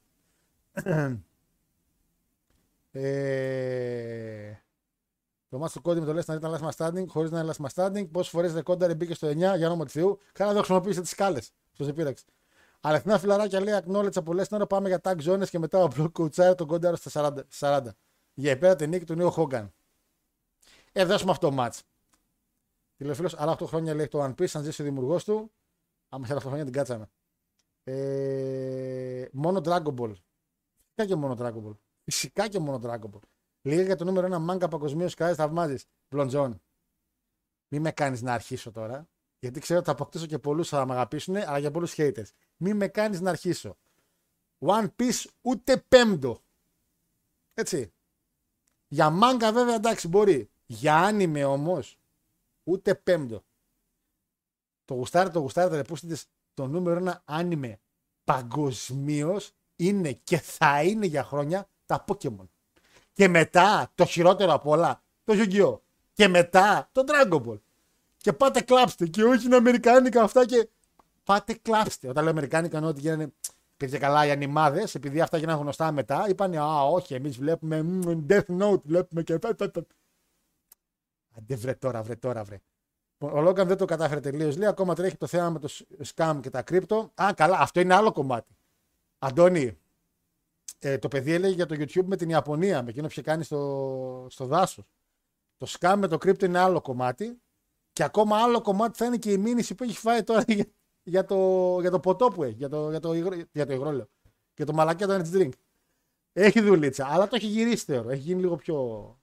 ε, το μάτι του κόντι με το λες να ήταν last man standing, χωρίς να είναι last man standing. Πόσες φορές ρεκόνταρε μπήκε στο 9 για όνομα του Θεού. Κάνα δεν χρησιμοποίησε τις σκάλες. Στο επίδαξη. Αλεθνά φιλαράκια λέει acknowledge από λε ώρα πάμε για tag zones και μετά ο μπλοκ κουτσάρει τον κόνταρο στα 40. 40. Για υπέρα την νίκη του νέου Χόγκαν. Ε, δώσουμε αυτό το match. Τηλεφίλο, άλλα 8 χρόνια λέει το One Piece, αν ζήσει ο δημιουργός του. Άμα θέλει 8 χρόνια την κάτσαμε. Ε, μόνο Dragon Ball. Φυσικά και μόνο Dragon Ball. Φυσικά και μόνο Dragon Ball. Λίγα για το νούμερο ένα μάγκα παγκοσμίως κάρε θαυμάζεις. Μπλοντζόν. Μην με κάνεις να αρχίσω τώρα. Γιατί ξέρω ότι θα αποκτήσω και πολλούς θα με αγαπήσουν, αλλά για πολλούς haters. Μην με κάνεις να αρχίσω. One Piece ούτε πέμπτο. Έτσι. Για μάγκα βέβαια εντάξει μπορεί. Για άνιμε όμως ούτε πέμπτο. Το γουστάρι, το γουστάρι, το ρεπούστητες, το νούμερο ένα άνιμε παγκοσμίως είναι και θα είναι για χρόνια τα Pokemon. Και μετά, το χειρότερο απ' όλα, το Yu-Gi-Oh! Και μετά, το Dragon Ball. Και πάτε κλάψτε. Και όχι είναι Αμερικάνικα αυτά και. Πάτε κλάψτε. Όταν λέω Αμερικάνικα εννοώ ότι γίνανε Πήγε καλά οι ανημάδες, επειδή αυτά γίνανε γνωστά μετά, είπαν Α, όχι, εμείς βλέπουμε μ, Death Note, βλέπουμε και. Αντε βρε τώρα, βρε τώρα, βρε. Ο Λόγκαν δεν το κατάφερε τελείως. Λέει ακόμα τρέχει το θέμα με το scam και τα κρύπτο. Α, καλά, αυτό είναι άλλο κομμάτι. Αντώνη, ε, το παιδί έλεγε για το YouTube με την Ιαπωνία, με εκείνο που είχε κάνει στο, στο δάσος. Το scam με το κρύπτο είναι άλλο κομμάτι. Και ακόμα άλλο κομμάτι θα είναι και η μήνυση που έχει φάει τώρα για, για, το, για το ποτό που έχει. Για το, για το, υγρό, για το υγρό, λέω. Για το μαλακιά το energy drink. Έχει δουλίτσα, αλλά το έχει γυρίσει θεωρώ. Έχει γίνει λίγο πιο.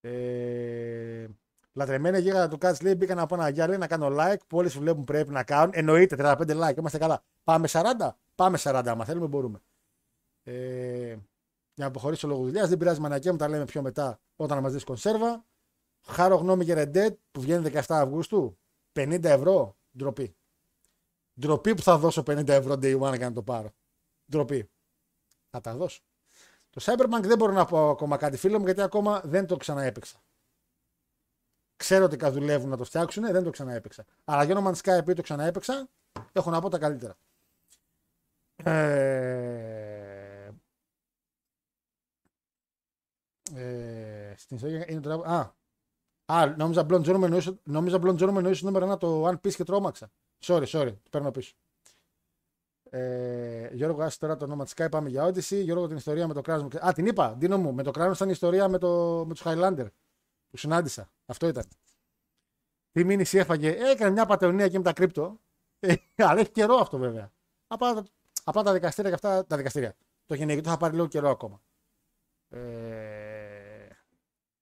Ε, Λατρεμένη γίγαντα του Κάτς λέει: Μπήκα να πω ένα γεια, λέει να κάνω like. Που όλοι σου βλέπουν πρέπει να κάνουν. Εννοείται 35 like, είμαστε καλά. Πάμε 40. Πάμε 40, άμα θέλουμε μπορούμε. Ε, για να αποχωρήσω λόγω δουλειάς, δεν πειράζει μανακέ μου, τα λέμε πιο μετά όταν μας δεις κονσέρβα. Χάρο γνώμη για Red Dead που βγαίνει 17 Αυγούστου. 50 ευρώ. Ντροπή. Ντροπή που θα δώσω 50 ευρώ day one για να το πάρω. Ντροπή. Θα τα δώσω. Το Cyberpunk δεν μπορώ να πω ακόμα κάτι φίλο μου γιατί ακόμα δεν το ξαναέπαιξα. Ξέρω ότι δουλεύουν να το φτιάξουν, δεν το ξαναέπαιξα. Αλλά για No Man's Sky επειδή το ξαναέπαιξα, έχω να πω τα καλύτερα. Ε, ε, στην ιστορία είναι το. Α, α νόμιζα Blonde Journal εννοούσε, νόμιζα Blonde Journal εννοούσε νούμερο ένα το One Piece και τρόμαξα. Sorry, sorry, το παίρνω πίσω. Ε, Γιώργο, άσε τώρα το όνομα της Sky, πάμε για Odyssey. Γιώργο, την ιστορία με το κράνο. Α, την είπα, Δίνω μου. Με το κράνο ήταν η ιστορία με, το, με τους Highlander που συνάντησα. Αυτό ήταν. Τι μήνυση έφαγε; Έκανε μια πατεωνία και με τα κρύπτο. Ε, αλλά έχει καιρό αυτό βέβαια. Απλά, απλά τα δικαστήρια και αυτά. Τα δικαστήρια. Το γυναικείο θα πάρει λίγο καιρό ακόμα. Ε,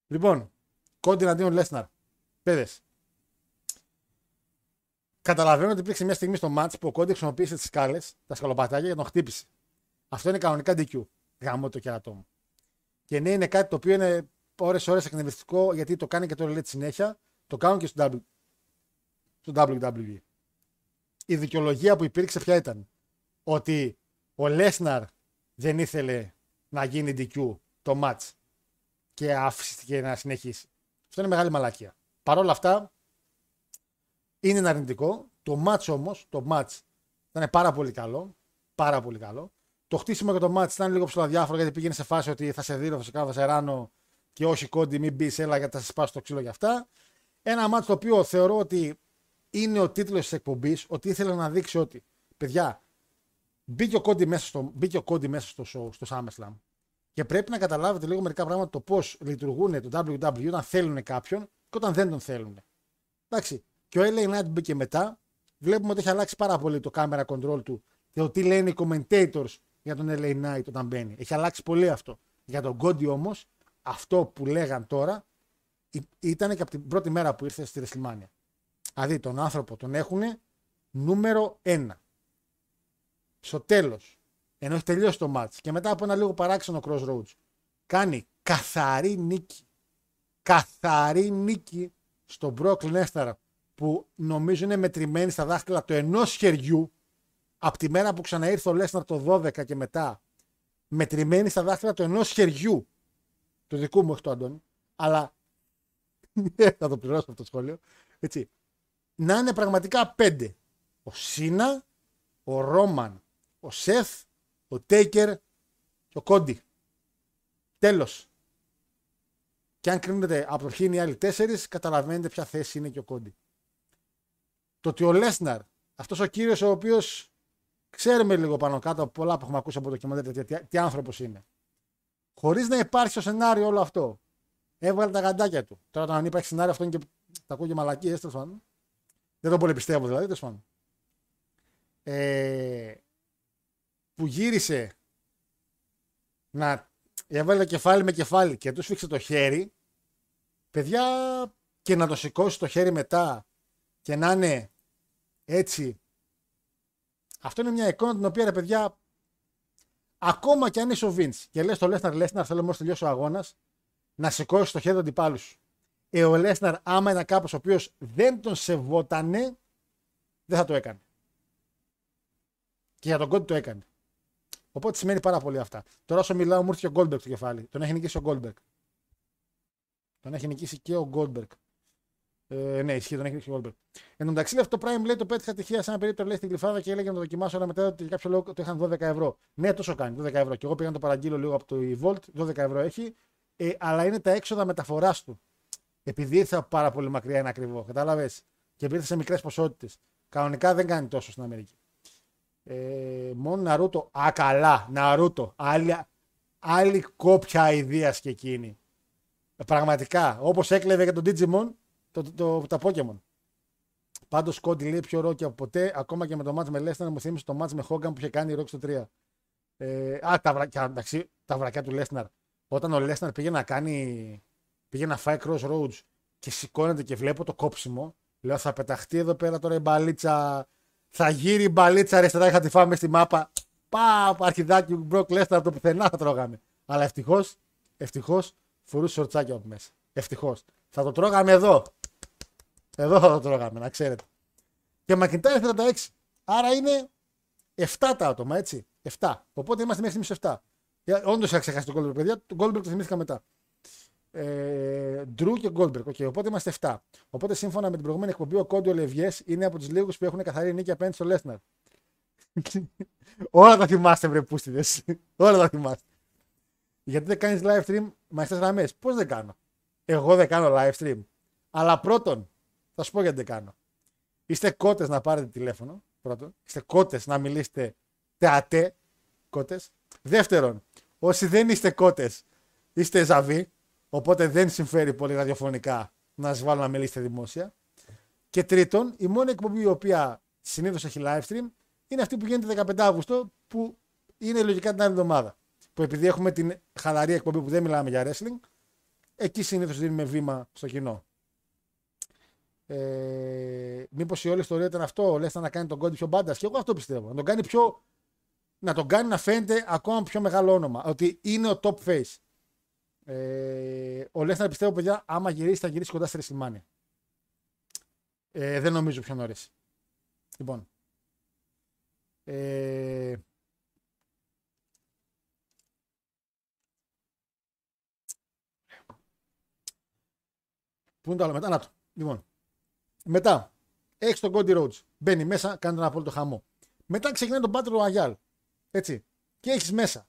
λοιπόν, κόντι αντίον Λέσναρ. Πέδες. Καταλαβαίνω ότι υπήρξε μια στιγμή στο μάτς που ο Κόντι χρησιμοποίησε τις σκάλες, τα σκαλοπατάκια για να τον χτύπησε. Αυτό είναι κανονικά DQ. Γαμώ το κερατό μου. Και ναι, είναι κάτι το οποίο είναι ώρε-ώρε εκνευριστικό γιατί το κάνει και το λέει συνέχεια. Το κάνουν και στο, w... στο WWE. Η δικαιολογία που υπήρξε ποια ήταν; Ότι ο Λέσναρ δεν ήθελε να γίνει DQ το match και άφησε να συνεχίσει. Αυτό είναι μεγάλη μαλακία. Παρ' όλα αυτά, είναι ένα αρνητικό. Το match όμως, το match ήταν πάρα πολύ καλό. Πάρα πολύ καλό. Το χτίσιμο για το match ήταν λίγο πιο αδιάφορο γιατί πήγαινε σε φάση ότι θα σε δίνω, θα σε κάνω, θα σε ράνω και όχι κόντι, μην μπεις, έλα γιατί θα σα πάω στο ξύλο για αυτά. Ένα μάτσο το οποίο θεωρώ ότι είναι ο τίτλος της εκπομπής, ότι ήθελε να δείξει ότι, παιδιά, μπήκε ο κόντι μέσα στο, μπήκε ο κόντι μέσα στο show, στο SummerSlam. Και πρέπει να καταλάβετε λίγο μερικά πράγματα το πώς λειτουργούν το WWE όταν θέλουν κάποιον και όταν δεν τον θέλουν. Εντάξει. Και ο LA Knight μπήκε μετά. Βλέπουμε ότι έχει αλλάξει πάρα πολύ το camera control του και το τι λένε οι commentators για τον LA Knight όταν μπαίνει. Έχει αλλάξει πολύ αυτό. Για τον Κόντι όμως αυτό που λέγαν τώρα ήταν και από την πρώτη μέρα που ήρθε στη WrestleMania. Δηλαδή τον άνθρωπο τον έχουν νούμερο ένα. Στο τέλος, ενώ έχει τελειώσει το match και μετά από ένα λίγο παράξενο crossroads, κάνει καθαρή νίκη. Καθαρή νίκη στον Brock Lesnar που νομίζω είναι μετρημένη στα δάχτυλα του ενός χεριού από τη μέρα που ξαναήρθε ο Lesnar το 12 και μετά μετρημένη στα δάχτυλα του ενός χεριού του δικού μου, όχι του Αντώνη, αλλά θα το πληρώσω αυτό το σχόλιο. Έτσι. Να είναι πραγματικά πέντε. Ο Σίνα, ο Ρόμαν, ο Σεφ, ο Τέικερ και ο Κόντι. Τέλος. Και αν κρίνετε από το είναι οι άλλοι τέσσερις, καταλαβαίνετε ποια θέση είναι και ο Κόντι. Το ότι ο Λέσναρ, αυτός ο κύριος ο οποίος ξέρουμε λίγο πάνω κάτω από πολλά που έχουμε ακούσει από το ντοκιμαντέρ τι, τι άνθρωπος είναι χωρίς να υπάρχει στο σενάριο όλο αυτό. Έβγαλε τα γαντάκια του. Τώρα, όταν υπάρχει σενάριο, αυτό είναι και. Τα ακούω και μαλακίες, τέλος πάντων. Δεν το πολύ πιστεύω δηλαδή, τέλος πάντων. Ε, που γύρισε να έβαλε κεφάλι με κεφάλι και τους σφίξε το χέρι, παιδιά, και να το σηκώσει το χέρι μετά και να είναι έτσι. Αυτό είναι μια εικόνα την οποία, ρε παιδιά, Ακόμα και αν είσαι ο Βίντ και λες το Λέσναρ, Λέσναρ, θέλω μόλις τελειώσει ο αγώνας να σηκώσει το χέρι του αντιπάλου σου. Ε, ο Λέσναρ, άμα ήταν κάποιος ο οποίος δεν τον σεβότανε, δεν θα το έκανε. Και για τον Cody το έκανε. Οπότε σημαίνει πάρα πολύ αυτά. Τώρα όσο μιλάω, μου ήρθε ο Goldberg στο κεφάλι. Τον έχει νικήσει ο Goldberg. Τον έχει νικήσει και ο Goldberg. Ε, ναι, ισχύει, τον έχει ρίξει ο Goldberg. Εν τω μεταξύ, αυτό το Prime λέει το πέτυχα τυχαία σε ένα περίπτερο λέει στη Γλυφάδα και έλεγε να το δοκιμάσω, αλλά μετά ότι για κάποιο λόγο το είχαν 12 ευρώ. Ναι, τόσο κάνει, 12 ευρώ. Και εγώ πήγα να το παραγγείλω λίγο από το Wolt, 12 ευρώ έχει, ε, αλλά είναι τα έξοδα μεταφοράς του. Επειδή ήρθα πάρα πολύ μακριά είναι ακριβό, κατάλαβες; Και επειδή ήρθα σε μικρές ποσότητες. Κανονικά δεν κάνει τόσο στην Αμερική. Ε, μόνο Ναρούτο. Α, καλά. Ναρούτο. Άλλη, άλλη κόπια ιδέας και εκείνη. Ε, πραγματικά. Όπως έκλεβε για τον Digimon το, το, το, τα Pokemon. Πάντως Κόντι λέει πιο ρόκι από ποτέ. Ακόμα και με το μάτς με Λέσναρ μου θύμισε το μάτς με Χόγκαν που είχε κάνει η Rock στο 3. Ε, α, τα βρακιά, εντάξει, τα βρακιά του Λέσναρ. Όταν ο Λέσναρ πήγε να κάνει. πήγε να φάει crossroads και σηκώνεται και βλέπω το κόψιμο. Λέω θα πεταχτεί εδώ πέρα τώρα η μπαλίτσα. Θα γύρει η μπαλίτσα αριστερά. Είχα τη φάμε στη μάπα. Πα, αρχιδάκι Μπροκ Λέσναρ από το πουθενά θα τρώγαμε. Αλλά ευτυχώς, ευτυχώς φορούσε σορτσάκια από μέσα. Ευτυχώς. Θα το τρώγαμε εδώ. Εδώ θα το τρώγαμε, να ξέρετε. Και McIntyre 46. Άρα είναι 7 τα άτομα, έτσι. 7. Οπότε είμαστε μέχρι στιγμής 7. Όντως είχα ξεχάσει τον Goldberg, παιδιά. Τον Goldberg το θυμήθηκα μετά. Ε, Drew και Goldberg. Okay, οπότε είμαστε 7. Οπότε σύμφωνα με την προηγούμενη εκπομπή, ο Κόντιο Λευγέ είναι από τους λίγους που έχουν καθαρή νίκη απέναντι στο Λέσναρ. Όλα τα θυμάστε, βρε πούστιδες. Όλα τα θυμάστε. Γιατί δεν κάνεις live stream με αυτέ γραμμές. Πώς δεν κάνω; Εγώ δεν κάνω live stream. Αλλά πρώτον, θα σου πω γιατί δεν κάνω. Είστε κότες να πάρετε τηλέφωνο. Πρώτον. Είστε κότες να μιλήσετε τεατέ. Κότες. Δεύτερον, όσοι δεν είστε κότες, είστε ζαβοί. Οπότε δεν συμφέρει πολύ ραδιοφωνικά να σας βάλω να μιλήσετε δημόσια. Και τρίτον, η μόνη εκπομπή η οποία συνήθως έχει live stream είναι αυτή που γίνεται 15 Αύγουστο, που είναι λογικά την άλλη εβδομάδα. Που επειδή έχουμε την χαλαρή εκπομπή που δεν μιλάμε για wrestling, εκεί συνήθως δίνουμε βήμα στο κοινό. Ε, Μήπως η όλη ιστορία ήταν αυτό, λες να κάνει τον κόντι πιο μπάντας. Και εγώ αυτό πιστεύω. Να τον κάνει πιο. Να τον κάνει να φαίνεται ακόμα πιο μεγάλο όνομα. Ότι είναι ο top face. Ε, ο Λέσναρ πιστεύω, παιδιά, άμα γυρίσει, θα γυρίσει κοντά στη Ρεσιλμάνια. Ε, δεν νομίζω πιο νωρίς. Λοιπόν. Ε, Πού είναι το άλλο μετά, να το. Λοιπόν. Μετά, έχει τον Cody Rhodes. Μπαίνει μέσα, κάνει τον απόλυτο χαμό. Μετά ξεκινάει τον Battle Royale. Έτσι. Και έχεις μέσα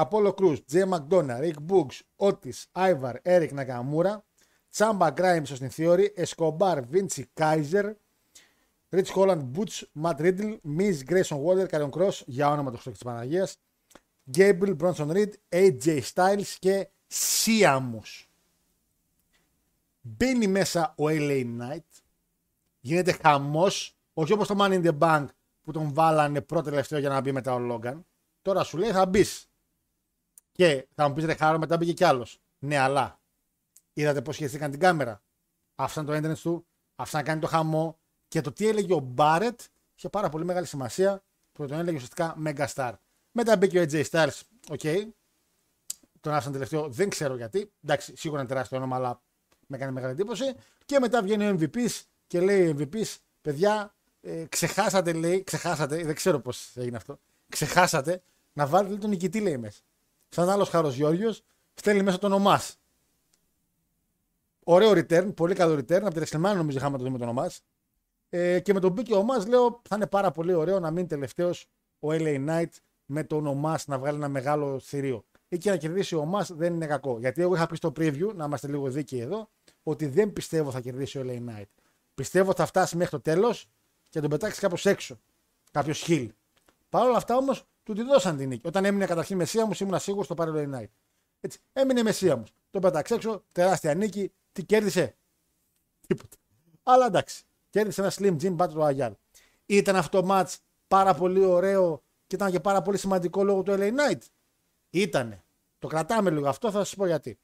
Απόλο Κρού, Τζέ Μακδόνα, Ρίγκ Μπουγκ, Ότι, Άιβαρ, Έρικ Νακαμούρα, Τσάμπα Κράιμσο στην Θεώρη, Εσκομπάρ, Βίντσι Κάιζερ, Ρίτ Χόλαντ, Μπούτσμαντ Ρίτλ, Μιζ, Γκρέισον Βόλτερ, Καριον Κρό, Για όνομα το χρώμα της Παναγίας, Γκέιμπριλ, Μπρόνσον, Ρίτ, AJ Σtyles και Σίαμου. Μπαίνει μέσα ο LA Knight, γίνεται χαμός, όχι όπως το Money in the Bank που τον βάλανε πρώτο τελευταίο για να μπει μετά ο Λόγκαν, τώρα σου λέει θα μπεις. Και θα μου πει ρε Χάρο, μετά μπήκε κι άλλος. Ναι, αλλά είδατε πώς χειριστήκαν την κάμερα. Άφησαν το entrance του, άφησαν να κάνει το χαμό. Και το τι έλεγε ο Μπάρετ είχε πάρα πολύ μεγάλη σημασία που τον έλεγε ουσιαστικά Megastar. Μετά μπήκε ο AJ Styles, OK. Okay. Τον άφησαν τελευταίο, δεν ξέρω γιατί. Εντάξει, σίγουρα είναι τεράστιο όνομα, αλλά με έκανε μεγάλη εντύπωση. Και μετά βγαίνει ο MVP και λέει ο MVP, παιδιά, ε, ξεχάσατε, λέει, ξεχάσατε, δεν ξέρω πώς έγινε αυτό. Ξεχάσατε να βάλετε τον νικητή, λέει μέσα. Σαν άλλος χάρος Γιώργιος, στέλνει μέσα τον Ομάς. Ωραίο return, πολύ καλό return. Από την WrestleMania νομίζω είχαμε το δούμε τον Ομάς. Ε, και με τον Μπίκη Ομάς λέω θα είναι πάρα πολύ ωραίο να μείνει τελευταίος ο LA Knight με τον Ομάς να βγάλει ένα μεγάλο θηρίο. Ή και να κερδίσει ο Ομάς δεν είναι κακό. Γιατί εγώ είχα πει στο preview, να είμαστε λίγο δίκαιοι εδώ, ότι δεν πιστεύω θα κερδίσει ο LA Knight. Πιστεύω θα φτάσει μέχρι το τέλος και τον πετάξει κάπως έξω. Κάποιος χιλ. Παρ' όλα αυτά όμως του τη δώσαν την νίκη. Όταν έμεινε καταρχήν μεσία μου, ήμουν σίγουρος στο πάρει ο Knight. Έτσι. Έμεινε μεσία μου. Τον πέταξε έξω, τεράστια νίκη. Τι κέρδισε. Τίποτα. Αλλά εντάξει. Κέρδισε ένα Slim Jim Battle Royale. Ήταν αυτό το match πάρα πολύ ωραίο και ήταν και πάρα πολύ σημαντικό λόγω του LA Knight. Ήτανε. Το κρατάμε λίγο αυτό, θα σας πω γιατί.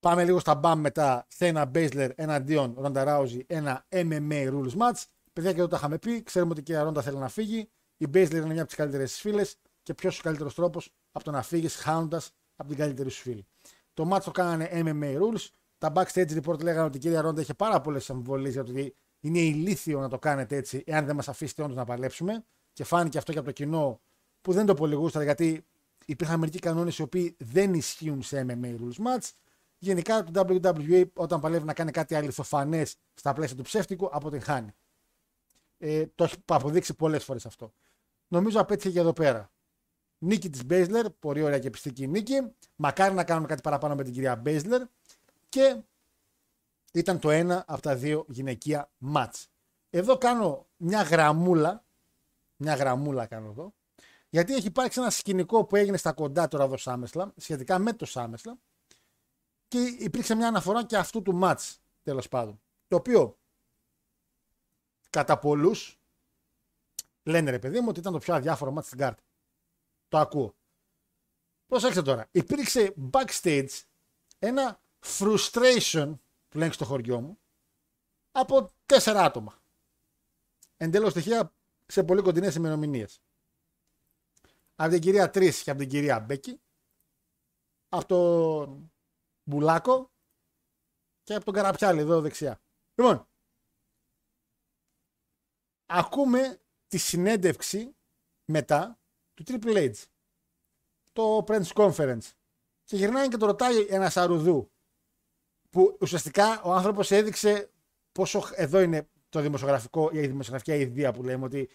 Πάμε λίγο στα μπαμ μετά. Σέινα Μπέισλερ εναντίον Ρόντα Ράουζι, ένα MMA rules match. Παιδιά και εδώ τα είχαμε πει. Ξέρουμε ότι και η Ρόντα θέλει να φύγει. Η Μπέισλερ είναι μια από τις καλύτερες φίλες και ποιος ο καλύτερος τρόπος από το να φύγεις χάνοντας από την καλύτερη σου φίλη. Το match το κάνανε MMA rules. Τα backstage report λέγανε ότι η κυρία Ρόντα είχε πάρα πολλές αμφιβολίε για το ότι είναι ηλίθιο να το κάνετε έτσι, εάν δεν μας αφήσετε όντως να παλέψουμε. Και φάνηκε αυτό και από το κοινό που δεν το πολύ γιατί υπήρχαν μερικοί κανόνες οι οποίοι δεν ισχύουν σε MMA rules match. γενικά το WWE όταν παλεύει να κάνει κάτι αληθοφανές στα πλαίσια του ψεύτικου, αποτυγχάνει. Ε, το έχει αποδείξει πολλές φορές αυτό. Νομίζω απέτυχε και εδώ πέρα. Νίκη της Μπέισλερ, πολύ ωραία και πιστική νίκη. Μακάρι να κάνουμε κάτι παραπάνω με την κυρία Μπέισλερ. Και ήταν το ένα από τα δύο γυναικεία μάτς. Εδώ κάνω μια γραμμούλα, μια γραμμούλα κάνω εδώ, γιατί έχει υπάρξει ένα σκηνικό που έγινε στα κοντά τώρα εδώ Σάμεσλα, σχετικά με το Σάμεσλα, και υπήρξε μια αναφορά και αυτού του μάτς, τέλος πάντων. Το οποίο, κατά πολλούς, λένε ρε παιδί μου ότι ήταν το πιο αδιάφορο μάτς στην κάρτα. Το ακούω. Προσέξτε τώρα. Υπήρξε backstage ένα frustration που λένε στο χωριό μου από τέσσερα άτομα. Εντελώς στοιχεία σε πολύ κοντινές ημερομηνίες. Από την κυρία Τρεις και από την κυρία Μπέκη. Από τον Μπουλάκο και από τον Καραπιάλη εδώ δεξιά. Λοιπόν, ακούμε τη συνέντευξη μετά του Triple H. Το Press Conference. Και γυρνάει και το ρωτάει ένας αρουδού που ουσιαστικά ο άνθρωπος έδειξε πόσο εδώ είναι το δημοσιογραφικό, η δημοσιογραφική ιδέα που λέμε ότι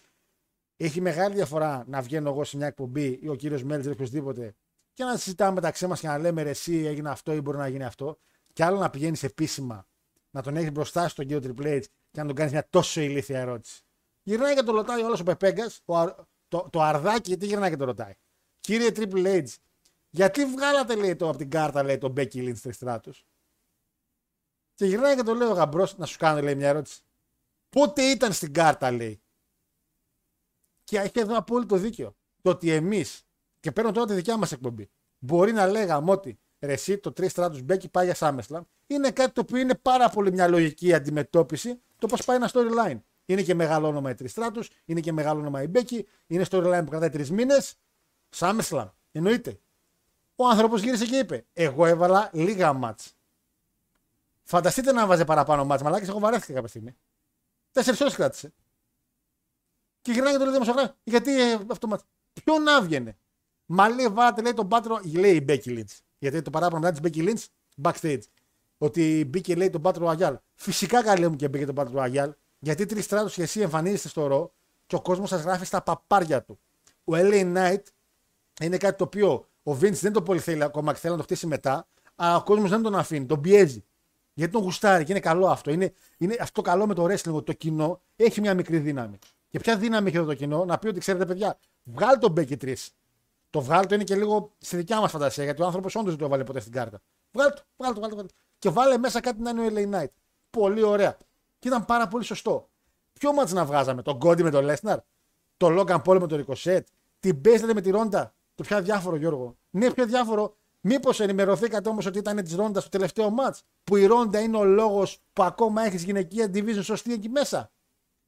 έχει μεγάλη διαφορά να βγαίνω εγώ σε μια εκπομπή ή ο κύριος Μέλτζερ ή οποιοδήποτε και να συζητάμε μεταξύ μας και να λέμε ρε, εσύ έγινε αυτό ή μπορεί να γίνει αυτό. Και άλλο να πηγαίνεις επίσημα, να τον έχεις μπροστά στον κύριο Triple και να τον κάνεις μια τόσο ηλίθια ερώτηση. Γυρνάει και το ρωτάει όλος ο Πεπέγκας, το, το αρδάκι, γιατί γυρνάει και το ρωτάει. Κύριε Triple H, γιατί βγάλατε λέει το από την κάρτα λέει τον Becky Lynch τριχτρά του. Και γυρνάει και το λέει ο γαμπρός να σου κάνει λέει μια ερώτηση. Πότε ήταν στην κάρτα λέει; Και έχει εδώ απόλυτο δίκιο. Το ότι εμείς, και παίρνω τώρα τη δικιά μας εκπομπή, μπορεί να λέγαμε ότι ρε, εσύ το τρεις στράτους Μπέκι πάει για Σάμεσλαμ, είναι κάτι το οποίο είναι πάρα πολύ μια λογική αντιμετώπιση το πώς πάει ένα storyline. Είναι και μεγάλο όνομα η Τριστράτους, είναι και μεγάλο όνομα η Μπέκη, είναι storyline που κρατάει τρεις μήνες. Σάμεσλαμ, εννοείται. Ο άνθρωπος γύρισε και είπε: Εγώ έβαλα λίγα μάτς. Φανταστείτε να βάζε παραπάνω μάτς, μαλάκι, εγώ βαρέθηκα κάποια στιγμή. Τέσσερις ώρες κράτησε. Και γυρνάει και το λέει δημοσιογράφο. Γιατί ε, αυτό μάτς. Ποιο να βγαινε. Μα λέει, βάλατε λέει τον Πάτρο, λέει η Μπέκη Λίντς. Γιατί το παράπονο μετά της Μπέκη Λίντς, backstage. Ότι μπήκε λέει τον Πάτρο Αγιάλ. Φυσικά καλή μου και μπήκε τον Πάτρο Αγιάλ. Γιατί τρεις στράτους και εσύ εμφανίζεστε στο ρο και ο κόσμος σας γράφει στα παπάρια του. Ο LA Knight είναι κάτι το οποίο ο Vince δεν το πολύ θέλει ακόμα και θέλει να το χτίσει μετά, αλλά ο κόσμος δεν τον αφήνει, τον πιέζει. Γιατί τον γουστάρει και είναι καλό αυτό. Είναι, είναι αυτό καλό με το wrestling, ότι το κοινό έχει μια μικρή δύναμη. Και ποια δύναμη έχει εδώ το κοινό, να πει ότι ξέρετε, παιδιά, βγάλει τον Becky 3. Το βγάλει το είναι και λίγο στη δικιά μας φαντασία, γιατί ο άνθρωπος όντως δεν το έβαλε ποτέ στην κάρτα. Βγάλει το, βγάλει το, βγάλει το. Και βάλε μέσα κάτι να είναι ο LA Knight. Πολύ ωραία. Και ήταν πάρα πολύ σωστό. Ποιο μάτς να βγάζαμε, τον Κόντι με τον Λέσναρ, τον Λόγκαν Πόλ με τον Ρικοσέτ, την Μπέστρε με τη Ρόντα. Το πιο διάφορο, Γιώργο. Ναι, πιο διάφορο. Μήπως ενημερωθήκατε όμως ότι ήταν της Ρόντας στο τελευταίο μάτς, που η Ρόντα είναι ο λόγος που ακόμα έχεις γυναικεία division σωστή εκεί μέσα;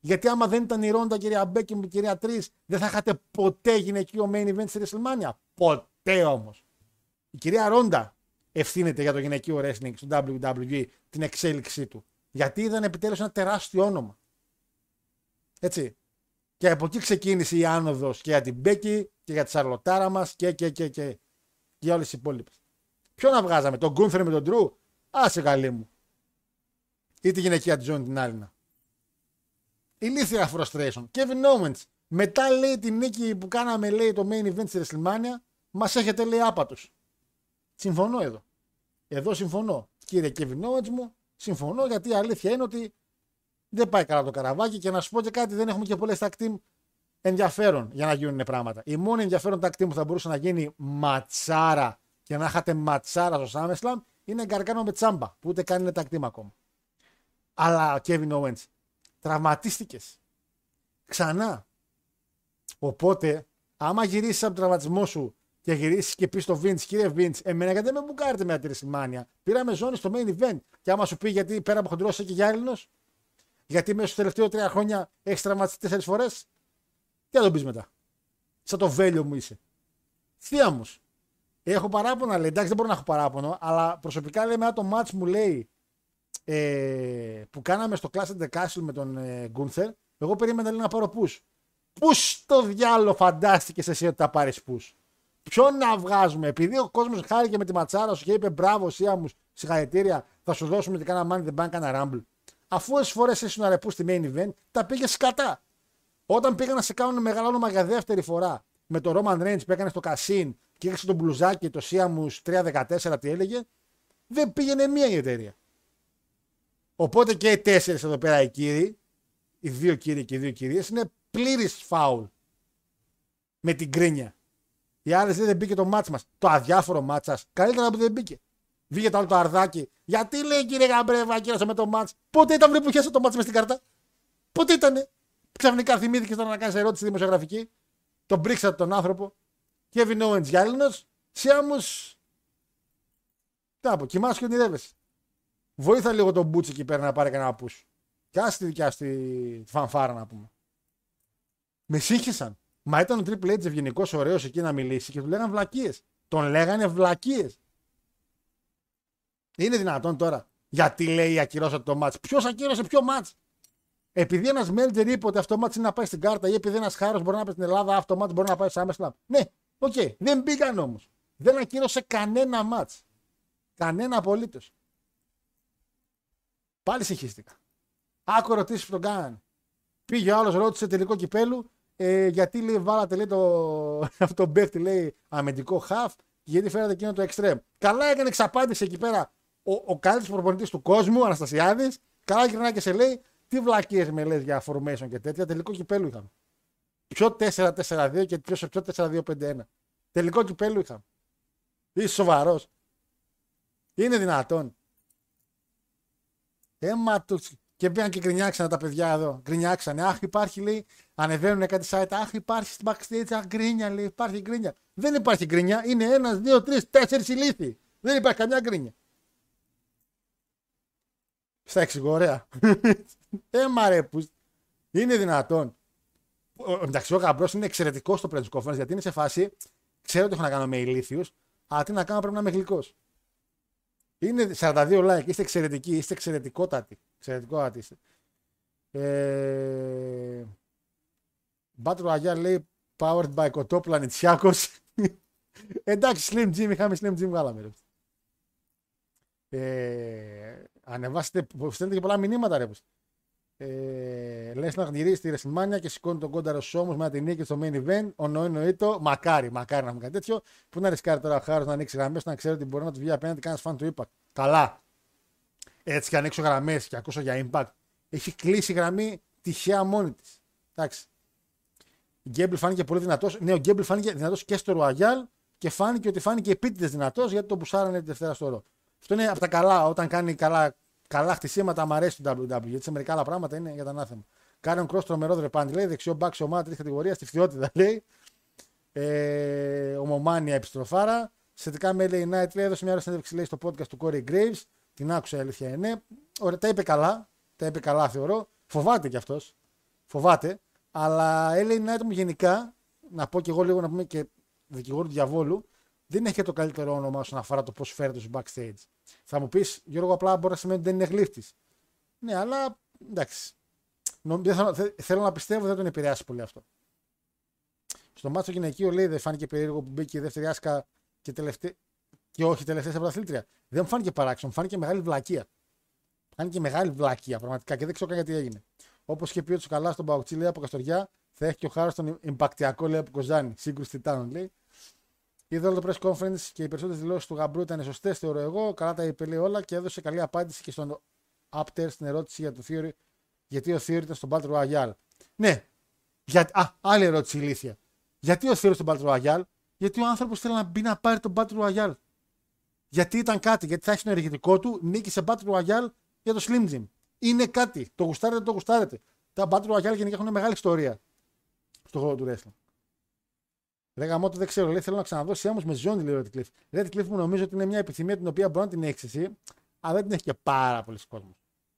Γιατί άμα δεν ήταν η Ρόντα, κυρία Μπέκη μου, κυρία Τρεις, δεν θα είχατε ποτέ γυναικείο main event στη WrestleMania. Ποτέ όμως. Η κυρία Ρόντα ευθύνεται για το γυναικείο wrestling στο WWE, την εξέλιξή του. Γιατί είδαν επιτέλους ένα τεράστιο όνομα. Έτσι. Και από εκεί ξεκίνησε η άνοδος και για την Μπέκη και για τη Σαρλοτάρα μας και, και, και, και για όλες τι υπόλοιπες. Ποιο να βγάζαμε, τον Γκούνφερ με τον Τρου, άσε καλή μου. Ή τη γυναικεία της Ζώνη την άλλη. Ηλίθια frustration. Kevin Owens. Μετά λέει την νίκη που κάναμε λέει το main event στη WrestleMania, μας έχετε λέει άπατος. Συμφωνώ εδώ. Εδώ συμφωνώ. Κύριε Kevin Owens μου, συμφωνώ γιατί η αλήθεια είναι ότι δεν πάει καλά το καραβάκι και να σου πω και κάτι, δεν έχουμε και πολλές tag team ενδιαφέρον για να γίνουν πράγματα. Η μόνη ενδιαφέρον tag team που θα μπορούσε να γίνει ματσάρα και να είχατε ματσάρα στο SummerSlam είναι Γκαρκάνο με τσάμπα που ούτε καν είναι tag team ακόμα. Αλλά Kevin Owens τραυματίστηκες. Ξανά. Οπότε, άμα γυρίσεις από τον τραυματισμό σου και γυρίσεις και πεις στο Vince, κύριε Vince, εμένα γιατί δεν με μπουκάρετε με τη Μάνια. Πήραμε ζώνη στο main event. Και άμα σου πει γιατί πέρα από χοντρός και για Έλληνο, γιατί μέσα στο τελευταίο τρία χρόνια έχεις τραυματιστεί τέσσερις φορές, τι θα τον πεις μετά. Σαν το βέλιο μου είσαι. Θεία μου. Έχω παράπονα, λέει. Εντάξει, δεν μπορώ να έχω παράπονο, αλλά προσωπικά λέει μετά το match μου λέει ε, που κάναμε στο Clash of the Castle με τον ε, Gunther, εγώ περίμενα λέει, να πάρω push. Πού στο διάλογο φαντάστηκες εσύ ότι θα πάρεις push. Ποιον να βγάζουμε, επειδή ο κόσμος χάρηκε με τη ματσάρα σου και είπε μπράβο, Σία μου, συγχαρητήρια, θα σου δώσουμε και κάνα money the bank, κάνα rumble. Αφού όσες φορές ήσουν αρεπούς στη main event, τα πήγε σκατά. Όταν πήγαν να σε κάνουν μεγάλο όνομα για δεύτερη φορά με το Roman Reigns που έκανε στο Κασίν και έχασε τον μπλουζάκι το Σίαμου 314, τι έλεγε, δεν πήγαινε μία η εταιρεία. Οπότε και οι τέσσερις εδώ πέρα οι κύριοι, οι δύο κύριοι και οι δύο κυρίες, είναι πλήρης φάουλ με την κρίνια. Οι άλλες δεν μπήκε το μάτς μας. Το αδιάφορο μάτς σας. Καλύτερα που δεν μπήκε. Βγήκε το άλλο το αρδάκι. Γιατί λέει κύριε Γαμπρέβα, κύριε με το μάτς. Πότε ήταν πριν που χέσαι το μάτς μες στην κάρτα; Πότε ήτανε; Ξαφνικά θυμήθηκε τώρα να κάνεις ερώτηση δημοσιογραφική. Τον πρίξατε τον άνθρωπο. Kevin Owens γυάλινος. Σιάμους. Τι να πω, κοιμάσαι και ονειρεύεσαι. Βοήθα λίγο τον Μπούτσι εκεί πέρα να πάρει κανένα πούς. Και άστη δικιά στη φανφάρα να πούμε. Με σύγχυσαν. Μα ήταν ο Triple H ευγενικός, ωραίος εκεί να μιλήσει και του λέγανε βλακίες. Τον λέγανε βλακίες. Είναι δυνατόν τώρα. Γιατί λέει ακυρώσατε το ματς. Ποιος ακύρωσε ποιο ματς; Επειδή ένας Μέλτζερ είπε ότι αυτό το ματς είναι να πάει στην κάρτα ή επειδή ένας Χάρος μπορεί να πάει στην Ελλάδα, αυτό το ματς μπορεί να πάει SummerSlam. Ναι, OK. Okay. Δεν μπήκαν όμως. Δεν ακύρωσε κανένα ματς. Κανένα απολύτως. Πάλι συγχύστηκα. Άκου ερώτηση που τον κάνανε. Πήγε ο άλλος, ρώτησε τελικό κυπέλου, ε, γιατί λέει, βάλατε λέει, το, αυτό το παίχτη λέει αμυντικό half, γιατί φέρατε εκείνο το extreme. Καλά έκανε εξαπάντηση εκεί πέρα ο, ο καλύτερος προπονητής του κόσμου, Αναστασιάδης. Καλά γυρνάει και σε λέει, τι βλακίες με λες για formation και τέτοια. Τελικό κυπέλου είχαμε. Ποιο 4-4-2 και ποιο 4-2-5-1. Τελικό κυπέλου είχαμε. Είσαι σοβαρός. Είναι δυνατόν. Έμα τους. Και πήγαν και γκρινιάξανε τα παιδιά εδώ. Γκρινιάξανε. Αχ, υπάρχει λέει. Ανεβαίνουν κάτι site. Αχ, υπάρχει στην backstage. Αχ, γκρίνια λέει. Υπάρχει γκρίνια. Δεν υπάρχει γκρίνια. Είναι ένας, δύο, τρεις, τέσσερις ηλίθιοι. Δεν υπάρχει καμιά γκρίνια. Στα εξηγώ, ωραία. Έμα ρε, που. Είναι δυνατόν. Εντάξει, ο Γαμπρός είναι εξαιρετικός στο press conference γιατί είναι σε φάση. Ξέρω ότι έχω να κάνω με ηλίθιους, αλλά τι να κάνω πρέπει να είμαι γλυκός. Είναι 42 like, είστε εξαιρετικοί, είστε εξαιρετικότατοι. Εξαιρετικότατοι είστε. Ε... Battle Royale λέει powered by Kotoplan Πλανητσιάκος. Εντάξει, Slim Jim, είχαμε Slim Jim, βγάλαμε. Ε, ανεβάσετε, στέλνετε και πολλά μηνύματα ρε. Ε, Λες να γυρίσει τη WrestleMania και σηκώνει τον κόντρα Ρόμαν με την νίκη στο main event. Ο Νοή το μακάρι, μακάρι να έχουμε κάτι τέτοιο. Πού να ρισκάρει τώρα ο Χάρος να ανοίξει γραμμές, να ξέρει ότι μπορεί να τους βγει απέναντι κανένας φαν του Impact. Καλά. Έτσι και ανοίξω γραμμές και ακούσω για Impact. Έχει κλείσει γραμμή τυχαία μόνη της. Εντάξει. Ο Γκέμπλ φάνηκε πολύ δυνατός. Ναι, ο Γκέμπλ φάνηκε δυνατός και στο Ρουαγιάλ και φάνηκε ότι φάνηκε επίτηδες δυνατός γιατί το μπουσάρανε τη Δευτέρα στο ρο. Αυτό είναι από τα καλά. Όταν κάνει καλά καλά χτισήματα, μου αρέσει το WWE. Γιατί σε μερικά άλλα πράγματα είναι για τα ανάθεμα. Κάρον Κρό τρομερό δρεπάντη λέει. Δεξιό μπάξι ομάδα τρίτη κατηγορία στη φτιότητα λέει. Ε, ομομάνια επιστροφάρα. Σχετικά με LA Knight λέει έδωσε μια ώρα συνέντευξη λέει, στο podcast του Corey Graves. Την άκουσα η αλήθεια είναι. Ωραία, τα είπε καλά. Τα είπε καλά θεωρώ. Φοβάται κι αυτός. Φοβάται. Αλλά LA Knight μου γενικά, να πω κι εγώ λίγο να πούμε και δικηγόρο του διαβόλου, δεν έχει το καλύτερο όνομα όσον αφορά το πώς φέρεται στο backstage. Θα μου πεις, Γιώργο, απλά μπορεί να σημαίνει ότι δεν είναι γλύφτης. Ναι, αλλά εντάξει. Θέλω, θέλω να πιστεύω δεν τον επηρεάσει πολύ αυτό. Στο μάτσο γυναικείο λέει δεν φάνηκε περίεργο που μπήκε η δεύτερη άσκα και, τελευταία, και όχι τελευταία στα πρωταθλήτρια. Δεν μου φάνηκε παράξενο, μου φάνηκε μεγάλη βλακεία. Φάνηκε μεγάλη βλακεία πραγματικά και δεν ξέρω γιατί έγινε. Όπως και πει ο Τσουκαλάς στον Παουτσί, λέει από Καστοριά, θα έχει και ο Χάρος τον Ιμπακτιακό, λέει από Κοζάνη. Σύγκρουση Τιτάνων, λέει. Είδα όλο το press conference και οι περισσότερες δηλώσεις του Γαμπρού ήταν σωστές, θεωρώ εγώ. Καλά τα είπε λέει όλα και έδωσε καλή απάντηση και στον Apter στην ερώτηση για το Theory, γιατί ο Theory ήταν στον Battle Royale. Ναι, για... Α, άλλη ερώτηση ηλίθεια. Γιατί ο Theory στον Battle Royale, γιατί ο άνθρωπος θέλει να μπει να πάρει τον Battle Royale; Γιατί ήταν κάτι, γιατί θα έχει το ενεργητικό του, νίκη σε Battle Royale για το Slim Jim. Είναι κάτι. Το γουστάρετε, το γουστάρετε. Τα Battle Royale γενικά έχουν μεγάλη ιστορία στο χώρο του wrestling. Λέγαμε ότι δεν ξέρω, λέει, θέλω να ξαναδώσει όμως με ζώνη, λέει ο Redcliffe. Redcliffe μου νομίζω ότι είναι μια επιθυμία την οποία μπορεί να την έχεις εσύ, αλλά δεν την έχει και πάρα πολλοί κόσμος.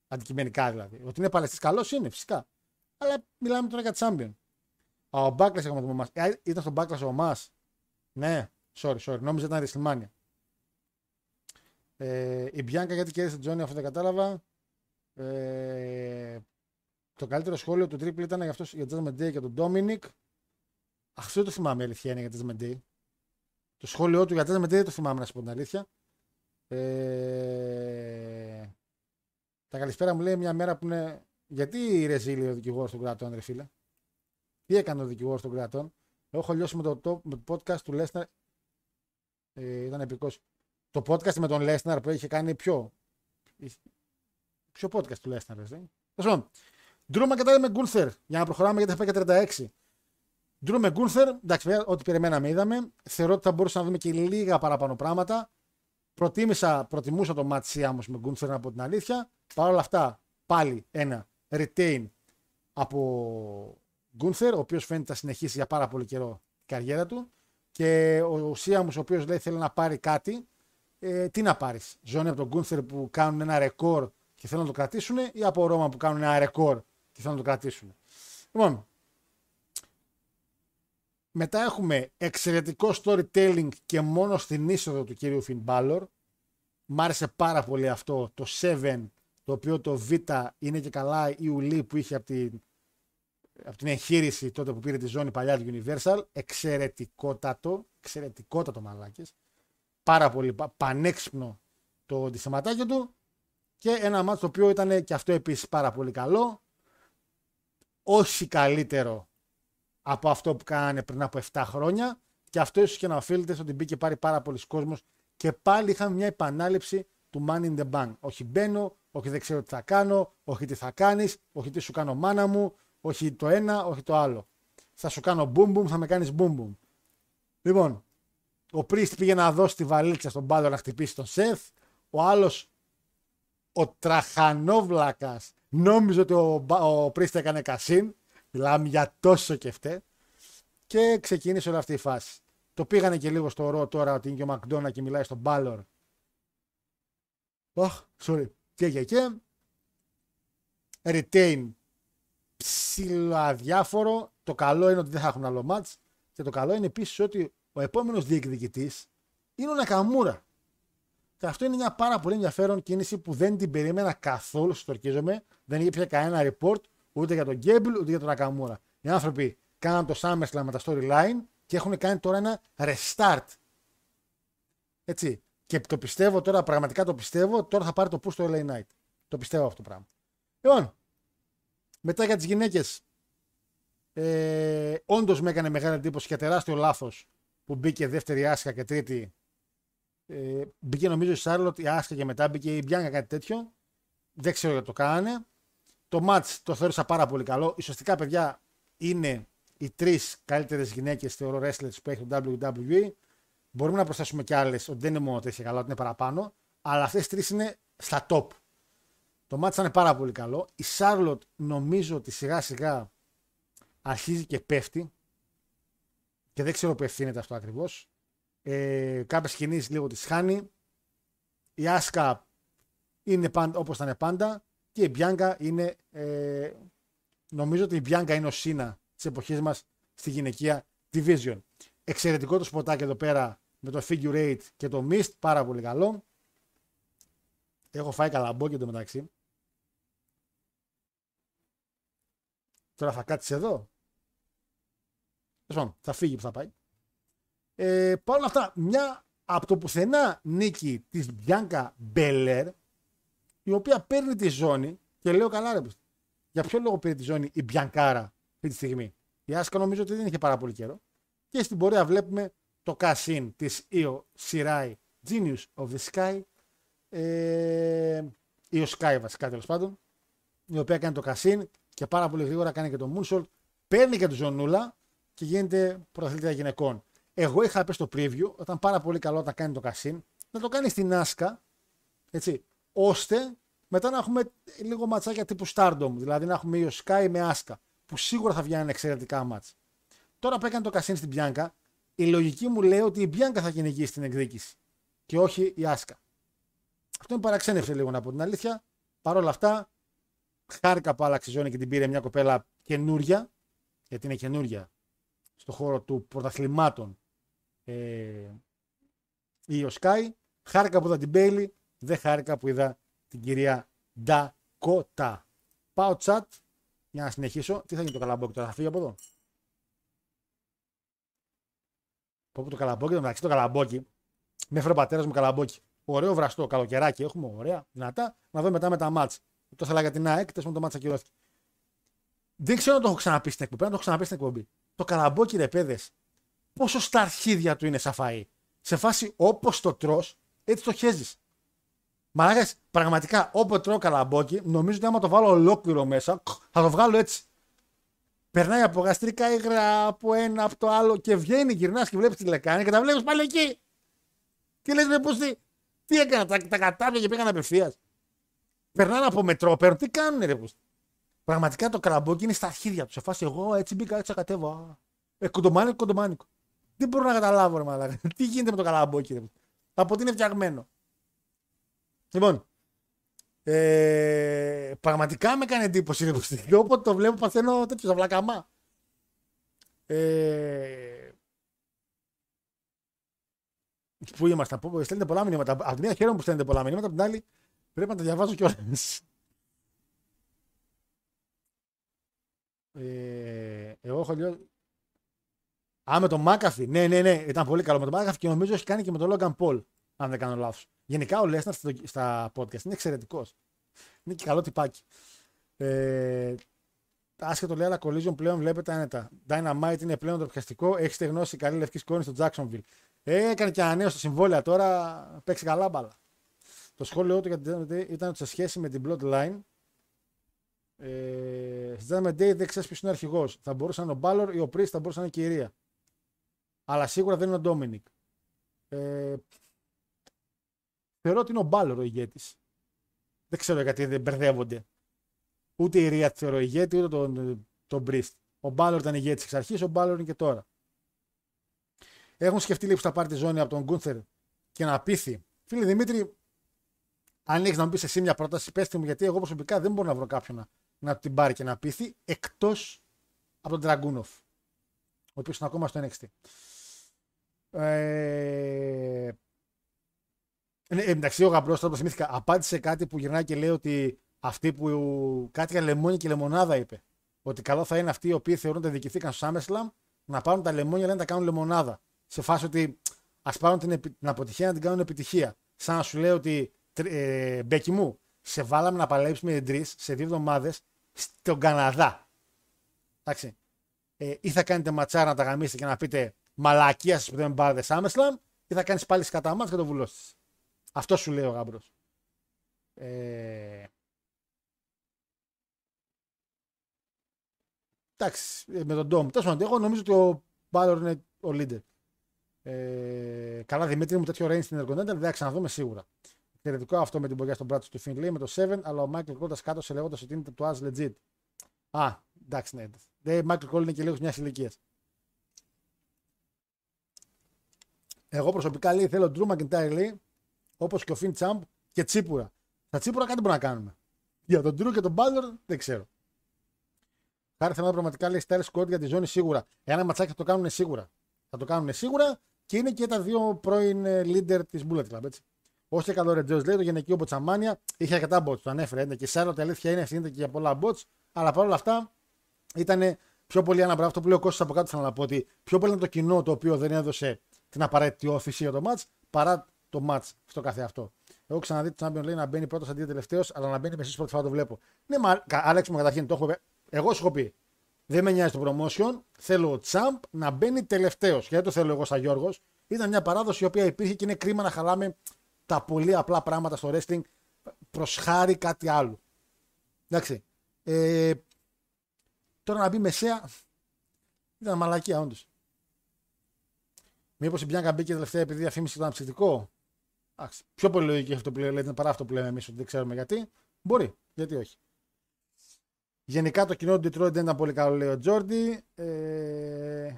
Αντικειμενικά δηλαδή. Ότι είναι παλαιστής καλός είναι φυσικά. Αλλά μιλάμε τώρα για Champion. Ο Μπάκλα έχουμε δούμε ε, Ήταν στον Μπάκλα ο Μα. Ναι, sorry, sorry. Νόμιζα ήταν Ρεσιλμάνια. Ε, η Μπιάνκα γιατί κέρδισε τον Τζόνι, αυτό δεν κατάλαβα. Ε, το καλύτερο σχόλιο του Triple ήταν για, αυτός, για τον Judgment Day και τον Dominic. Αυτό το θυμάμαι, η αλήθεια είναι για τη Day. Το σχόλιο του για τα δεν το θυμάμαι να σου πω την αλήθεια. Ε... Τα καλησπέρα μου λέει μια μέρα που είναι. Γιατί η Ρεζίλη ο δικηγόρος των κρατών, ρε φίλε; Τι έκανε ο δικηγόρος των κρατών; Εγώ έχω λιώσει με το, το, με το podcast του Λέσναρ. Ε, ήταν επικός. Το podcast με τον Λέσναρ που είχε κάνει πιο. Ποιο podcast του Λέσναρ, ρε. Τέλος πάντων. Ντρού Μακεντάιρ με Γκούνθερ. Για να προχωράμε γιατί θα πάει και 36. Ντρού με Γκούνθερ. Εντάξει, βέβαια, ό,τι περιμέναμε είδαμε. Θεωρώ ότι θα μπορούσαμε να δούμε και λίγα παραπάνω πράγματα. Προτίμησα, προτιμούσα το ματς Σέιμους με Γκούνθερ από την αλήθεια. Παρ' όλα αυτά, πάλι ένα retain από Γκούνθερ, ο οποίος φαίνεται να συνεχίσει για πάρα πολύ καιρό την καριέρα του. Και ο Σίαμου, ο οποίος λέει θέλει να πάρει κάτι, ε, τι να πάρεις. Ζώνη από τον Γκούνθερ που κάνουν ένα ρεκόρ και θέλουν να το κρατήσουν, ή από Ρώμα που κάνουν ένα ρεκόρ και θέλουν να το κρατήσουν. Λοιπόν, μετά έχουμε εξαιρετικό storytelling και μόνο στην είσοδο του κύριου Φιν Μπάλορ. Μ' άρεσε πάρα πολύ αυτό το 7, το οποίο το Β είναι και καλά η ουλή που είχε από την, από την εγχείρηση τότε που πήρε τη ζώνη παλιά του Universal. Εξαιρετικότατο, εξαιρετικότατο μαλάκες. Πάρα πολύ πανέξυπνο το αντισηματάκι του. Και ένα μάτσο το οποίο ήταν και αυτό επίσης πάρα πολύ καλό. Όχι καλύτερο από αυτό που κάνανε πριν από 7 χρόνια. Και αυτό ίσως και να οφείλεται στο ότι μπήκε πάρει πάρα πολλοί κόσμος και πάλι είχαμε μια επανάληψη του Money in the Bank. Όχι μπαίνω, όχι δεν ξέρω τι θα κάνω, όχι τι θα κάνεις, όχι τι σου κάνω μάνα μου, όχι το ένα, όχι το άλλο. Θα σου κάνω boom boom, θα με κάνεις boom boom. Λοιπόν, ο Πρίστ πήγε να δώσει τη βαλίτσα στον Μπάλο να χτυπήσει τον Σεφ. Ο άλλος, ο Τραχανόβλακας, νόμιζε ότι ο, ο Πρίστ έκανε κασίν. Μιλάμε για τόσο και φταίει. Και ξεκίνησε όλη αυτή η φάση. Το πήγανε και λίγο στο ρο τώρα ότι είναι και ο Μακδόνα και μιλάει στον Μπάλορ. Αχ, sorry. Και και και. Retain ψηλοαδιάφορο. Το καλό είναι ότι δεν θα έχουν άλλο μάτς. Και το καλό είναι επίσης ότι ο επόμενος διεκδικητής είναι ο Νακαμούρα. Και αυτό είναι μια πάρα πολύ ενδιαφέρον κίνηση που δεν την περίμενα καθόλου, στορκίζομαι. Δεν είχε πια κανένα report ούτε για τον Γκέμπλ ούτε για τον Νακαμούρα. Οι άνθρωποι κάναν το SummerSlam με τα storyline και έχουν κάνει τώρα ένα restart. Έτσι. Και το πιστεύω τώρα, πραγματικά το πιστεύω, τώρα θα πάρει το push στο LA Knight. Το πιστεύω αυτό το πράγμα. Λοιπόν, μετά για τις γυναίκες. Ε, Όντως με έκανε μεγάλη εντύπωση και τεράστιο λάθος που μπήκε δεύτερη Άσκα και τρίτη. Ε, μπήκε νομίζω η Σάρλοτ, η Άσκα και μετά μπήκε η Μπιάνκα κάτι τέτοιο. Δεν ξέρω γιατί το κάνανε. Το match το θεώρησα πάρα πολύ καλό. Ισοστικά, παιδιά, είναι οι τρεις καλύτερες γυναίκες θεωρώ wrestlers που έχει το WWE. Μπορούμε να προσθέσουμε και άλλες ότι δεν είναι μόνο τέτοια καλά, ότι είναι παραπάνω. Αλλά αυτές τρεις είναι στα top. Το match ήταν πάρα πολύ καλό. Η Charlotte νομίζω ότι σιγά σιγά αρχίζει και πέφτει. Και δεν ξέρω που ευθύνεται αυτό ακριβώς. Ε, Κάποιες κινήσεις λίγο τη χάνει. Η Άσκα είναι όπως ήταν πάντα. Και η Μπιάνκα είναι. Ε, νομίζω ότι η Μπιάνκα είναι ο Σίνα της εποχής μας στη γυναικεία division. Εξαιρετικό το σποτάκι εδώ πέρα με το figure 8 και το mist, πάρα πολύ καλό. Έχω φάει καλαμπόκι μεταξύ. Τώρα θα κάτσεις εδώ. Λοιπόν, θα φύγει που θα πάει. Ε, Παρ' όλα αυτά, μια από το πουθενά νίκη της Μπιάνκα Μπέλερ, η οποία παίρνει τη ζώνη και λέω καλά ρε, για ποιο λόγο πήρε τη ζώνη η Μπιανκάρα αυτή τη στιγμή; Η Άσκα νομίζω ότι δεν είχε πάρα πολύ καιρό. Και στην πορεία βλέπουμε το cash της Io Shirai Genius of the Sky. Ε, Io Sky βασικά τέλος πάντων. Η οποία κάνει το cash και πάρα πολύ γρήγορα κάνει και το Moonsault. Παίρνει και τη ζωνούλα και γίνεται πρωταθλήτρια γυναικών. Εγώ είχα πει στο preview, όταν πάρα πολύ καλό όταν κάνει το cash να το κάνει στην Άσκα, έτσι, ώστε μετά να έχουμε λίγο ματσάκια τύπου Stardom, δηλαδή να έχουμε Io Sky με Άσκα που σίγουρα θα βγαίνουν εξαιρετικά μάτς. Τώρα που έκανε το Κασίν στην Πιάνκα, η λογική μου λέει ότι η Πιάνκα θα κυνηγήσει την εκδίκηση και όχι η Άσκα. Αυτό με παραξένευσε λίγο να πω την αλήθεια. Παρ' όλα αυτά, χάρηκα που άλλαξε η ζώνη και την πήρε μια κοπέλα καινούρια, γιατί είναι καινούρια στο χώρο του πρωταθλημάτων ε, η Οσκάη. Χάρηκα που είδα την Μπέιλι, δεν χάρηκα που είδα την κυρία Ντακότα. Πάω chat για να συνεχίσω. Τι θα γίνει το καλαμπόκι τώρα, θα φύγει από εδώ; Πω, πω, το καλαμπόκι, το μεταξύ το καλαμπόκι. Με έφερε ο πατέρας μου καλαμπόκι. Ωραίο βραστό, καλοκαιράκι έχουμε, ωραία, δυνατά. Να δω μετά με τα μάτς. Το ήθελα για την ΑΕΚ, τέλο το μάτς ακυρώθηκε. Δεν ξέρω αν το έχω ξαναπεί στην εκπομπή. Πρέπει να το έχω ξαναπεί στην εκπομπή. Το καλαμπόκι, ρε παιδε, πόσο στα αρχίδια του είναι σαν φαΐ. Σε φάση όπως το τρώ, έτσι το χέζεις. Μαλάκας, πραγματικά όποτε τρώω καλαμπόκι, νομίζω ότι άμα το βάλω ολόκληρο μέσα, θα το βγάλω έτσι. Περνάει από γαστρικά υγρά, από ένα, από το άλλο και βγαίνει, γυρνάς και βλέπεις τη λεκάνη και τα βλέπεις πάλι εκεί. Και λες, πώς τι, τι έκανα, τα, τα κατάπια και πήγαν απευθείας. Περνάνε από μετρό, παίρνουν, τι κάνουν, ρε πώς. Πραγματικά το καλαμπόκι είναι στα αρχίδια τους. Σε φάση εγώ έτσι μπήκα, έτσι κατέβω. Ε, κοντομάνικο, κοντομάνικο. Δεν μπορώ να καταλάβω, ρε μαλάκα. Τι γίνεται με το καλαμπόκι, ρε. Από τι είναι φτιαγμένο. Λοιπόν, ε, πραγματικά με έκανε εντύπωση. Ρε, πως, όποτε το βλέπω παθαίνω τέτοιο ζαβλακαμά. Ε, πού είμαστε, πού, στέλνετε πολλά μηνύματα. Από τη μία χαίρομαι που στέλνετε πολλά μηνύματα, από την άλλη πρέπει να τα διαβάζω κιόλας. Ε, εγώ έχω λίγο. Α, με τον Μάκαφι. Ναι, ναι, ναι, ήταν πολύ καλό με τον Μάκαφι και νομίζω έχει κάνει και με τον Λόγκαν Πολ. Αν δεν κάνω λάθος. Γενικά ο Λέσναρ στα podcast είναι εξαιρετικός. Είναι και καλό τυπάκι. Ε, άσχετο λέει, αλλά Collision πλέον βλέπετε άνετα. Dynamite είναι πλέον το πιαστικό. Έχει στεγνώσει καλή λευκής σκόνης στο Jacksonville. Ε, έκανε και ανανέωση στα συμβόλαια τώρα. Παίξει καλά μπάλα. Το σχόλιο του ήταν ότι σε σχέση με την Bloodline. Ε, Judgment Day δεν ξέρεις ποιος είναι ο αρχηγός. Θα μπορούσε να είναι ο Μπάλορ ή ο Priest, θα μπορούσε να είναι η κυρία. Αλλά σίγουρα δεν είναι ο Ντόμινικ. Ε, θεωρώ ότι είναι ο Μπάλορ ο ηγέτης. Δεν ξέρω γιατί δεν μπερδεύονται. Ούτε η Ρία θεωρώ ηγέτη, ούτε τον, τον Priest. Ο Μπάλορ ήταν ηγέτης εξ αρχής, ο Μπάλορ είναι και τώρα. Έχουν σκεφτεί λίγο που θα πάρει τη ζώνη από τον Γκούνθερ και να πείθει. Φίλε Δημήτρη, αν έχεις να μου πεις εσύ μια πρόταση, πέστε μου γιατί εγώ προσωπικά δεν μπορώ να βρω κάποιον να, να την πάρει και να πείθει εκτός από τον Τραγκούνοφ, ο οποίος είναι ακόμα στο NXT. Ε, ναι, εντάξει, ο Γαμπρός τώρα θυμήθηκα, απάντησε κάτι που γυρνάει και λέει ότι αυτοί που κάτι για λεμόνι και λεμονάδα είπε. Ότι καλό θα είναι αυτοί οι οποίοι θεωρούν ότι διοικηθήκαν στο SummerSlam να πάρουν τα λεμόνια να τα κάνουν λεμονάδα. Σε φάση ότι ας πάρουν την, την αποτυχία να την κάνουν επιτυχία. Σαν να σου λέει ότι ε, Μπέκι μου, σε βάλαμε να παλέψει με την τρεις σε δύο εβδομάδες στον Καναδά. Εντάξει. Ε, ή θα κάνετε ματσάρα να τα γαμίσετε και να πείτε μαλακία σας που δεν πάρετε SummerSlam, ή θα κάνεις πάλι σκατά και το βουλώσεις. Αυτό σου λέει ο γάμπρος. Ε... Εντάξει, ε, με τον Ντόμ. Τέλος πάντων, εγώ νομίζω ότι ο Μπάλορ είναι ο leader. Ε, καλά, Δημήτρη μου, τέτοιο range στην Intercontinental δεν θα ξαναδούμε σίγουρα. Εξαιρετικό αυτό με την πορεία στον μπράτσο του Φινλή με το 7, αλλά ο Μάικλ Κόλ κάτω σε λέγοντας ότι είναι το as legit. Α, εντάξει, ναι. Ο Μάικλ Κόλ είναι και λίγος μιας ηλικίας. Εγώ προσωπικά λέει θέλω Drew McIntyre λέει όπως και ο Φιν Τσάμπ και Τσίπουρα. Τα Τσίπουρα κάτι μπορούμε να κάνουμε. Για τον Drew και τον Μπάλερ δεν ξέρω. Χάρη θέμα πραγματικά λέει Style Scott για τη ζώνη σίγουρα. Ένα ματσάκι θα το κάνουν σίγουρα. Θα το κάνουν σίγουρα και είναι και τα δύο πρώην ε, leader της Bullet Club. Έτσι. Όσο και καλό Ρετζέο λέει, το γυναικείο Μποτσαμάνια είχε αρκετά bots. Το ανέφερε. Είναι και σε άλλο, αλήθεια είναι ευθύνεται και για πολλά bots. Αλλά παρόλα αυτά ήταν πιο πολύ ένα Αυτό που λέει ο Κώστας από κάτω θέλω να πω ότι πιο πολύ είναι το κοινό το οποίο δεν έδωσε την απαραίτητη όφηση για το match παρά το match στο κάθε αυτό. Έχω ξαναδεί το Champion λέει να μπαίνει πρώτος αντί τελευταίος, αλλά να μπαίνει μέσα πρώτη φορά το βλέπω. Ναι, μα Άλεξ μου καταρχήν το έχω. Εγώ σου έχω πει. Δεν με νοιάζει το promotion. Θέλω ο Τσάμπ να μπαίνει τελευταίος. Γιατί το θέλω εγώ σαν Γιώργος. Ήταν μια παράδοση η οποία υπήρχε και είναι κρίμα να χαλάμε τα πολύ απλά πράγματα στο wrestling προς χάρη κάτι άλλο. Εντάξει. Ε, τώρα να μπει μεσαία ήταν μαλακία όντως. Μήπως η Μπιάνκα μπήκε τελευταία επειδή διαφήμιση ήταν ψυχτικό. πιο πολύ λογική αυτό που λέτε παρά αυτό που λέμε εμείς ότι δεν ξέρουμε γιατί. Μπορεί, γιατί όχι. Γενικά το κοινό του Detroit δεν ήταν πολύ καλό, λέει ο Τζόρντι. Ε,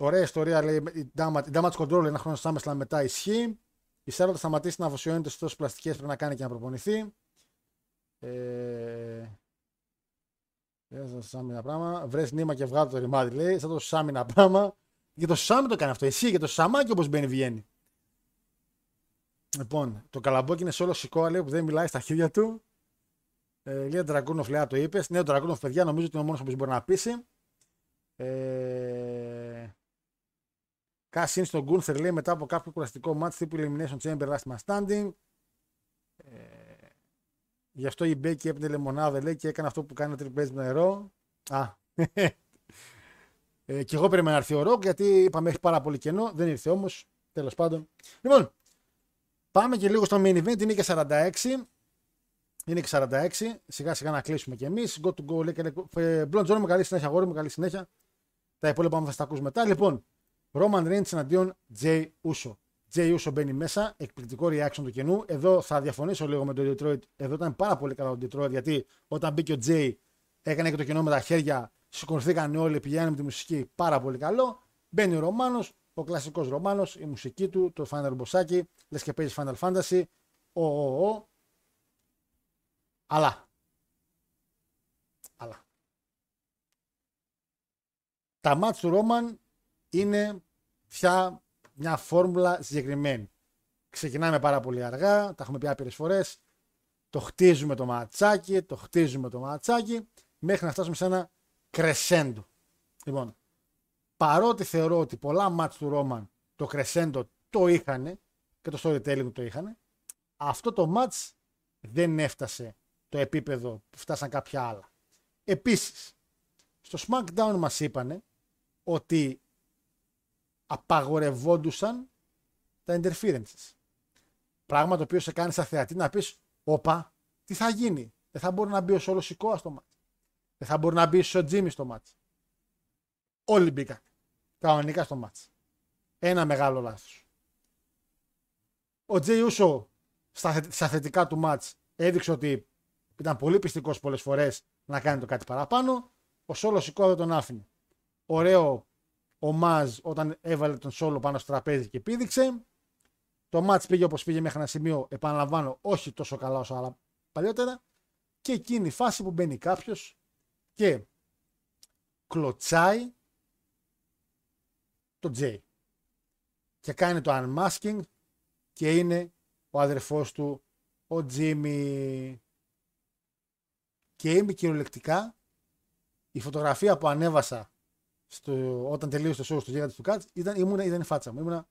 Ωραία ιστορία λέει η damage control ένα χρόνο SummerSlam μετά ισχύει. Η Σάρα θα σταματήσει να αφοσιώνεται στις τόσες πλαστικές πρέπει να κάνει και να προπονηθεί. Ε... Σάμι ένα πράγμα. Βρες νήμα και βγάλω το ρημάδι λέει. Σαν το Σάμι ένα πράγμα. Για το Σάμι το κάνει αυτό. Εσύ για το Σαμάκι όπως μπαίνει βγαίνει. Λοιπόν, το καλαμπόκι είναι σε όλο σηκώ λέει που δεν μιλάει στα χέρια του. Ε, λέει Ντραγκούνοφ, λέει το είπες. Ναι, ο Ντραγκούνοφ, παιδιά, νομίζω ότι είναι ο μόνος που μπορεί να πείσει. Ε... Κάσιν στον Γκούνθερ λέει μετά από κάποιο κουραστικό μάτς τύπου Elimination Chamber Last Man Standing. Ε... Γι' αυτό η Μπέκη έπαιρνε λεμονάδα λέει και έκανε αυτό που κάνει ο τριπέζι με νερό. Α. ε, και εγώ περίμενα να έρθει ο Ροκ γιατί είπαμε έχει πάρα πολύ κενό. Δεν ήρθε όμως. Τέλος πάντων. Λοιπόν, πάμε και λίγο στο main event. Είναι και 46. Είναι και 46. Σιγά σιγά να κλείσουμε κι εμείς. Go to go. Λέει και λέει. Μπλον Τζόνι με καλή συνέχεια. Αγόρι με καλή συνέχεια. Τα υπόλοιπα θα τα ακούς μετά. Λοιπόν, Roman Reigns εναντίον Jay Uso. Jay Uso μπαίνει μέσα. Εκπληκτικό reaction του κενού. Εδώ θα διαφωνήσω λίγο με τον Detroit. Εδώ ήταν πάρα πολύ καλό το Detroit γιατί όταν μπήκε ο Jay έκανε και το κενό με τα χέρια. Σηκωθήκαν όλοι, πηγαίνουν με τη μουσική. Πάρα πολύ καλό. Μπαίνει ο Ρωμάνος, ο κλασικός Ρωμάνος, η μουσική του, το Final Bossάκι, λες και παίζεις Final Fantasy. Ο, ο, ο. Αλλά. Αλλά. Τα μάτς του Ρόμαν είναι πια μια φόρμουλα συγκεκριμένη. Ξεκινάμε πάρα πολύ αργά, τα έχουμε πει άπειρες φορές. Το χτίζουμε το ματσάκι, το χτίζουμε το ματσάκι, μέχρι να φτάσουμε σε ένα κρεσέντο. Λοιπόν, παρότι θεωρώ ότι πολλά μάτς του Ρόμαν το κρεσέντο το είχαν και το storytelling το είχαν, αυτό το μάτς δεν έφτασε το επίπεδο που φτάσαν κάποια άλλα. Επίσης, στο SmackDown μας είπανε ότι απαγορευόντουσαν τα interferences. Πράγμα το οποίο σε κάνει σαν θεατή να πεις, όπα, τι θα γίνει; Δεν θα μπορεί να μπει ο Σόλος Σικόα στο μάτς. Δεν θα μπορεί να μπει ο Τζίμι στο μάτς. Όλοι μπήκαν κανονικά στο μάτς. Ένα μεγάλο λάθος. Ο Τζέι Ούσο στα θετικά του μάτς έδειξε ότι ήταν πολύ πιστικός πολλές φορές να κάνει το κάτι παραπάνω. Ο Σόλος Σικόα δεν τον άφηνε. Ωραίο ο Μάζ όταν έβαλε τον Σόλο πάνω στο τραπέζι και πήδηξε. Το μάτς πήγε όπως πήγε μέχρι ένα σημείο, επαναλαμβάνω, όχι τόσο καλά όσο άλλα παλιότερα. Και εκείνη η φάση που μπαίνει κάποιος και κλωτσάει το Τζέι. Και κάνει το unmasking και είναι ο αδερφός του ο Τζίμι. Και είμαι κυριολεκτικά η φωτογραφία που ανέβασα στο, όταν τελείωσε το show στο γίγαντα του Κάτς ήταν, ήμουνα, ήταν η φάτσα μου. Ήμουνα,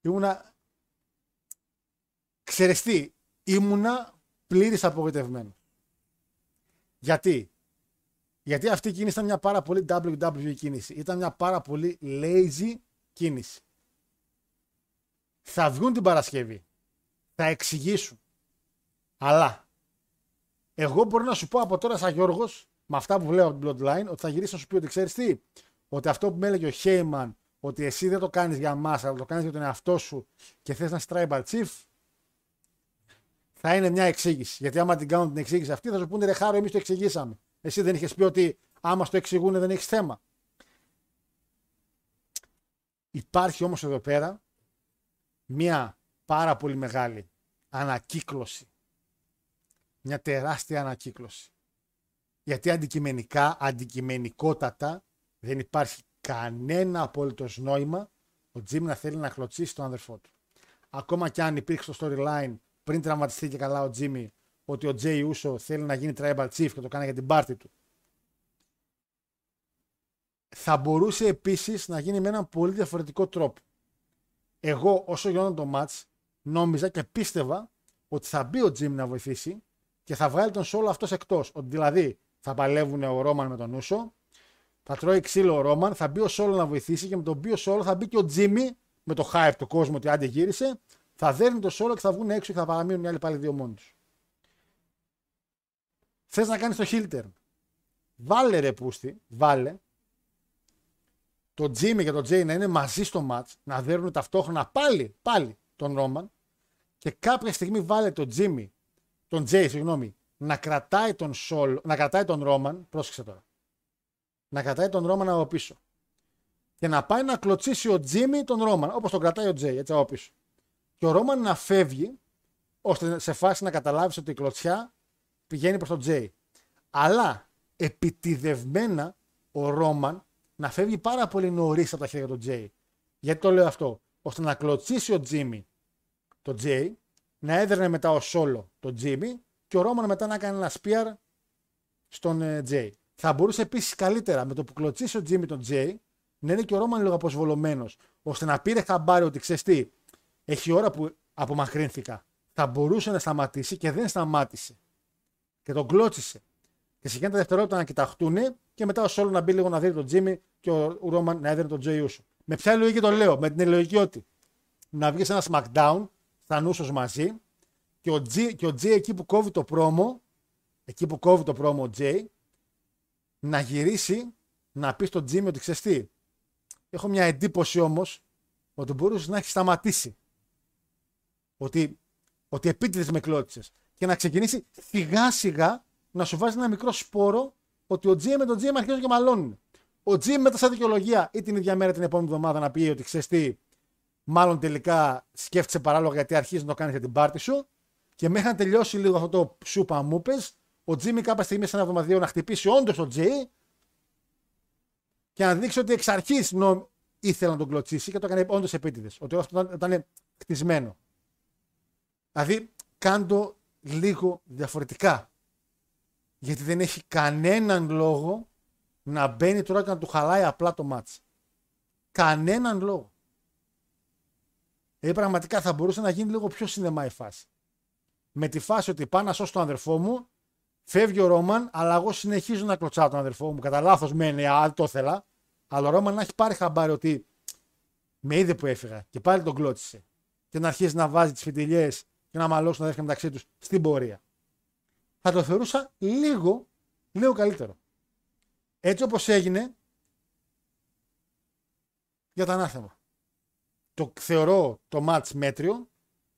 ήμουνα ξερεστή. Ήμουνα πλήρης απογοητευμένος. Γιατί; Γιατί αυτή η κίνηση ήταν μια πάρα πολύ WWE κίνηση. Ήταν μια πάρα πολύ lazy κίνηση. Θα βγουν την Παρασκευή. Θα εξηγήσουν. Αλλά εγώ μπορώ να σου πω από τώρα σαν Γιώργος με αυτά που βλέπω από την Bloodline, ότι θα γυρίσει να σου πει ότι ξέρεις τι, ότι αυτό που με έλεγε ο Χέιμαν, ότι εσύ δεν το κάνεις για μας, αλλά το κάνεις για τον εαυτό σου και θες να είσαι tribal chief, θα είναι μια εξήγηση. Γιατί άμα την κάνουν την εξήγηση αυτή, θα σου πούνε ρε χάρο, εμείς το εξηγήσαμε. Εσύ δεν είχες πει ότι άμα στο εξηγούν δεν έχεις θέμα. Υπάρχει όμως εδώ πέρα μια πάρα πολύ μεγάλη ανακύκλωση. Μια τεράστια ανακύκλωση. Γιατί αντικειμενικά, αντικειμενικότατα, δεν υπάρχει κανένα απόλυτος νόημα ο Τζιμ να θέλει να χλωτσίσει τον αδερφό του. Ακόμα και αν υπήρξε στο storyline πριν τραυματιστεί και καλά ο Τζίμι ότι ο Τζέι Ούσο θέλει να γίνει tribal chief και το κάνει για την πάρτη του. Θα μπορούσε επίσης να γίνει με έναν πολύ διαφορετικό τρόπο. Εγώ όσο γινόταν το match νόμιζα και πίστευα ότι θα μπει ο Τζίμι να βοηθήσει και θα βγάλει τον Σόλο αυτός εκτός. Ότι δηλαδή θα παλεύουν ο Ρόμαν με τον Ούσο. Θα τρώει ξύλο ο Ρόμαν, θα μπει ο Σόλο να βοηθήσει και με τον οποίο Σόλο θα μπει και ο Τζίμι με το hype του κόσμου ότι άντε γύρισε. Θα δέρνει το Σόλο και θα βγουν έξω και θα παραμείνουν οι άλλοι πάλι δύο μόνοι τους. Θες να κάνεις το Χίλτερ. Βάλε ρε πούστη, βάλε. Το Τζίμι και το Τζέι να είναι μαζί στο match, να δέρνουν ταυτόχρονα πάλι, πάλι τον Ρόμαν και κάποια στιγμή βάλε τον Τζίμι, τον Τζέι, συγγνώμη, να κρατάει τον Σόλ, να κρατάει τον Ρόμαν, πρόσεξε τώρα. Να κρατάει τον Ρόμαν από πίσω. Και να πάει να κλωτσίσει ο Τζίμι τον Ρόμαν, όπως τον κρατάει ο Τζέι, έτσι από πίσω. Και ο Ρόμαν να φεύγει, ώστε σε φάση να καταλάβεις ότι η κλωτσιά πηγαίνει προς τον Τζέι. Αλλά επιτηδευμένα ο Ρόμαν να φεύγει πάρα πολύ νωρίς από τα χέρια του Τζέι. Γιατί το λέω αυτό, ώστε να κλωτσίσει ο Τζίμι τον Τζέι, να έδερνε μετά ο Σόλο τον Τζίμι και ο Ρόμαν μετά να κάνει ένα σπίαρ στον Τζέι. Θα μπορούσε επίσης καλύτερα με το που κλωτσίσει ο Τζίμι τον Τζέι να είναι και ο Ρόμαν λίγο αποσβολωμένος, ώστε να πήρε χαμπάρι ότι ξέρεις τι, έχει ώρα που απομακρύνθηκα. Θα μπορούσε να σταματήσει και δεν σταμάτησε. Και τον κλώτσισε. Και σε τα δευτερόλεπτα να κοιταχτούν και μετά ο Σόλο να μπει λίγο να δει τον Τζίμι και ο Ρόμαν να έδινε τον Τζέι Ούσο. Με ποια λογική το λέω, με την λογική ότι να βγεις ένα SmackDown στα νούσο μαζί και ο, G, και ο Τζέι εκεί που κόβει το πρόμο, εκεί που κόβει το πρόμο ο Τζέι, να γυρίσει να πει στον Τζίμι ότι ξέρεις τι. Έχω μια εντύπωση όμως ότι μπορούσε να έχεις σταματήσει. Ότι, ότι επίτηδες με κλώτησες. Και να ξεκινήσει σιγά σιγά να σου βάζει ένα μικρό σπόρο ότι ο Τζίμι με τον Τζίμι αρχίζουν και μαλώνουν. Ο Τζίμι μετά σαν δικαιολογία ή την ίδια μέρα την επόμενη εβδομάδα να πει ότι ξέρεις τι, μάλλον τελικά σκέφτησε παράλογα γιατί αρχίζεις να το κάνεις για την πάρτι σου. Και μέχρι να τελειώσει λίγο αυτό το σούπα μου πες, ο Τζίμι κάποια στιγμή σε ένα εβδομαδίο να χτυπήσει όντως τον Τζέι και να δείξει ότι εξ αρχής νο... ήθελε να τον κλωτσίσει και το έκανε όντως επίτηδες. Ότι αυτό ήταν, ήταν χτισμένο. Δηλαδή, κάντο λίγο διαφορετικά. Γιατί δεν έχει κανέναν λόγο να μπαίνει τώρα και να του χαλάει απλά το μάτς. Κανέναν λόγο. Δηλαδή πραγματικά θα μπορούσε να γίνει λίγο πιο σινεμά η φάση. Με τη φάση ότι πάω να σώσω τον αδερφό μου, φεύγει ο Ρόμαν, αλλά εγώ συνεχίζω να κλωτσάω τον αδερφό μου. Κατά λάθος μένει, α, το ήθελα. Αλλά ο Ρόμαν να έχει πάρει χαμπάρι ότι με είδε που έφυγα και πάλι τον κλώτσισε. Και να αρχίσει να βάζει τις φιτιλιές και να μαλώσουν αδέρφια μεταξύ τους στην πορεία. Θα το θεωρούσα λίγο, λίγο καλύτερο. Έτσι όπως έγινε για το ανάθεμα. Το θεωρώ το match μέτριο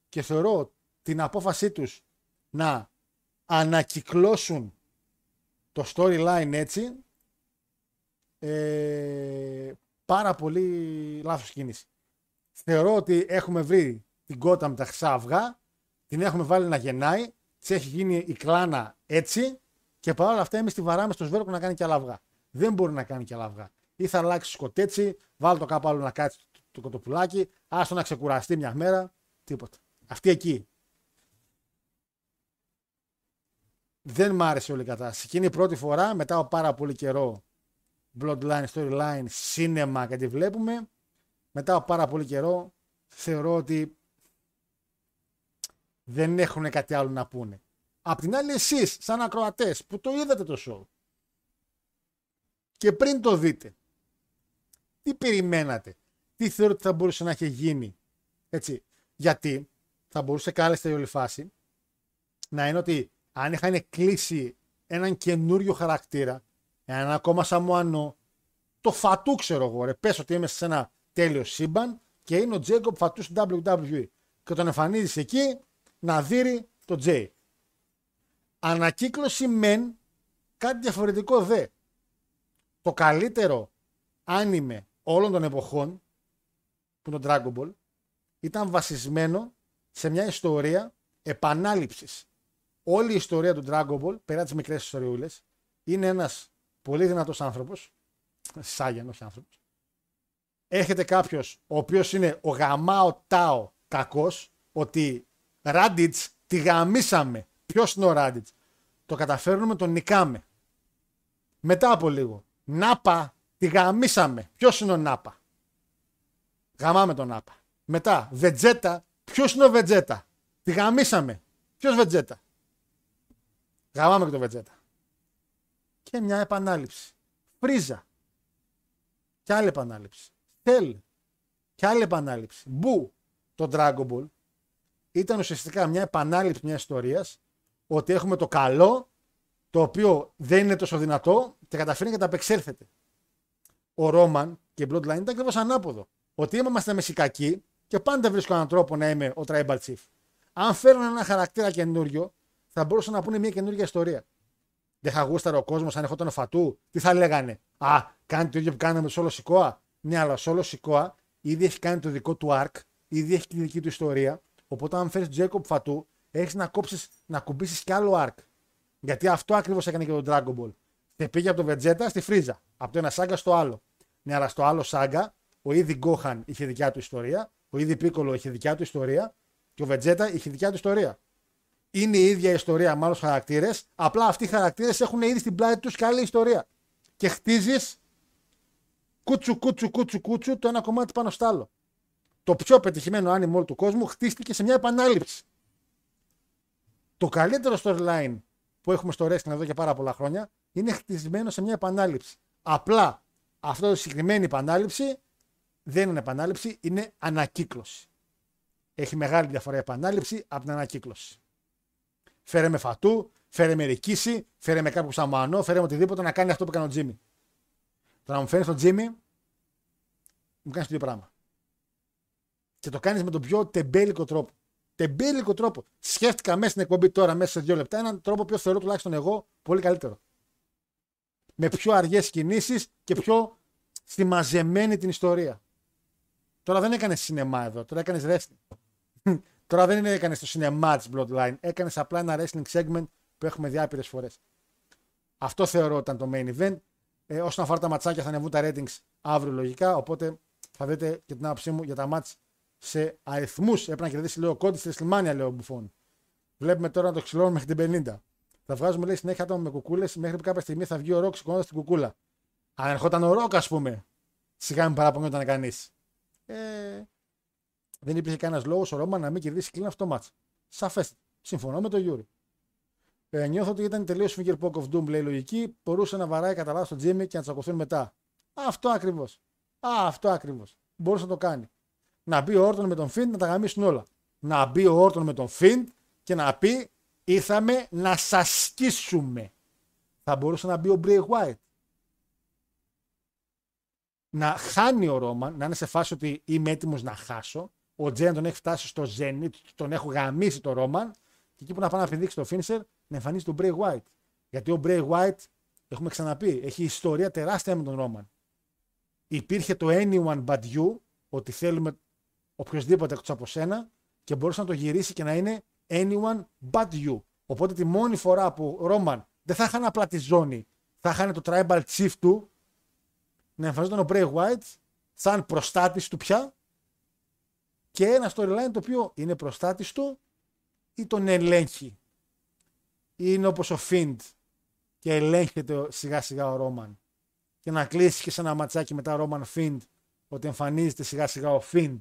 και θεωρώ την απόφασή τους να ανακυκλώσουν το storyline έτσι ε, πάρα πολύ λάθος κίνηση. Θεωρώ ότι έχουμε βρει την κότα με τα χρυσά αυγά, την έχουμε βάλει να γεννάει, της έχει γίνει η κλάνα έτσι και παρόλα αυτά εμείς τη βαράμε στο σβέρκο να κάνει και άλλα αυγά. Δεν μπορεί να κάνει και άλλα αυγά. Ή θα αλλάξει σκοτέτσι, βάλει το κάπου άλλο να κάτσει το, το κοτοπουλάκι, άστο να ξεκουραστεί μια μέρα, τίποτα. Αυτή εκεί. Δεν μ' άρεσε όλη η κατάσταση. Εκείνη η πρώτη φορά, μετά από πάρα πολύ καιρό, Bloodline, Storyline, σίνεμα και τη βλέπουμε. Μετά από πάρα πολύ καιρό, θεωρώ ότι δεν έχουν κάτι άλλο να πούνε. Απ' την άλλη, εσείς, σαν ακροατές που το είδατε το show και πριν το δείτε, τι περιμένατε, τι θεωρείτε ότι θα μπορούσε να έχει γίνει. Έτσι. Γιατί θα μπορούσε κάλλιστα η όλη φάση να είναι ότι αν είχαν κλείσει έναν καινούριο χαρακτήρα, έναν ακόμα Σαμουανό, το φατού ξέρω εγώ, ρε, πες ότι είμαι σε ένα τέλειο σύμπαν και είναι ο Τζέικοπ φατού στην WWE και τον εμφανίζεις εκεί να δείρει το Τζέι. Ανακύκλωση μεν, κάτι διαφορετικό δε. Το καλύτερο άνιμε όλων των εποχών, που είναι το Dragon Ball, ήταν βασισμένο σε μια ιστορία επανάληψης. Όλη η ιστορία του Dragon Ball, πέρα τις μικρές ιστοριούλες, είναι ένας πολύ δυνατός άνθρωπος, σάγενος άνθρωπος, έρχεται κάποιος ο οποίος είναι ο γαμάο τάο κακός, ότι Ράντιτς τη γαμίσαμε. Ποιος είναι ο Ράντιτς; Το καταφέρνουμε, τον νικάμε. Μετά από λίγο. Νάπα τη γαμίσαμε. Ποιος είναι ο Νάπα; Γαμάμε τον Νάπα. Μετά. Βετζέτα. Ποιος είναι ο Βετζέτα; Τη γαμίσαμε. Ποιος Βετζέτα; Γαμάμε και τον Βετζέτα. Και μια επανάληψη. Φρίζα. Και άλλη επανάληψη. Θέλ. Και άλλη επανάληψη. Μπου. Το Dragon Ball ήταν ουσιαστικά μια επανάληψη μιας ιστορίας ότι έχουμε το καλό το οποίο δεν είναι τόσο δυνατό και καταφέρνει και τα απεξέλθεται. Ο Ρόμαν και η Bloodline ήταν ακριβώς ανάποδο. Ότι είμαστε μεσικακοί και πάντα βρίσκω έναν τρόπο να είμαι ο Tribal Chief. Αν φέρουν ένα χαρακτήρα καινούριο, θα μπορούσαν να πούνε μια καινούργια ιστορία. Δεν θα γούσταρε ο κόσμος αν ερχόταν ο Φατού, τι θα λέγανε; Α, κάνει το ίδιο που κάναμε με το Σόλο Σικόα. Ναι, αλλά ο Σόλο Σικόα ήδη έχει κάνει το δικό του arc, ήδη έχει τη δική του ιστορία Οπότε, αν φέρεις Jacob Φατού, έχεις να κόψεις, να κουμπίσεις κι άλλο arc. Γιατί αυτό ακριβώς έκανε και το Dragon Ball. Και πήγε από το Vegeta στη Φρίζα. Από το ένα σάγκα στο άλλο. Ναι, αλλά στο άλλο σάγκα, ο ήδη Γκόχαν είχε δικιά του ιστορία, ο ήδη Πίκολο είχε δικιά του ιστορία και ο Vegeta είχε δικιά του ιστορία. Είναι η ίδια ιστορία με άλλου χαρακτήρες. Απλά αυτοί οι χαρακτήρες έχουν ήδη στην πλάτη τους και άλλη ιστορία. Και χτίζεις κούτσου, κούτσου, κούτσου, κούτσου το ένα κομμάτι πάνω στο άλλο. Το πιο πετυχημένο animal του κόσμου χτίστηκε σε μια επανάληψη. Το καλύτερο storyline που έχουμε στο wrestling εδώ και πάρα πολλά χρόνια είναι χτισμένο σε μια επανάληψη. Απλά αυτό η συγκεκριμένη επανάληψη δεν είναι επανάληψη, είναι ανακύκλωση. Έχει μεγάλη διαφορά η επανάληψη από την ανακύκλωση. Φέρε με φατού, φέρε με ρικίση, φέρε με κάποιο σαμανό, φέρε με οτιδήποτε να κάνει αυτό που έκανε ο Τζίμι. Το να μου φέρει τον Τζίμι, μου κάνεις το ίδιο πράγμα. Και το κάνεις με τον πιο τεμπέλικο τρόπο. Τεμπέλικο τρόπο. Σκέφτηκα μέσα στην εκπομπή τώρα, μέσα σε δύο λεπτά, έναν τρόπο που θεωρώ τουλάχιστον εγώ πολύ καλύτερο. Με πιο αργές κινήσεις και πιο στη την ιστορία. Τώρα δεν έκανες σινεμά εδώ, τώρα έκανες wrestling. Τώρα δεν έκανε το σινεμά της Bloodline, έκανες απλά ένα wrestling segment που έχουμε δει άπειρες φορές. Αυτό θεωρώ ήταν το main event. Ε, όσον αφορά τα ματσάκια, θα ανεβούν τα ratings αύριο λογικά. Οπότε θα δείτε και την άποψή μου για τα μάτς σε αριθμούς. Έπρεπε να κερδίσει λέω κόντι στη Σλιμάνια, λέει ο Μπουφόν. Βλέπουμε τώρα να το ξυλώνουμε μέχρι την 50. Θα βγάζουμε λέει συνέχεια άτομα με κουκούλες μέχρι που κάποια στιγμή θα βγει ο Ρόκ σηκώνοντας την κουκούλα. Αν ερχόταν ο Ρόκ, ας πούμε, σιγά μην παραπονιόταν κανείς. Ε, δεν υπήρχε κανένας λόγος ο Ρώμα να μην κερδίσει κλίνα αυτό το μάτς. Σαφέστατα. Συμφωνώ με τον Γιούρι. Ε, νιώθω ότι ήταν τελείως finger poke of doom, λέει λογική. Μπορούσε να βαράει κατά λάθος τον Τζίμι και να τσακωθούν μετά. Αυτό ακριβώς. Αυτό ακριβώς. Μπορούσε να το κάνει. Να μπει ο Όρτον με τον Fiend να τα γαμίσουν όλα. Να μπει ο Όρτον με τον Fiend και να πει ήρθαμε να σας σκίσουμε. Θα μπορούσε να μπει ο Μπρέι White. Να χάνει ο Ρόμαν, να είναι σε φάση ότι είμαι έτοιμος να χάσω. Ο Τζέν τον έχει φτάσει στο Zenit, τον έχω γαμίσει το Ρόμαν. Και εκεί που να πάει να πηδήξει το Finisher, να εμφανίσει τον Bray White. Γιατί ο Bray White, έχουμε ξαναπεί, έχει ιστορία τεράστια με τον Ρόμαν. Υπήρχε το anyone but you, ότι θέλουμε οποιοδήποτε εκτός από σένα και μπορούσε να το γυρίσει και να είναι anyone but you. Οπότε τη μόνη φορά που ο Ρόμαν δεν θα είχαν απλά τη ζώνη, θα είχαν το tribal chief του να εμφανίζονταν ο Bray White σαν προστάτης του πια και ένα storyline το οποίο είναι προστάτης του ή τον ελέγχει. Είναι όπως ο Fiend και ελέγχεται σιγά σιγά ο Ρόμαν. Και να κλείσει και σε ένα ματσάκι μετά Ρόμαν Fiend ότι εμφανίζεται σιγά σιγά ο Fiend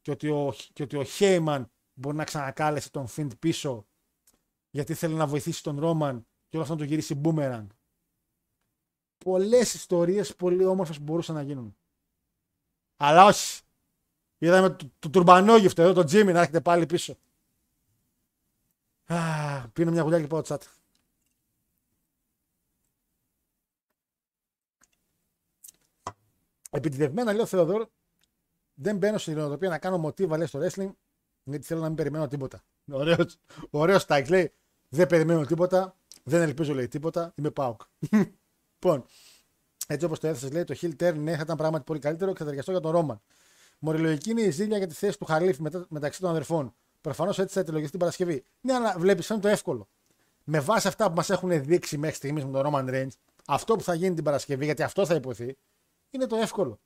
και ότι ο, και ότι ο Heyman μπορεί να ξανακάλεσε τον Fiend πίσω γιατί θέλει να βοηθήσει τον Ρόμαν και όλο αυτό να το γυρίσει boomerang. Πολλές ιστορίες πολύ όμορφες που μπορούσαν να γίνουν. Αλλά όχι. Είδαμε το, το τουρμπανόγυφτο εδώ, τον Τζίμι να έρχεται πάλι πίσω. Α, πίνω μια γουλιά και πάω τσάτ. Επιτιδευμένα λέει ο Θεοδόρ, δεν μπαίνω στην ειρηνοτροπία να κάνω μοτίβα λέει στο wrestling, γιατί θέλω να μην περιμένω τίποτα. Ωραίος, ωραίος τάγκ, λέει, δεν περιμένω τίποτα, δεν ελπίζω λέει τίποτα, είμαι πάουκ. λοιπόν, έτσι όπως το έθεσες, λέει το Hill Turn, ναι, θα ήταν πράγματι πολύ καλύτερο και θα ταιριαστώ για τον Ρόμαν. Μοριλογική είναι η ζήλια για τη θέση του Χαλίφ μεταξύ των αδερφών. Προφανώς έτσι θα αιτιολογηθεί την Παρασκευή. Ναι, αλλά βλέπεις, είναι το εύκολο. Με βάση αυτά που μας έχουν δείξει μέχρι στιγμής με τον Roman Reigns, αυτό που θα γίνει την Παρασκευή, γιατί αυτό θα υποθεί, είναι το εύκολο.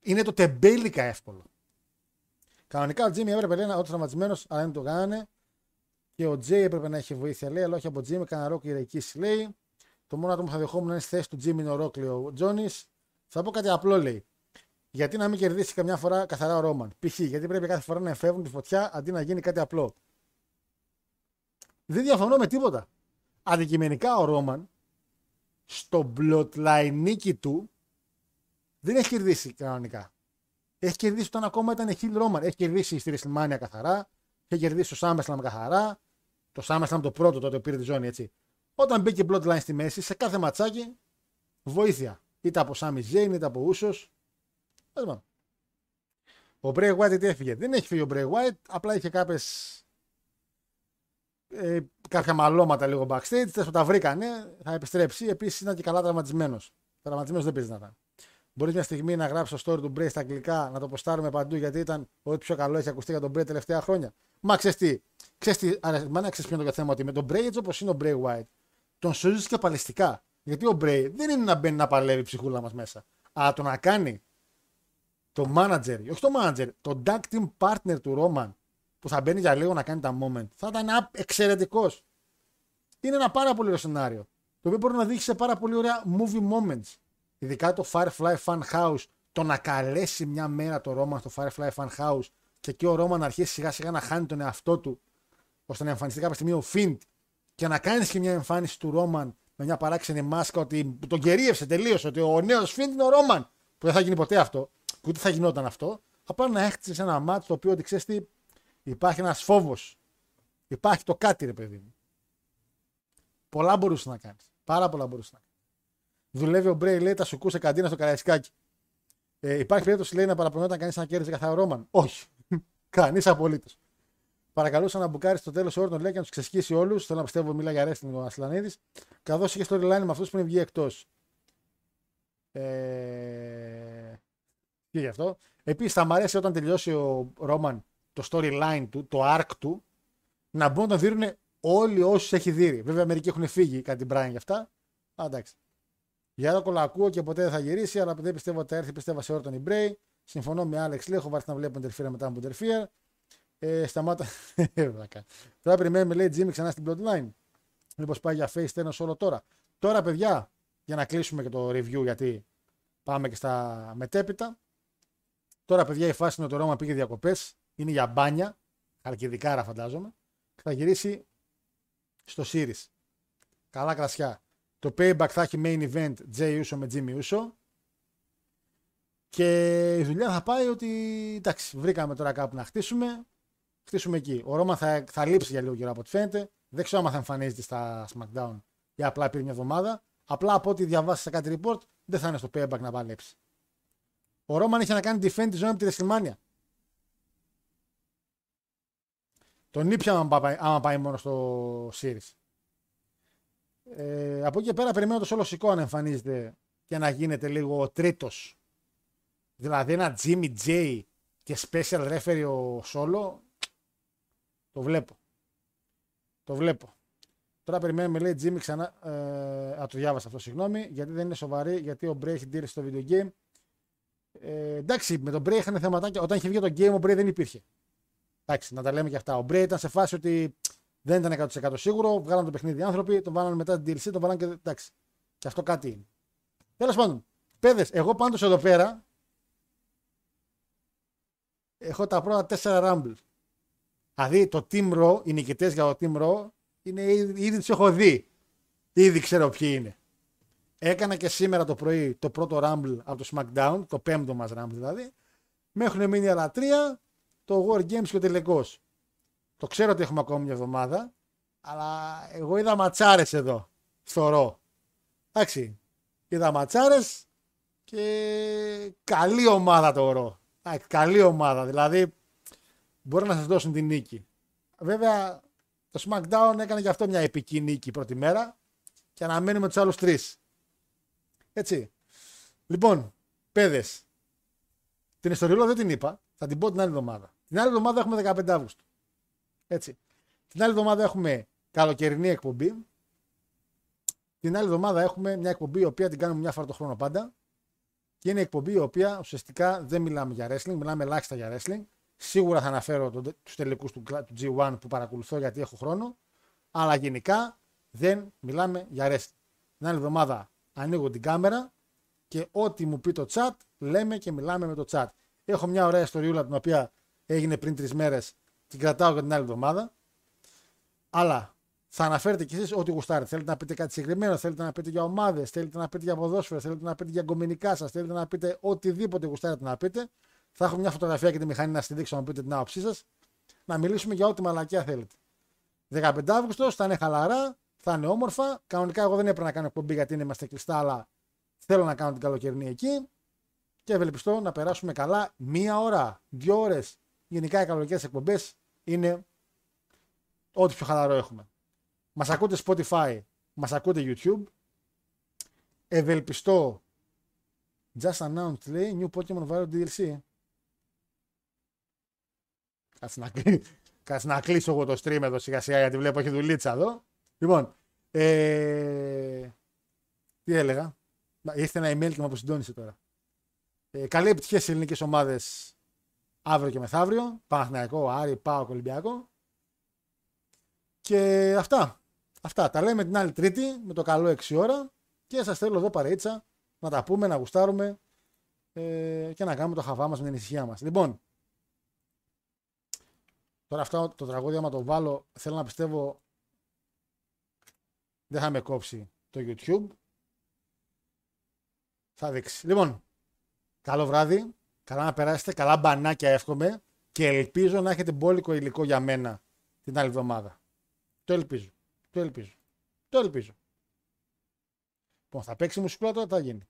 Είναι το τεμπέλικα εύκολο. Κανονικά ο Τζίμι έπρεπε να είναι τραυματισμένος, αλλά δεν το κάνανε. Και ο Τζέι έπρεπε να έχει βοήθεια, λέει, αλλά όχι από Τζίμι, κανένα ρόκ ηρεκή, λέει. Το μόνο άτομο που θα δεχόμουν να είναι στη θέση του Τζίμι είναι ο Ρόκλιο ο Τζόνις. Θα πω κάτι απλό, λέει. Γιατί να μην κερδίσει καμιά φορά καθαρά ο Ρόμαν. Π.χ. γιατί πρέπει κάθε φορά να εφεύρουν τη φωτιά αντί να γίνει κάτι απλό. Δεν διαφωνώ με τίποτα. Αντικειμενικά ο Ρόμαν στο bloodline νίκη του δεν έχει κερδίσει κανονικά. Έχει κερδίσει όταν ακόμα ήταν Χιλ Ρόμαν. Έχει κερδίσει στη WrestleMania καθαρά. Έχει κερδίσει το SummerSlam καθαρά. Το SummerSlam το πρώτο τότε πήρε τη ζώνη έτσι. Όταν μπήκε Bloodline στη μέση, σε κάθε ματσάκι βοήθεια. Είτε από Sami Zayn είτε από Ούσο. Ο Bray White τι έφυγε. Δεν έχει φύγει ο Bray White, απλά είχε κάποιες. Ε, κάποια μαλώματα λίγο backstage. Θε τα βρήκανε, θα επιστρέψει. Επίσης ήταν και καλά τραυματισμένος. Τραυματισμένος δεν παίζει να ήταν. Μπορείς μια στιγμή να γράψεις το story του Bray στα αγγλικά, να το ποστάρουμε παντού γιατί ήταν ό,τι πιο καλό έχει ακουστεί για τον Bray τελευταία χρόνια. Μα ξέρεις τι, ξέρεις τι, να ξέρεις ποιο είναι το θέμα ότι με τον Bray έτσι όπως είναι ο Bray White, τον σώζεις και παλαιστικά. Γιατί ο Bray δεν είναι να μπαίνει να παλεύει ψυχούλα μας μέσα. Αλλά το να κάνει το manager, όχι το manager, το tag team partner του Roman, που θα μπαίνει για λίγο να κάνει τα moment. Θα ήταν εξαιρετικός. Είναι ένα πάρα πολύ ωραίο σενάριο. Το οποίο μπορεί να δείξει σε πάρα πολύ ωραία movie moments. Ειδικά το Firefly Fun House. Το να καλέσει μια μέρα το Ρόμαν στο Firefly Fun House και εκεί ο Ρόμαν να αρχίσει σιγά σιγά να χάνει τον εαυτό του ώστε να εμφανιστεί κάποια στιγμή ο Φιντ και να κάνεις και μια εμφάνιση του Ρόμαν με μια παράξενη μάσκα ότι που τον κερίευσε τελείως. Ότι ο νέος Φιντ είναι ο Ρόμαν. Που δεν θα γίνει ποτέ αυτό. Και ούτε θα γινόταν αυτό. Απλά να έχτισε ένα μάτι το οποίο ότι ξέρεις τι, υπάρχει ένας φόβος. Υπάρχει το κάτι, ρε παιδί μου. Πολλά μπορούσε να κάνεις. Πάρα πολλά μπορούσε να κάνεις. Δουλεύει ο Μπρέι, λέει, τα σου κούσε καντίνα στο καραϊσκάκι. Ε, υπάρχει περίπτωση, λέει, να παραπονιόταν κανείς να κέρδιζε καθαρό Ρόμαν. Όχι. κανείς απολύτως. Παρακαλούσα να μπουκάρεις στο τέλος όρων, λέει, και να τους ξεσχίσει όλους. Θέλω να πιστεύω, μιλά για ρέστην ο Ασλανίδης. Καθώς είχε storyline με αυτούς που είναι βγει εκτός. Ε... Και γι' αυτό. Επίσης, θα μου αρέσει όταν τελειώσει ο Ρόμαν το storyline του, το arc του, να μπορούν να δίνουν όλοι όσους έχει δει. Βέβαια, μερικοί έχουν φύγει κάτι Μπράιν γι' αυτά. Α, εντάξει. Για το κολακούω και ποτέ δεν θα γυρίσει, αλλά δεν πιστεύω ότι θα έρθει. Πιστεύω σε Όρτον Μπρέι. Συμφωνώ με Άλεξ Λέω, έχω βάρθει να βλέπω Interfere μετά από Interfere. Ε, σταμάτα. τώρα περιμένουμε, λέει Jimmy ξανά στην plotline. Μήπως πάει για face tennis όλο τώρα. Τώρα, παιδιά, για να κλείσουμε και το review, γιατί πάμε και στα μετέπειτα. Τώρα, παιδιά, η φάση είναι ότι το Ρώμα πήγε διακοπές. Είναι για μπάνια. Χαρκιδικάρα, φαντάζομαι. Και θα γυρίσει στο Series. Καλά κρασιά. Το payback θα έχει main event Jay Uso με Jimmy Uso. Και η δουλειά θα πάει ότι εντάξει, βρήκαμε τώρα κάπου να χτίσουμε. Χτίσουμε εκεί. Ο Ρώμα θα, θα λείψει για λίγο καιρό από ό,τι φαίνεται. Δεν ξέρω αν θα εμφανίζεται στα SmackDown ή απλά πήρε μια εβδομάδα. Απλά από ό,τι διαβάσεις σε κάτι report δεν θα είναι στο payback να παλέψει. Ο Ρόμαν είχε να κάνει defend τη ζώνη από τη WrestleMania. Τον ήπια άμα πάει, άμα πάει μόνο στο Series. Ε, από εκεί και πέρα περιμένω το σόλο σηκώ να εμφανίζεται και να γίνεται λίγο ο τρίτος. Δηλαδή ένα Jimmy J και special referee ο Σόλο. Το βλέπω. Το βλέπω. Τώρα περιμένουμε, λέει Jimmy ξανά. Ε, α, το διάβασα αυτό, συγγνώμη. Γιατί δεν είναι σοβαρή, γιατί ο Bray έχει ντύρει στο video game. Ε, εντάξει, με τον Bray είχαν θεματάκια. Όταν είχε βγει το game, ο Bray δεν υπήρχε. Εντάξει, να τα λέμε και αυτά. Ο Bray ήταν σε φάση ότι δεν ήταν 100% σίγουρο. Βγάλαν το παιχνίδι οι άνθρωποι, τον βάλανε μετά την DLC, τον βάλανε και. Εντάξει. Και αυτό κάτι είναι. Τέλος πάντων, παιδες, εγώ πάντως εδώ πέρα έχω τα πρώτα 4 Rumble. Δηλαδή το Team Raw, οι νικητές για το Team Raw, είναι ήδη, ήδη τους έχω δει. Ήδη ξέρω ποιοι είναι. Έκανα και σήμερα το πρωί το πρώτο Rumble από το SmackDown, το πέμπτο μας Rumble δηλαδή. Με έχουν μείνει άλλα τρία, το War Games και ο τελικός. Το ξέρω ότι έχουμε ακόμη μια εβδομάδα, αλλά εγώ είδα ματσάρες εδώ, στο ρο. Εντάξει, είδα ματσάρες και καλή ομάδα το ρο. Καλή ομάδα, δηλαδή μπορεί να σας δώσουν την νίκη. Βέβαια, το SmackDown έκανε και αυτό μια επική νίκη πρώτη μέρα και αναμένουμε τους άλλους τρεις. Έτσι. Λοιπόν, παιδες, την ιστοριούλα δεν την είπα, θα την πω την άλλη εβδομάδα. Την άλλη εβδομάδα έχουμε 15 Αύγουστο. Έτσι. Την άλλη εβδομάδα έχουμε καλοκαιρινή εκπομπή. Την άλλη εβδομάδα έχουμε μια εκπομπή η οποία την κάνουμε μια φορά το χρόνο πάντα. Και είναι εκπομπή η οποία ουσιαστικά δεν μιλάμε για wrestling, μιλάμε ελάχιστα για wrestling. Σίγουρα θα αναφέρω τους τελικούς του, του G1 που παρακολουθώ γιατί έχω χρόνο. Αλλά γενικά δεν μιλάμε για wrestling. Την άλλη εβδομάδα ανοίγω την κάμερα και ό,τι μου πει το chat λέμε και μιλάμε με το chat. Έχω μια ωραία ιστοριούλα την οποία έγινε πριν τρεις μέρες την κρατάω για την άλλη εβδομάδα. Αλλά θα αναφέρετε κι εσείς ό,τι γουστάρετε. Θέλετε να πείτε κάτι συγκεκριμένο, θέλετε να πείτε για ομάδες, θέλετε να πείτε για ποδόσφαιρα, θέλετε να πείτε για γκομενικά σας, θέλετε να πείτε οτιδήποτε γουστάρετε να πείτε. Θα έχω μια φωτογραφία και τη μηχανή να στη δείξω να πείτε την άποψή σας. Να μιλήσουμε για ό,τι μαλακιά θέλετε. 15 Αύγουστος θα είναι χαλαρά, θα είναι όμορφα. Κανονικά εγώ δεν έπρεπε να κάνω εκπομπή γιατί είμαστε κλειστά, αλλά θέλω να κάνω την καλοκαιρινή εκεί. Και ευελπιστώ να περάσουμε καλά μία ώρα, δύο ώρες. Γενικά οι καλοκαιρινές εκπομπές είναι ό,τι πιο χαλαρό έχουμε. Μας ακούτε Spotify, μας ακούτε YouTube. Ευελπιστώ. Just announced λέει New Pokemon Viral DLC. Κάτσε να, Κάτσε να κλείσω εγώ το stream εδώ σιγά σιγά γιατί βλέπω έχει δουλίτσα εδώ. Λοιπόν, ε... τι έλεγα; Ήρθε ένα email και με αποσυντώνησε τώρα. Ε, καλή επιτυχία σε ελληνικές ομάδες αύριο και μεθαύριο. Παναθηναϊκό, Άρη, Πάο, Ολυμπιακό. Και αυτά. Αυτά. Τα λέμε την άλλη Τρίτη με το καλό 6 ώρα και σας θέλω εδώ παρέτσα να τα πούμε, να γουστάρουμε ε, και να κάνουμε το χαβά μας με την ησυχία μας. Λοιπόν, τώρα αυτό το τραγούδι άμα το βάλω θέλω να πιστεύω δεν θα με κόψει το YouTube. Θα δείξει. Λοιπόν, καλό βράδυ. Καλά να περάσετε. Καλά μπανάκια εύχομαι. Και ελπίζω να έχετε μπόλικο υλικό για μένα την άλλη εβδομάδα. Το ελπίζω. Το ελπίζω. Το ελπίζω. Λοιπόν, θα παίξει μουσικούλα τώρα, θα γίνει.